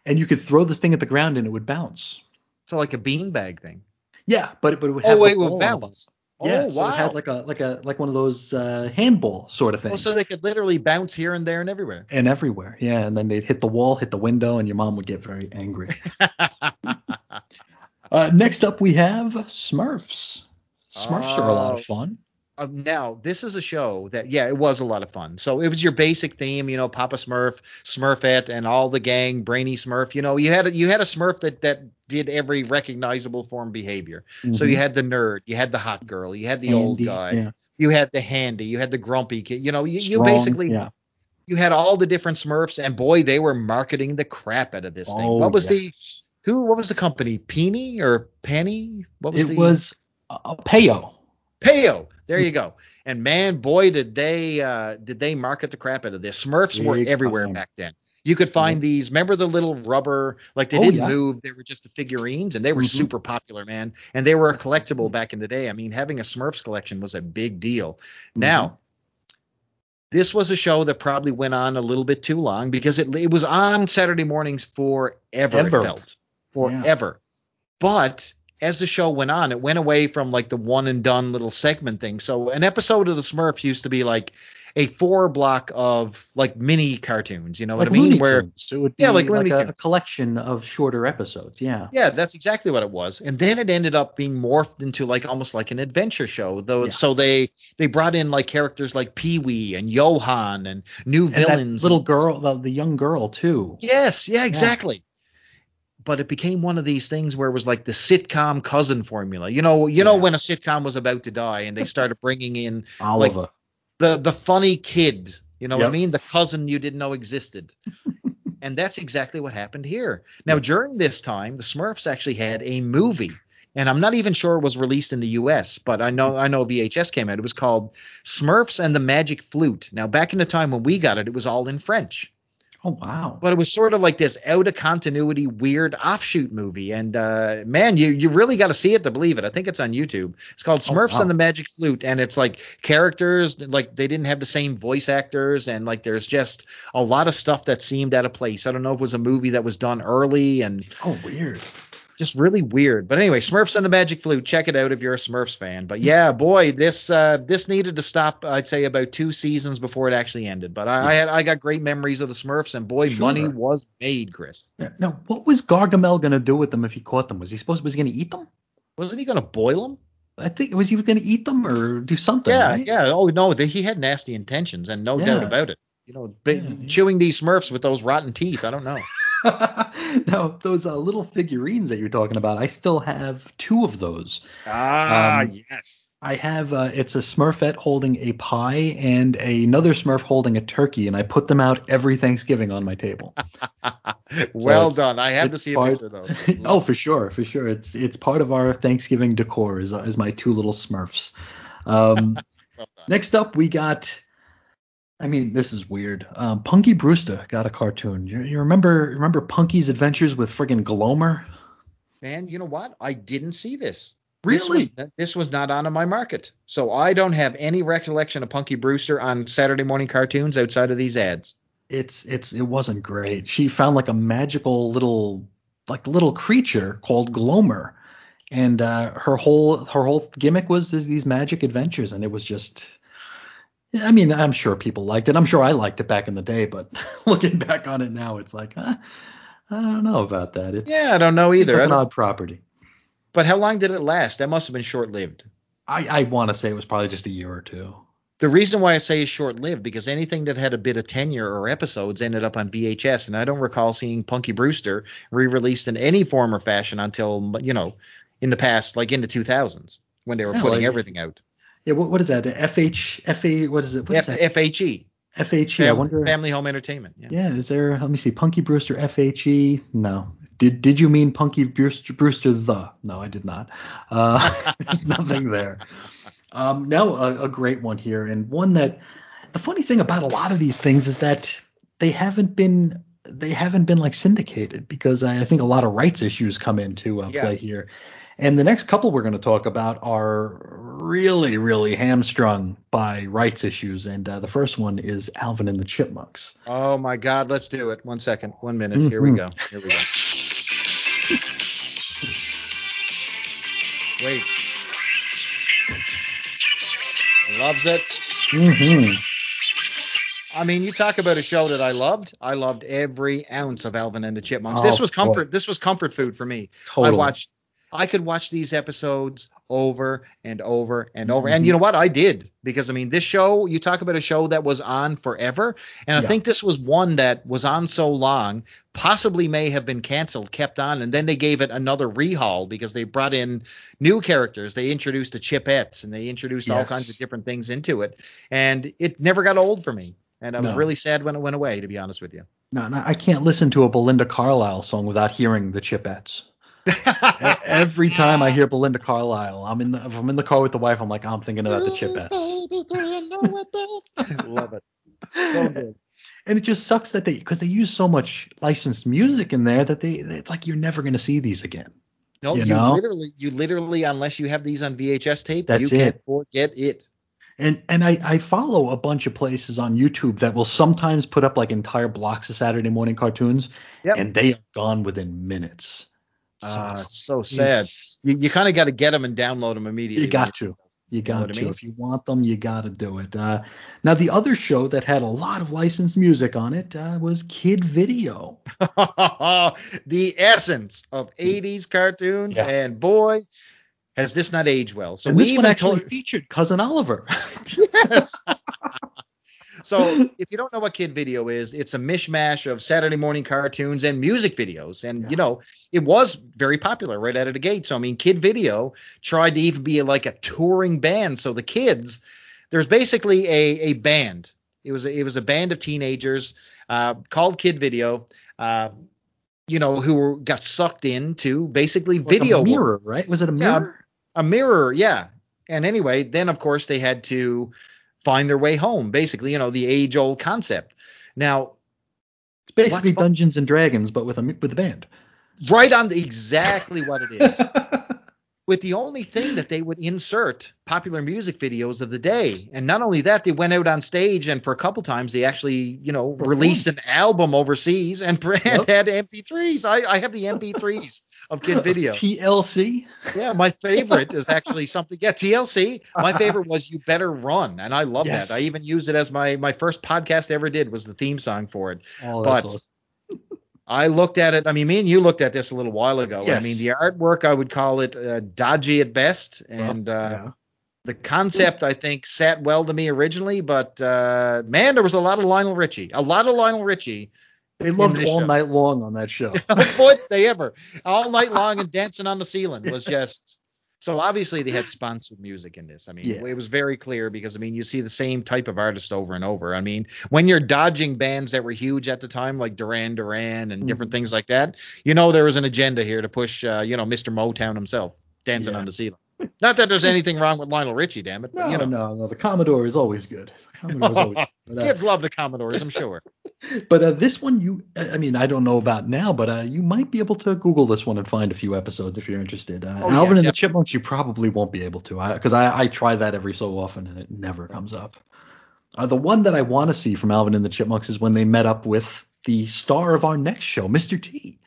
and you could throw this thing at the ground and it would bounce. so like a beanbag thing. Yeah, but it, but it would Oh have the wait, with on bounce. Yeah, oh so wow. it had like a like a like one of those uh, handball sort of thing. oh, so they could literally bounce here and there and everywhere. and everywhere, yeah. And then they'd hit the wall, hit the window, and your mom would get very angry. uh, next up, we have Smurfs. Smurfs are a lot Oh. of fun. Uh, now, this is a show that, yeah, it was a lot of fun. So it was your basic theme, you know, Papa Smurf, Smurfette, and all the gang, Brainy Smurf. You know, you had a, you had a Smurf that that did every recognizable form behavior. So you Mhm. had the nerd, you had the hot girl, you had the old guy, yeah. you had the handy, you had the grumpy kid. You know, you, you basically yeah. you had all the different Smurfs, and boy, they were marketing the crap out of this thing. Oh, What was the who? What was the company? Peony or Penny? What was It the was uh, Peyo. Peyo. There you go. And man, boy, did they uh, did they market the crap out of this. Smurfs were everywhere time. back then. You could find these. Remember the little rubber, like they Oh, didn't yeah. move. They were just the figurines, and they were Mhm. super popular, man. And they were a collectible back in the day. I mean, having a Smurfs collection was a big deal. Mm-hmm. Now, this was a show that probably went on a little bit too long because it it was on Saturday mornings forever. Ever. It felt forever. But as the show went on, it went away from like the one and done little segment thing. So an episode of the Smurfs used to be like a four block of like mini cartoons. You know like what I mean? Where. It would be Yeah, like like, a, a collection of shorter episodes. Yeah. Yeah, that's exactly what it was. And then it ended up being morphed into like almost like an adventure show. Though Yeah. so they they brought in like characters like Pee Wee and Johan and new And that villains. little girl, the, the young girl too. Yes, yeah, exactly. But it became one of these things where it was like the sitcom cousin formula. You know, you know when a sitcom was about to die and they started bringing in Oliver. the the funny kid. You know what I mean? The cousin you didn't know existed. and that's exactly what happened here. Now, during this time, the Smurfs actually had a movie, and I'm not even sure it was released in the U.S., but I know I know VHS came out. It was called Smurfs and the Magic Flute. Now, back in the time when we got it, it was all in French, oh wow. but it was sort of like this out of continuity, weird offshoot movie. And uh, man, you you really got to see it to believe it. I think it's on YouTube. It's called Oh, Smurfs wow. and the Magic Flute, and it's like characters like they didn't have the same voice actors, and like there's just a lot of stuff that seemed out of place. I don't know if it was a movie that was done early and Oh weird. Just really weird. But anyway, Smurfs and the Magic Flute. Check it out if you're a Smurfs fan. But yeah, boy, this uh, this needed to stop. I'd say about two seasons before it actually ended. But I, I had I got great memories of the Smurfs, and boy, Sure. money was made, Chris. Yeah, Now, what was Gargamel gonna do with them if he caught them? Was he supposed was he gonna eat them? Wasn't he going to boil them? I think was he gonna eat them or do something? Yeah, right? yeah. Oh no, the, he had nasty intentions, and no doubt about it. You know, Yeah, yeah. chewing these Smurfs with those rotten teeth. I don't know. now those uh, little figurines that you're talking about, I still have two of those. Ah, Um, yes. I have uh, it's a Smurfette holding a pie and another Smurf holding a turkey, and I put them out every Thanksgiving on my table. well it's- done. I have to see a part- picture of those. oh, for sure, for sure. It's it's part of our Thanksgiving decor is is my two little Smurfs. Um, Well next up, we got. I mean, this is weird. Um, Punky Brewster got a cartoon. You, you remember remember Punky's adventures with friggin' Glomer? Man, you know what? I didn't see this. Really? This was, this was not on my market. So I don't have any recollection of Punky Brewster on Saturday morning cartoons outside of these ads. it's it's it wasn't great. She found like a magical little like little creature called Glomer, and uh, her whole her whole gimmick was these magic adventures, and it was just. I mean, I'm sure people liked it. I'm sure I liked it back in the day, but looking back on it now, it's like, huh, I don't know about that. It's Yeah, I don't know either. like I an odd property. but how long did it last? That must have been short lived. I, I want to say it was probably just a year or two. The reason why I say it's short lived because anything that had a bit of tenure or episodes ended up on VHS, and I don't recall seeing Punky Brewster re released in any form or fashion until, you know, in the past, like in the 2000s when they were Yeah, putting like- everything out. Yeah, what, what is that? FH FA what is it? What is F- that? FHE. FHE. I wonder. Family Home Entertainment. Yeah. Yeah, is there? Let me see. Punky Brewster FHE. No. Did Did you mean Punky Brewster, Brewster the? No, I did not. Uh, there's nothing there. Um, now a, a great one here, and one that the funny thing about a lot of these things is that they haven't been they haven't been like syndicated because I, I think a lot of rights issues come into uh, Yeah. play here. And the next couple we're going to talk about are really, really hamstrung by rights issues. And uh, the first one is Alvin and the Chipmunks. Oh my God, let's do it. One second, one minute. Here we go. Here we go. Wait. Loves it. Mm-hmm. I mean, you talk about a show that I loved. I loved every ounce of Alvin and the Chipmunks. Oh, this was boy. comfort. This was comfort food for me. Totally. I watched. I could watch these episodes over and over and over. Mm-hmm. And you know what? I did because I mean, this show. You talk about a show that was on forever, and I Yeah. think this was one that was on so long, possibly may have been canceled, kept on, and then they gave it another rehaul because they brought in new characters. They introduced the Chipettes and they introduced all kinds of different things into it, and it never got old for me. And I was No. really sad when it went away, to be honest with you. No, no, I can't listen to a Belinda Carlisle song without hearing the Chipettes. Every time I hear Belinda Carlisle, I'm in the if I'm in the car with the wife, I'm like, I'm thinking about the Chipettes. I love it. So good. And it just sucks that they because they use so much licensed music in there that they it's like you're never going to see these again. No, You you, know? literally, you literally, unless you have these on VHS tape, That's you it. can forget it. And and I, I follow a bunch of places on YouTube that will sometimes put up like entire blocks of Saturday morning cartoons, Yep. and they are gone within minutes. So Ah, it's- so sad. it's- You, you kind of got to get them and download them immediately. You got to. You got to. mean? If you want them, you got to do it. Uh, now, the other show that had a lot of licensed music on it uh, was Kid Video. the essence of 80s cartoons, Yeah. and boy, has this not aged well. So and we this even one actually told, featured Cousin Oliver. yes. so if you don't know what Kid Video is, it's a mishmash of Saturday morning cartoons and music videos, and Yeah. you know it was very popular right out of the gate. So I mean, Kid Video tried to even be like a touring band. So the kids, there's basically a a band. It was a, it was a band of teenagers uh, called Kid Video. Uh, you know, who were, got sucked into basically Like video a work mirror, right? Was it a Yeah, mirror? a mirror yeah and anyway then of course they had to find their way home basically you know the age old concept. Now It's basically Dungeons and Dragons, but with a with a band. right on the, exactly what it is with the only thing that they would insert popular music videos of the day and not only that they went out on stage and for a couple times they actually you know released an album overseas and, and Yep. had mp3s I, I have the mp3s of kid video TLC. Yeah, my favorite is actually something. Yeah, TLC. My favorite was "You Better Run," and I love Yes. that. I even used it as my my first podcast ever did was the theme song for it. Oh, But- awesome. I looked at it. I mean, me and you looked at this a little while ago. I mean, the artwork I would call it uh, dodgy at best, and uh, yeah. the concept I think sat well to me originally. But uh, man, there was a lot of Lionel Richie, a lot of Lionel Richie. They loved all show. night long on that show. Boy, they ever all night long and dancing on the ceiling was just so obviously they had sponsored music in this i mean Yeah. it was very clear because i mean you see the same type of artist over and over i mean when you're dodging bands that were huge at the time like duran duran and different Mhm. things like that you know there was an agenda here to push uh, you know mr motown himself dancing Yeah. on the ceiling not that there's anything wrong with lionel richie damn it but No, you know no, no. The Commodore is always good. The Commodore is always. But, uh, kids love the commodores i'm sure but uh, this one, you, I mean, I don't know about now, but uh, you might be able to Google this one and find a few episodes if you're interested. Uh, Oh, yeah, Alvin and the. Chipmunks, you probably won't be able to, because I, I, try that every so often and it never comes up. Uh, the one that I want to see from Alvin and the Chipmunks is when they met up with the star of our next show, Mr. T.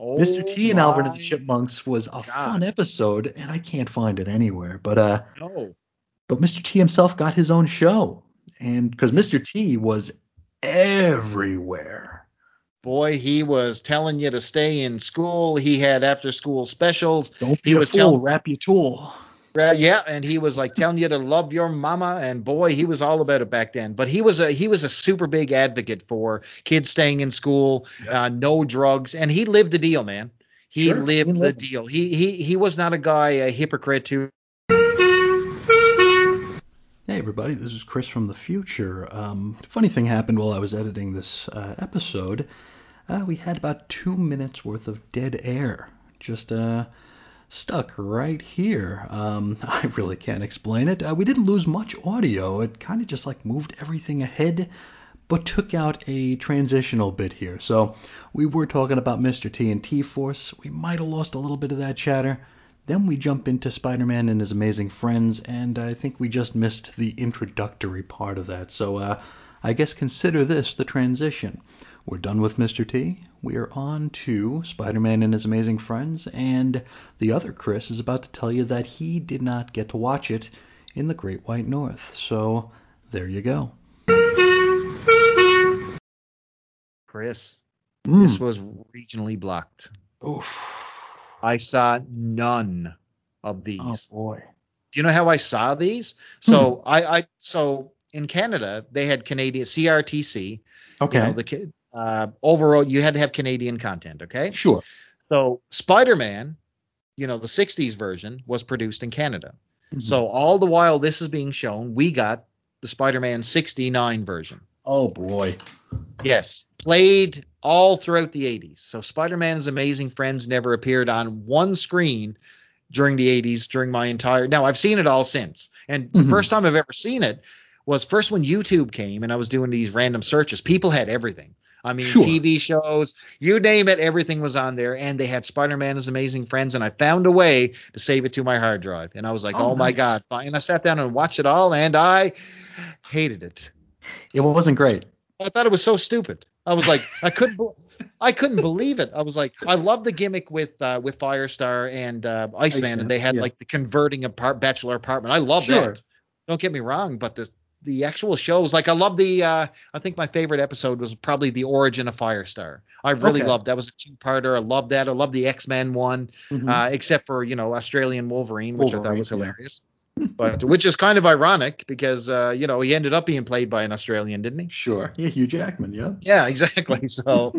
Mr. T and Alvin and the Chipmunks was a God. fun episode, and I can't find it anywhere. But uh, no but Mr. T himself got his own show, and because Mr. T was everywhere. boy, he was telling you to stay in school. He had after school specials. Don't be He a was fool, telling- rap your tool. Uh, yeah, and he was like telling you to love your mama, and boy, he was all about it back then. But he was a he was a super big advocate for kids staying in school, Yeah. uh, no drugs, and he lived the deal, man. He Sure, lived he the lived deal. He he he was not a guy a hypocrite who Hey everybody, this is Chris from the future. Um, funny thing happened while I was editing this uh, episode. Uh, we had about two minutes worth of dead air, just uh, stuck right here. Um, I really can't explain it. Uh, we didn't lose much audio. It kind of just like moved everything ahead, but took out a transitional bit here. So we were talking about Mr. T and T Force. We might have lost a little bit of that chatter. Then we jump into Spider-Man and his amazing friends, and I think we just missed the introductory part of that. So uh, I guess consider this the transition. We're done with Mr. T. We are on to Spider-Man and his amazing friends, and the other Chris is about to tell you that he did not get to watch it in the Great White North. So there you go. Chris. Mm. This was regionally blocked. Oof. I saw none of these. Oh boy. Do you know how I saw these? So I, I so in Canada they had Canadian CRTC. Okay. You know, the uh, overall you had to have Canadian content. Okay. sure. So Spider-Man, you know, the '60s version was produced in Canada. Mhm. So all the while this is being shown, we got the Spider-Man '69 version. Oh boy. Yes, played all throughout the 80s. So Spider-Man's Amazing Friends never appeared on one screen during the 80s during my entire. Now I've seen it all since, and the Mhm. first time I've ever seen it was first when YouTube came and I was doing these random searches. People had everything. I mean, Sure. TV shows, you name it, everything was on there, and they had Spider-Man as Amazing Friends, and I found a way to save it to my hard drive, and I was like, Oh, oh, my god! And I sat down and watched it all, and I hated it. It wasn't great. I thought it was so stupid. I was like, I couldn't, I couldn't believe it. I was like, I love the gimmick with uh, with Firestar and uh, Iceman, Iceman, and they had yeah. like the converting apart bachelor apartment. I love Sure. that. Don't get me wrong, but the the actual shows, like I love the. Uh, I think my favorite episode was probably the origin of Firestar. I really Okay. loved that. Was a two parter. I loved that. I love the X Men one, Mhm. uh, except for you know Australian Wolverine, which I thought Wolverine, was hilarious. But which is kind of ironic because uh, you know he ended up being played by an Australian, didn't he? sure. Yeah, Hugh Jackman. Yeah. Yeah, exactly. So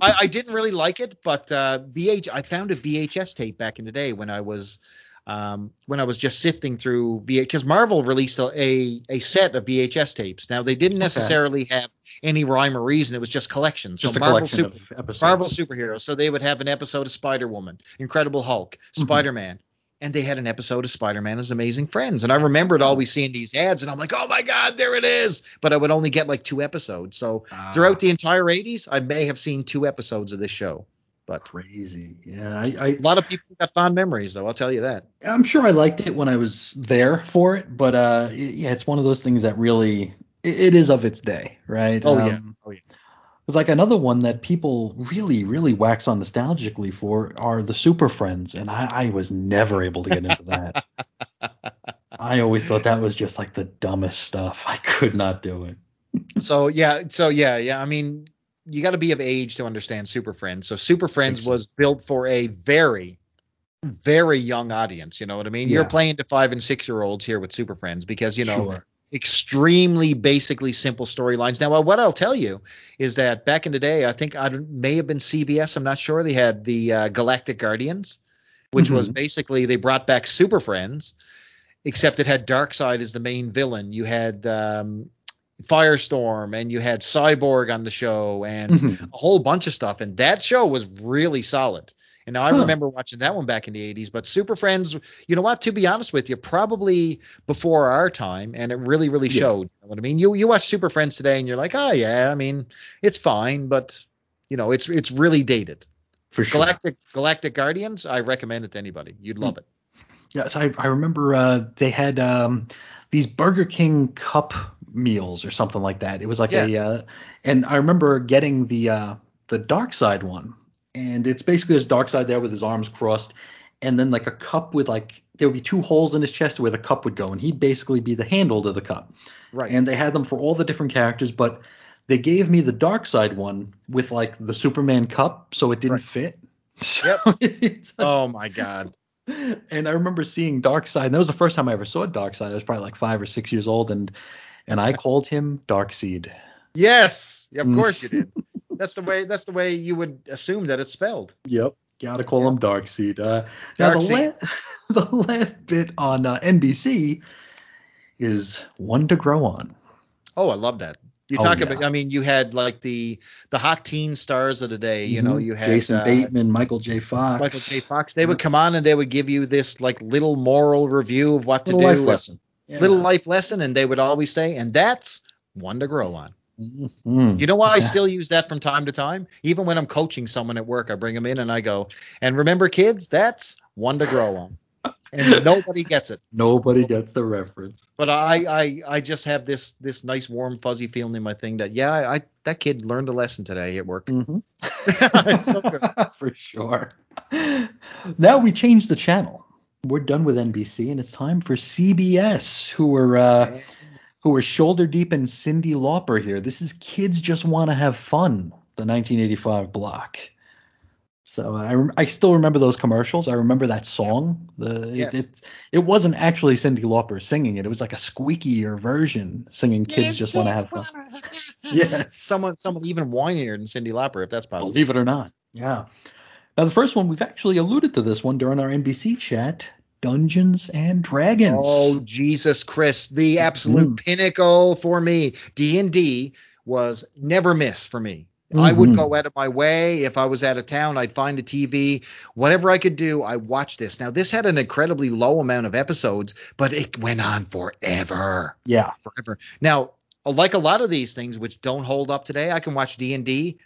I, I didn't really like it, but uh, VH I found a VHS tape back in the day when I was um, when I was just sifting through because Marvel released a, a a set of VHS tapes. Now they didn't Okay. necessarily have any rhyme or reason; it was just collections. Just so a Marvel collection Super. Marvel superheroes. So they would have an episode of Spider Woman, Incredible Hulk, Mhm. Spider Man. And they had an episode of Spider-Man as Amazing Friends, and I remembered always seeing these ads, and I'm like, "Oh my God, there it is!" But I would only get like two episodes. So Ah, throughout the entire 80s, I may have seen two episodes of this show. But crazy. Yeah, I, I a lot of people got fond memories, though. I'll tell you that. I'm sure I liked it when I was there for it, but uh, yeah, it's one of those things that really it, it is of its day, right? Oh yeah. Um, Oh yeah. It's like another one that people really, really wax on nostalgically for are the Super Friends, and I, I was never able to get into that. I always thought that was just like the dumbest stuff. I could not do it. So yeah. So yeah. Yeah. I mean, you got to be of age to understand Super Friends. So Super Friends was built for a very, very young audience. You know what I mean? You're playing to five and six year olds here with Super Friends because you know Sure. Extremely basically simple storylines. Now, what I'll tell you is that back in the day, I think I may have been CBS. I'm not sure. They had the uh, Galactic Guardians, which was Mhm. basically they brought back Super Friends, except it had Darkseid as the main villain. You had um, Firestorm and you had Cyborg on the show and Mhm. a whole bunch of stuff. And that show was really solid. And now I Huh. remember watching that one back in the 80s. But Super Friends, you know what? To be honest with you, probably before our time, and it really, really Yeah. showed. You know what I mean? You you watch Super Friends today, and you're like, oh yeah, I mean, it's fine, but you know, it's it's really dated. For sure. Galactic Galactic Guardians, I recommend it to anybody. You'd love it. Yes, I, I remember uh, they had um, these Burger King cup meals or something like that. It was like a, uh, and I remember getting the uh, the Darkseid one, and it's basically this Darkseid there with his arms crossed, and then like a cup with like there would be two holes in his chest where the cup would go, and he'd basically be the handle to the cup. Right. And they had them for all the different characters, but they gave me the Darkseid one with like the Superman cup, so it didn't Right. fit. A oh my God. and I remember seeing Darkseid. And that was the first time I ever saw Darkseid I was probably like five or six years old, and and I called him dark seed Yes, of Mm. course you did. That's the way. That's the way you would assume that it's spelled. Yep, gotta call him Darkseid. Uh, now the, la- the last bit on uh, NBC is one to grow on. Oh, I love that. You Oh, talk yeah. about. I mean, you had like the the hot teen stars of the day. You know, Mhm. you had Jason uh, Bateman, Michael J. Fox. Michael J. Fox. They would come on and they would give you this like little moral review of what to Little do, life lesson. Yeah. little life lesson, and they would always say, and that's one to grow on. Mhm. You know why I still use that from time to time? Even when I'm coaching someone at work, I bring them in and I go, and remember, kids, that's one to grow on. And nobody gets it. Nobody gets the reference. But I, I, I just have this, this nice warm fuzzy feeling in my thing that yeah, I, that kid learned a lesson today at work. Mm-hmm. so. For sure. Now we change the channel. We're done with NBC, and it's time for CBS, who are uh, who are shoulder deep in Cyndi Lauper here. This is Kids Just Want to Have Fun, the 1985 block. So I, rem- I still remember those commercials. I remember that song. The Yes. it, it's it wasn't actually Cyndi Lauper singing it. It was like a squeakier version singing "Kids Just Want to Have Fun." Yes. Someone, someone even whinier than Cyndi Lauper, if that's possible. Believe it or not. Yeah. Now the first one we've actually alluded to this one during our NBC chat, Dungeons and Dragons. Oh Jesus, Chris, the absolute Mm. pinnacle for me. D and D was never miss for me. I would Mhm. go out of my way if I was out of town. I'd find a TV, whatever I could do. I watched this. Now this had an incredibly low amount of episodes, but it went on forever, Yeah. forever. Now, like a lot of these things which don't hold up today, I can watch D and D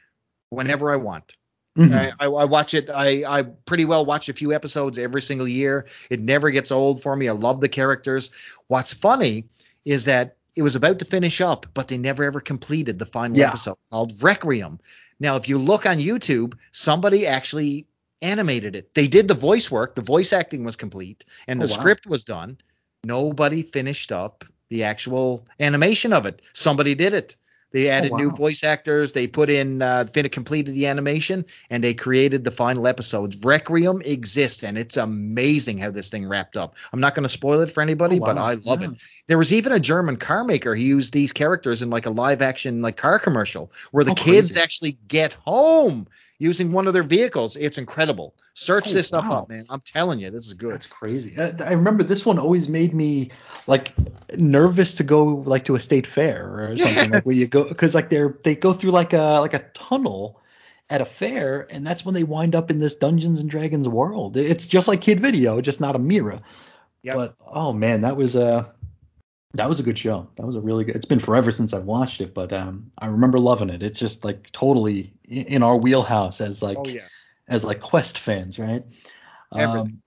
whenever I want. Mhm. I, I, I watch it. I, I pretty well watch a few episodes every single year. It never gets old for me. I love the characters. What's funny is that it was about to finish up, but they never ever completed the final Yeah. episode called Requiem. Now, if you look on YouTube, somebody actually animated it. They did the voice work. The voice acting was complete, and the Oh, wow. script was done. Nobody finished up the actual animation of it. Somebody did it. They added new Oh, wow. voice actors. They put in, uh, fin- completed the animation, and they created the final episodes. Requiem exists, and it's amazing how this thing wrapped up. I'm not going to spoil it for anybody, Oh, but. I love Yeah. it. There was even a German car maker who used these characters in like a live action like car commercial where the Oh, kids actually get home using one of their vehicles. It's incredible. Search Oh, this stuff wow. up, man. I'm telling you, this is good. It's crazy. I, I remember this one always made me like nervous to go like to a state fair or something like where you go because like they're they go through like a like a tunnel at a fair and that's when they wind up in this Dungeons and Dragons world. It's just like Kid Video, just not a mirror. Yep. But oh man, that was a that was a good show. That was a really good. It's been forever since I've watched it, but um I remember loving it. It's just like totally in our wheelhouse as like Oh yeah. as like Quest fans, right? Um,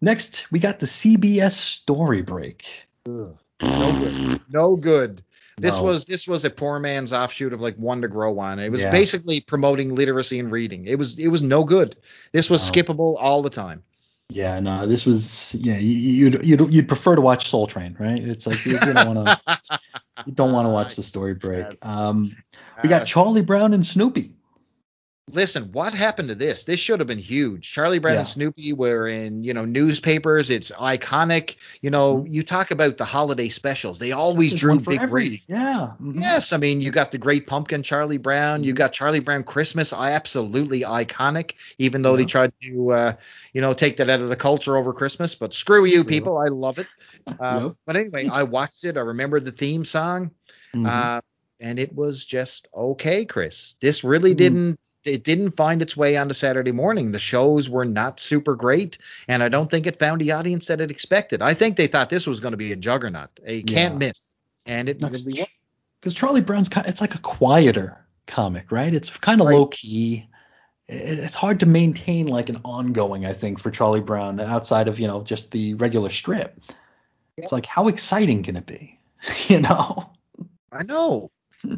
next, we got the CBS story break. No good. No good. This No. was this was a poor man's offshoot of like one to grow on. It was Yeah. basically promoting literacy and reading. It was it was no good. This was No. skippable all the time. Yeah, no, this was yeah. you- You'd you'd you'd prefer to watch Soul Train, right? It's like you, you don't want to you don't want to watch the story break. Yes. Um, we got Uh, Charlie Brown and Snoopy. Listen, what happened to this? This should have been huge. Charlie Brown Yeah. and Snoopy were in, you know, newspapers. It's iconic. You know, Mhm. you talk about the holiday specials. They always drew big every- ratings. Yeah. mhm. Yes, I mean you got the Great Pumpkin, Charlie Brown. You Mhm. got Charlie Brown Christmas, I absolutely iconic. Even though they tried to, uh, you know, take that out of the culture over Christmas, but screw you, people, I love it. Uh, Yep. But anyway, I watched it. I remember the theme song, Mhm. uh, and it was just okay, Chris. This really Mhm. didn't. It didn't find its way onto Saturday morning. The shows were not super great, and I don't think it found the audience that it expected. I think they thought this was going to be a juggernaut, a can't Yeah. miss, and it That's really because Charlie Brown's kind, it's like a quieter comic, right? It's kind of Right. low key. It's hard to maintain like an ongoing, I think, for Charlie Brown outside of you know just the regular strip. It's like how exciting can it be, you know? I know.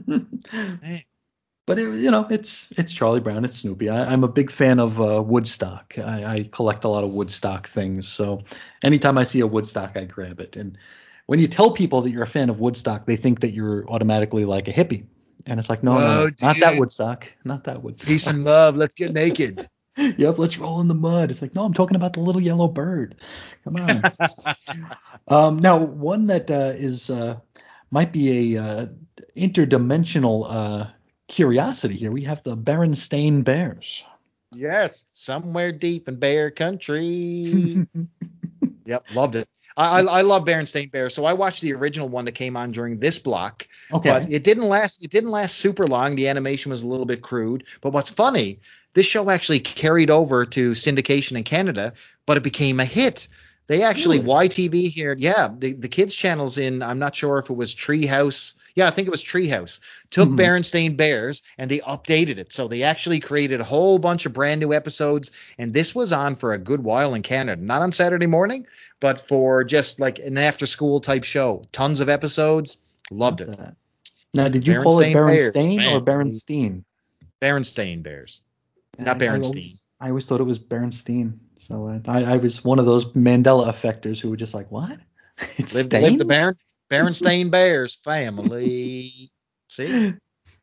but it, you know, it's it's Charlie Brown, it's Snoopy. I, I'm a big fan of uh, Woodstock. I, I collect a lot of Woodstock things, so anytime I see a Woodstock, I grab it. And when you tell people that you're a fan of Woodstock, they think that you're automatically like a hippie, and it's like, no, no, no, Whoa, not that. Woodstock, not that Woodstock. Peace and love. Let's get naked. yep, let's roll in the mud. It's like, no, I'm talking about the little yellow bird. Come on. um, now, one that uh, is uh, might be a uh, interdimensional uh, curiosity here. We have the Berenstain Bears. yes, somewhere deep in bear country. yep, loved it. I, I, love Berenstain Bears, so I watched the original one that came on during this block. okay. But it didn't last. It didn't last super long. The animation was a little bit crude. But what's funny, this show actually carried over to syndication in Canada, but it became a hit. They actually Really? YTV here, yeah, the the kids channels in. I'm not sure if it was Treehouse. Yeah, I think it was Treehouse. Took Mhm. Berenstain Bears and they updated it. So they actually created a whole bunch of brand new episodes. And this was on for a good while in Canada. Not on Saturday morning, but for just like an after school type show. Tons of episodes. Loved it. Now, did you call it Berenstain Bears, or. Berenstein? Berenstain Bears. Not I- I always- I always thought it was Berenstein. So uh, I, I was one of those Mandela affectors who were just like, what? It's Live, live the Baron, Berenstain Bears family. See?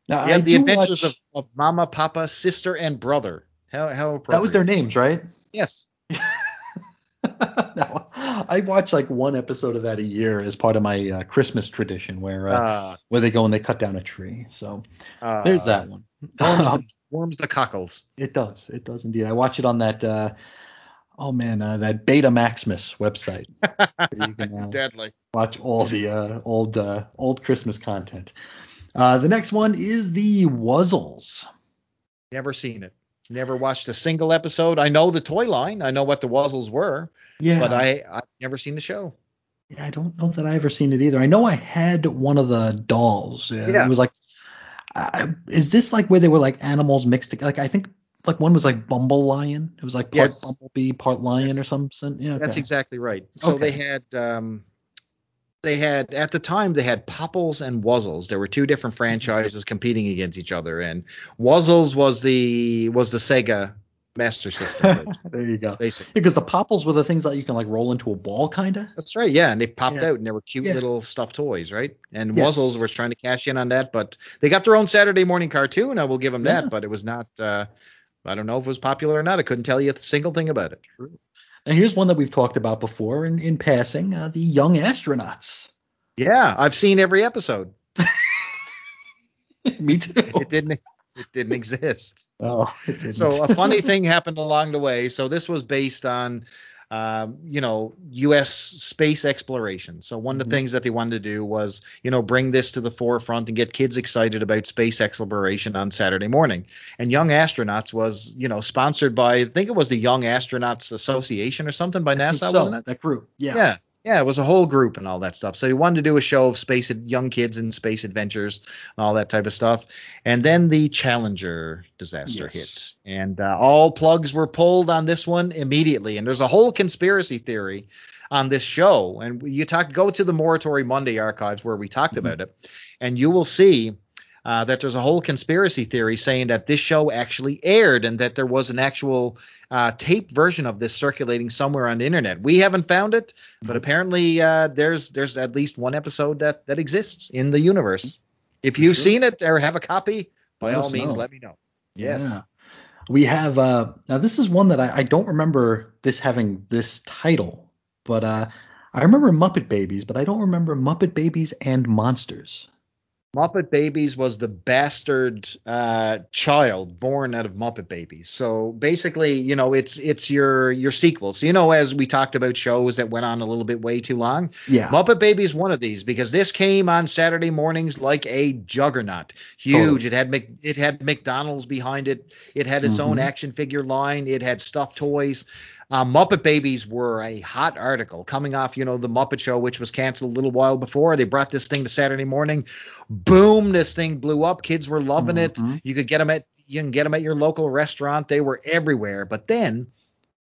Now, Yeah, the adventures watch- of, of Mama, Papa, Sister, and Brother. How how. That was their names, right? Yes. no, I watch like one episode of that a year as part of my uh, Christmas tradition, where uh, Uh, where they go and they cut down a tree. So uh, there's that one. Worms, Um, the, worms the cockles. it does, it does indeed. I watch it on that. Uh, oh man, uh, that Beta Maximus website. can uh, Deadly. watch all the uh, old uh, old Christmas content. Uh, the next one is the Wuzzles. Never seen it. Never watched a single episode. I know the toy line. I know what the Wuzzles were, Yeah. but I I've never seen the show. Yeah, I don't know that I ever seen it either. I know I had one of the dolls. Yeah. Yeah. It was like, I, is this like where they were like animals mixed together? Like I think like one was like Bumble Lion. It was like part Yes. Bumblebee, part lion Yes. or something. Yeah. That's exactly right. So Okay. they had um they had at the time they had Popples and Wuzzles. There were two different franchises competing against each other, and Wuzzles was the was the Sega Master System, there you go. basically. Because the popples were the things that you can like roll into a ball, kind of. That's right, yeah, and they popped Yeah. out and they were cute Yeah. little stuffed toys, right? And Yes. Wuzzles was trying to cash in on that, but they got their own Saturday morning cartoon. I will give them Yeah. that, but it was not. Uh, I don't know if it was popular or not. I couldn't tell you a single thing about it. Now here's one that we've talked about before in, in passing: uh, the Young Astronauts. Yeah, I've seen every episode. Me too. It didn't. It didn't exist. Oh, it didn't. So a funny thing happened along the way. So this was based on, um, you know, U.S. space exploration. So one of the Mhm. things that they wanted to do was, you know, bring this to the forefront and get kids excited about space exploration on Saturday morning. And Young Astronauts was, you know, sponsored by I think it was the Young Astronauts Association or something by NASA, so, wasn't it? That group. Yeah. Yeah. Yeah, it was a whole group and all that stuff. So he wanted to do a show of space young kids and space adventures and all that type of stuff. And then the Challenger disaster Yes. hit, and uh, all plugs were pulled on this one immediately. And there's a whole conspiracy theory on this show. And you talk go to the Moratory Monday archives where we talked Mhm. about it, and you will see. Uh, that there's a whole conspiracy theory saying that this show actually aired and that there was an actual uh, tape version of this circulating somewhere on the internet. We haven't found it, but apparently uh, there's there's at least one episode that that exists in the universe. If you've sure. seen it or have a copy, by all means, know. let me know. Yes. Yeah. We have uh now this is one that I, I don't remember this having this title, but uh I remember Muppet Babies, but I don't remember Muppet Babies and Monsters. Muppet Babies was the bastard uh, child born out of Muppet Babies. So basically, you know, it's it's your your sequel. So you know, as we talked about shows that went on a little bit way too long, Yeah. Muppet Babies one of these because this came on Saturday mornings like a juggernaut. Huge. Totally. It had Mc, it had McDonald's behind it. It had its own Mhm. action figure line. It had stuffed toys. Uh, Muppet Babies were a hot article coming off, you know, the Muppet Show, which was canceled a little while before. They brought this thing to Saturday morning. Boom! This thing blew up. Kids were loving it. Mhm. You could get them at you can get them at your local restaurant. They were everywhere. But then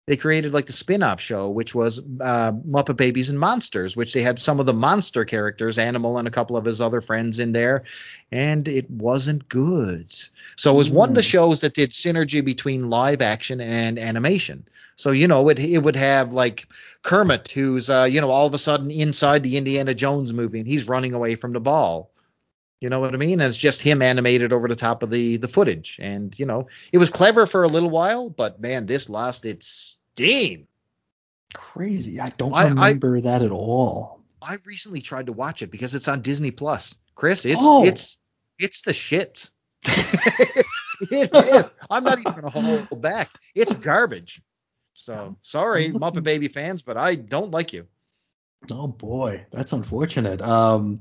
they created like the spin-off show, which was uh, Muppet Babies and Monsters, which they had some of the monster characters, Animal and a couple of his other friends in there, and it wasn't good. So it was one of the Mm. shows that did synergy between live action and animation. So you know, it it would have like Kermit, who's uh, you know all of a sudden inside the Indiana Jones movie, and he's running away from the ball. You know what I mean? And it's just him animated over the top of the the footage, and you know it was clever for a little while, but man, this lost its steam. Crazy. I don't I- I- remember that at all. I recently tried to watch it because it's on Disney Plus. Chris, it's Oh. it's it's the shit. it is. I'm not even gonna hold back. It's garbage. So sorry, Muppet Baby fans, but I don't like you. Oh boy, that's unfortunate. Um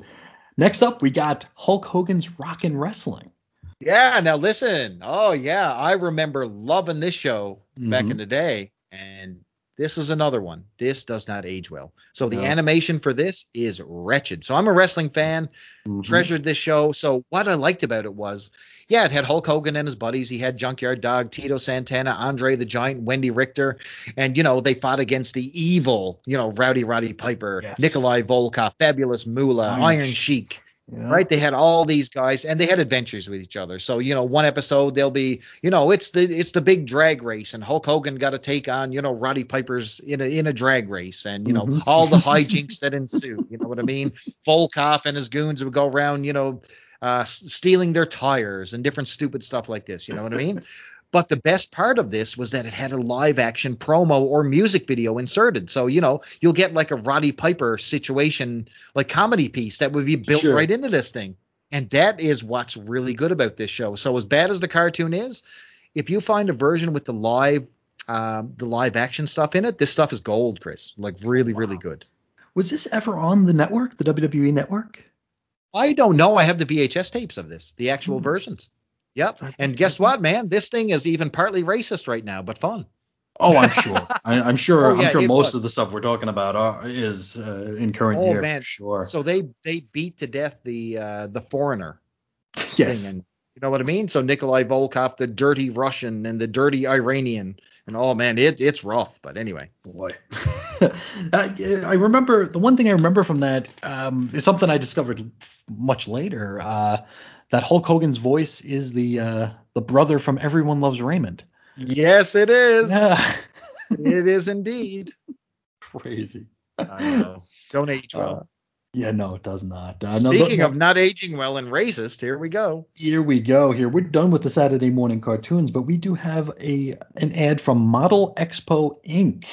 next up we got Hulk Hogan's Rockin' Wrestling. Yeah, now listen. Oh yeah, I remember loving this show back Mhm. in the day, and this is another one. This does not age well. So the No. animation for this is wretched. So I'm a wrestling fan. Mhm. treasured this show. So what I liked about it was, yeah, it had Hulk Hogan and his buddies. He had Junkyard Dog, Tito Santana, Andre the Giant, Wendi Richter, and you know they fought against the evil, you know, Rowdy Roddy Piper, Yes. Nikolai Volkov, Fabulous Moolah, Iron Iron, Sheik. Yeah. Right, they had all these guys, and they had adventures with each other. So you know, one episode they'll be, you know, it's the it's the big drag race, and Hulk Hogan got to take on, you know, Roddy Piper's in a in a drag race, and you know Mhm. all the hijinks that ensue. You know what I mean? Volkov and his goons would go around, you know, uh, stealing their tires and different stupid stuff like this. You know what I mean? But the best part of this was that it had a live action promo or music video inserted. So, you know, you'll get like a Roddy Piper situation, like comedy piece that would be built Sure. right into this thing. And that is what's really good about this show. So, as bad as the cartoon is, if you find a version with the live, um, the live action stuff in it, this stuff is gold, Chris. Like really, really good. Was this ever on the network, the WWE network? I don't know. I have the VHS tapes of this, the actual Hmm. versions. Yep. And guess what, man? This thing is even partly racist right now, but fun. Oh, I'm sure. I, am sure. Oh, yeah, I'm sure most was. of the stuff we're talking about are, is uh, in current Oh year. man, sure. So they they beat to death the uh, the foreigner yes. thing, and you know what I mean. So Nikolai Volkov, the dirty Russian, and the dirty Iranian, and oh man, it it's rough. But anyway, Boy. I, I remember the one thing I remember from that um, is something I discovered much later. Uh, that Hulk Hogan's voice is the uh, the brother from Everyone Loves Raymond. yes, it is. Yeah. it is indeed. Crazy. I know. Don't age well. Uh, yeah, no, it does not. Uh, no, Speaking of not aging well and racist, here we go. Here we go. Here we're done with the Saturday morning cartoons, but we do have a an ad from Model Expo Inc.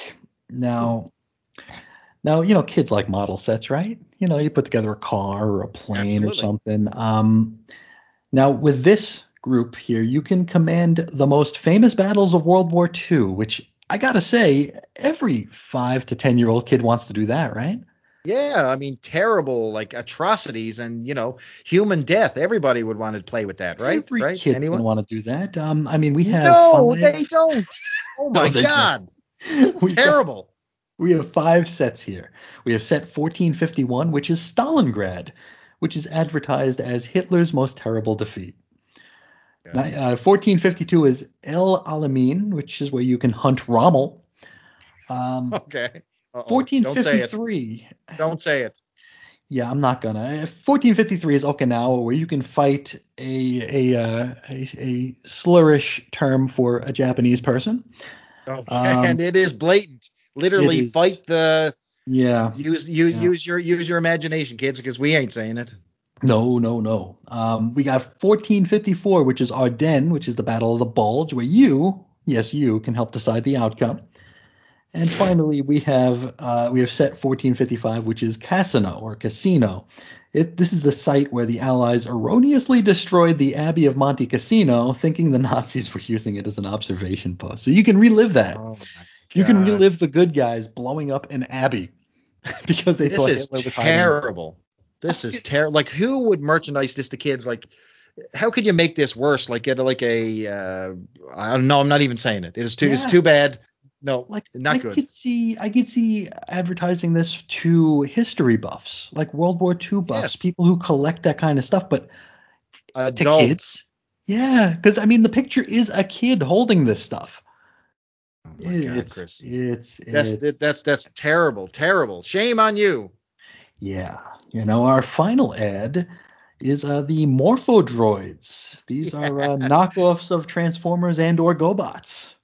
Now, now you know kids like model sets, right? You know, you put together a car or a plane or something. Um, now with this group here, you can command the most famous battles of World War II, which I gotta say, every five to ten year old kid wants to do that, right? Yeah, I mean terrible like atrocities and you know human death. Everybody would want to play with that, right? Every right? kid's Anyone? gonna want to do that. Um, I mean, we have no, five- they don't. Oh my they god, this is We've got- terrible. We have five sets here. We have set 1451, which is Stalingrad, which is advertised as Hitler's most terrible defeat. Yeah. Uh, 1452 is El Alamein, which is where you can hunt Rommel. Um, Okay. Uh-oh. Don't say it. Don't say it. Yeah, I'm not gonna. Uh, 1453 is Okinawa, where you can fight a a uh, a, a slurish term for a Japanese person. Okay. Um, and it is blatant. Literally, it is- fight the Yeah. use use Yeah. use your use your imagination, kids, because we ain't saying it. No, no, no. Um, we got 1454, which is Ardennes, which is the Battle of the Bulge, where you, yes, you, can help decide the outcome. And finally, we have uh, we have set 1455, which is Cassino or Casino. It, this is the site where the Allies erroneously destroyed the Abbey of Monte Cassino, thinking the Nazis were using it as an observation post. So you can relive that. Oh you can relive the good guys blowing up an abbey because they This thought is Hitler was hiding. terrible. This is terrible. Like, who would merchandise this to kids? Like, how could you make this worse? Like, get like a uh, I don't know. I'm not even saying it. It is too. It's too bad. No, like not I good. could see I could see advertising this to history buffs, like World War II buffs, Yes. people who collect that kind of stuff, but to Adults. kids. Yeah, because I mean the picture is a kid holding this stuff. Oh my God, it's, Chris. it's That's it's that's that's terrible. Terrible. Shame on you. yeah. You know, our final ad is uh, the Morpho Droids. These are uh, knockoffs of Transformers and or GoBots.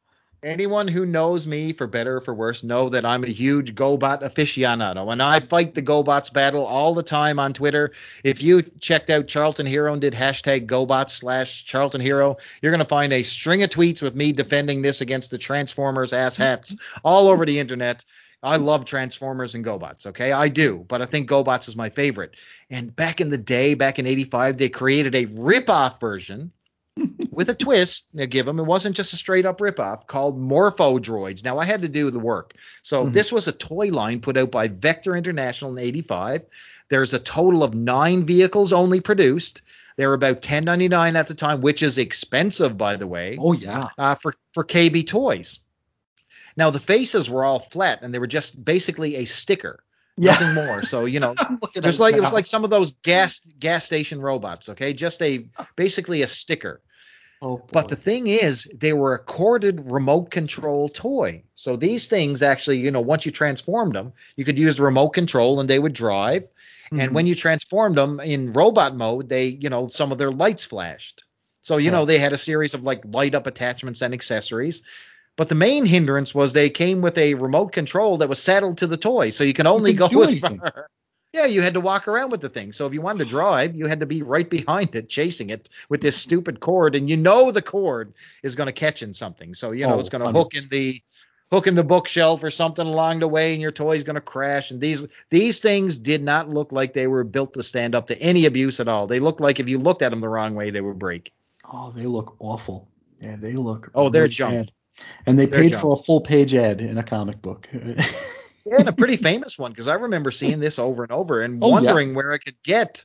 Anyone who knows me, for better or for worse, know that I'm a huge GoBot aficionado, and I fight the GoBots battle all the time on Twitter. If you checked out Charlton Hero and did hashtag GoBots slash Charlton Hero, you're gonna find a string of tweets with me defending this against the Transformers ass hats all over the internet. I love Transformers and GoBots, okay? I do, but I think GoBots is my favorite. And back in the day, back in 85, they created a rip-off version with a twist. Now, give them it wasn't just a straight up ripoff called Morpho Droids. Now I had to do the work. So Mhm. this was a toy line put out by Vector International in '85. There's a total of nine vehicles only produced. They were about 10.99 at the time, which is expensive, by the way, Oh yeah. uh, for for KB Toys. Now the faces were all flat, and they were just basically a sticker, yeah. nothing more. So you know, I'm looking it was like it was now. like some of those gas gas station robots. Okay, just a basically a sticker. Oh, But the thing is, they were a corded remote control toy. So these things actually, you know, once you transformed them, you could use the remote control and they would drive. And Mhm. when you transformed them in robot mode, they, you know, some of their lights flashed. So, you know, they had a series of like light up attachments and accessories. But the main hindrance was they came with a remote control that was saddled to the toy. So you can only go as far. Yeah, you had to walk around with the thing. So if you wanted to drive, you had to be right behind it, chasing it with this stupid cord, and you know the cord is going to catch in something. So you know Oh, it's going to hook in the hook in the bookshelf or something along the way, and your toy's going to crash. And these these things did not look like they were built to stand up to any abuse at all. They looked like if you looked at them the wrong way, they would break. Oh, they look awful. Yeah, they look. Oh, they're really junk. bad. And they They're paid junk. for a full page ad in a comic book. and a pretty famous one because I remember seeing this over and over and Oh, yeah. wondering where I could get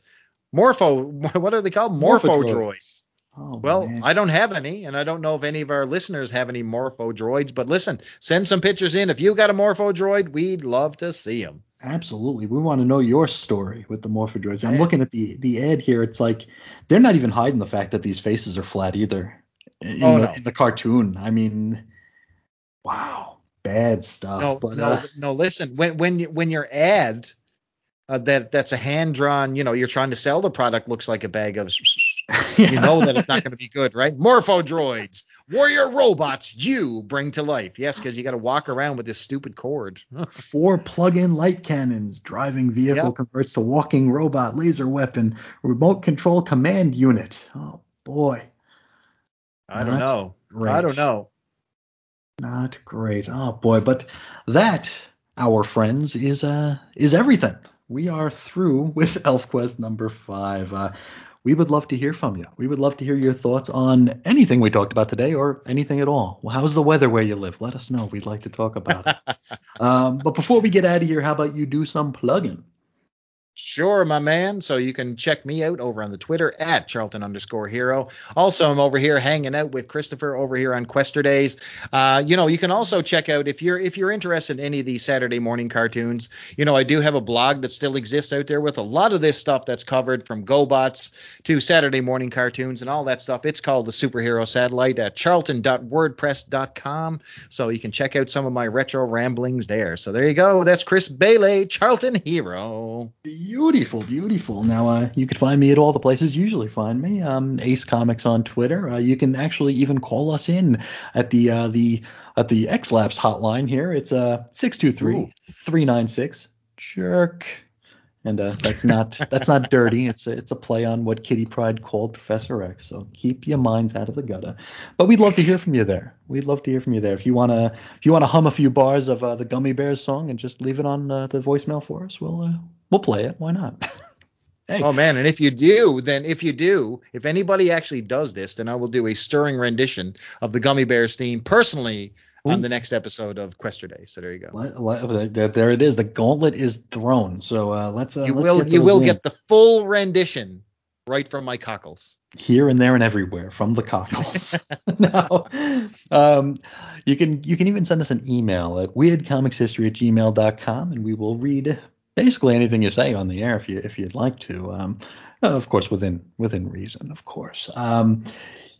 Morpho. What are they called? Morpho, Morpho droids. Oh, Well, man. I don't have any, and I don't know if any of our listeners have any Morpho droids. But listen, send some pictures in. If you got a Morpho droid, we'd love to see them. Absolutely. We want to know your story with the Morphodroids. I'm Yeah. looking at the the ad here. It's like they're not even hiding the fact that these faces are flat either. In, Oh, the, no. in the cartoon. I mean, wow. Bad stuff. No, but no, uh, no. Listen, when when you- when your ad uh, that that's a hand drawn, you know, you're trying to sell the product looks like a bag of. You know that it's not going to be good, right? Morpho droids, warrior robots, you bring to life. Yes, because you got to walk around with this stupid cord. four plug-in light cannons, driving vehicle Yep. converts to walking robot, laser weapon, remote control command unit. Oh boy, I don't know. great. I don't know. Not great. Oh boy, but that, our friends, is uh is everything. We are through with ElfQuest number five. Uh, we would love to hear from you. We would love to hear your thoughts on anything we talked about today or anything at all. Well, how's the weather where you live? Let us know. We'd like to talk about it. um, but before we get out of here, how about you do some plugging? Sure, my man. So you can check me out over on the Twitter at Charlton underscore hero. Also, I'm over here hanging out with Christopher over here on Quester Days. Uh, you know, you can also check out if you're if you're interested in any of these Saturday morning cartoons. You know, I do have a blog that still exists out there with a lot of this stuff that's covered from GoBots to Saturday morning cartoons and all that stuff. It's called the Superhero Satellite at charlton.wordpress.com. So you can check out some of my retro ramblings there. So there you go. That's Chris Bailey, Charlton Hero. Beautiful, beautiful. Now, uh, you can find me at all the places you usually find me. Um, Ace Comics on Twitter. Uh, you can actually even call us in at the uh, the at the X Labs hotline here. It's uh 623-396 jerk. And uh, that's not that's not dirty. It's a, it's a play on what Kitty Pryde called Professor X. So keep your minds out of the gutter. But we'd love to hear from you there. We'd love to hear from you there. If you wanna if you wanna hum a few bars of uh, the Gummy Bears song and just leave it on uh, the voicemail for us, we'll uh, we'll play it. Why not? hey, Oh man, and if you do, then if you do, if anybody actually does this, then I will do a stirring rendition of the Gummy Bears theme personally on the next episode of Quester Day. So there you go. let- let- there, it is. The gauntlet is thrown. So uh, let's uh, You let's will get you will in. get the full rendition right from my cockles. here and there and everywhere from the cockles. now, um, you can you can even send us an email at weirdcomicshistory at gmail.com and we will read basically anything you say on the air if you if you'd like to. Um, of course, within within reason, of course. Um,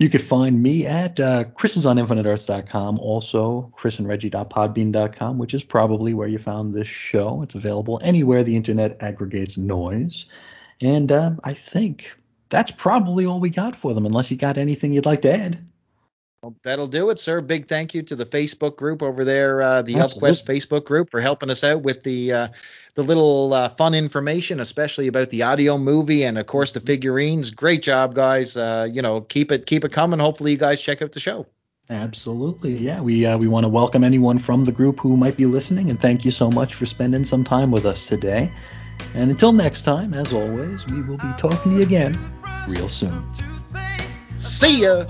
you could find me at uh, chrisisoninfiniteearths.com, also chrisandreggie.podbean.com, which is probably where you found this show. It's available anywhere the internet aggregates noise. And um, I think that's probably all we got for them, unless you got anything you'd like to add. Well, that'll do it, sir. Big thank you to the Facebook group over there, uh, the. ElfQuest Facebook group, for helping us out with the uh, the little uh, fun information, especially about the audio movie and of course the figurines. Great job, guys. Uh, you know, keep it keep it coming. Hopefully, you guys check out the show. Absolutely, yeah. We uh, we want to welcome anyone from the group who might be listening, and thank you so much for spending some time with us today. And until next time, as always, we will be talking to you again real soon. See ya.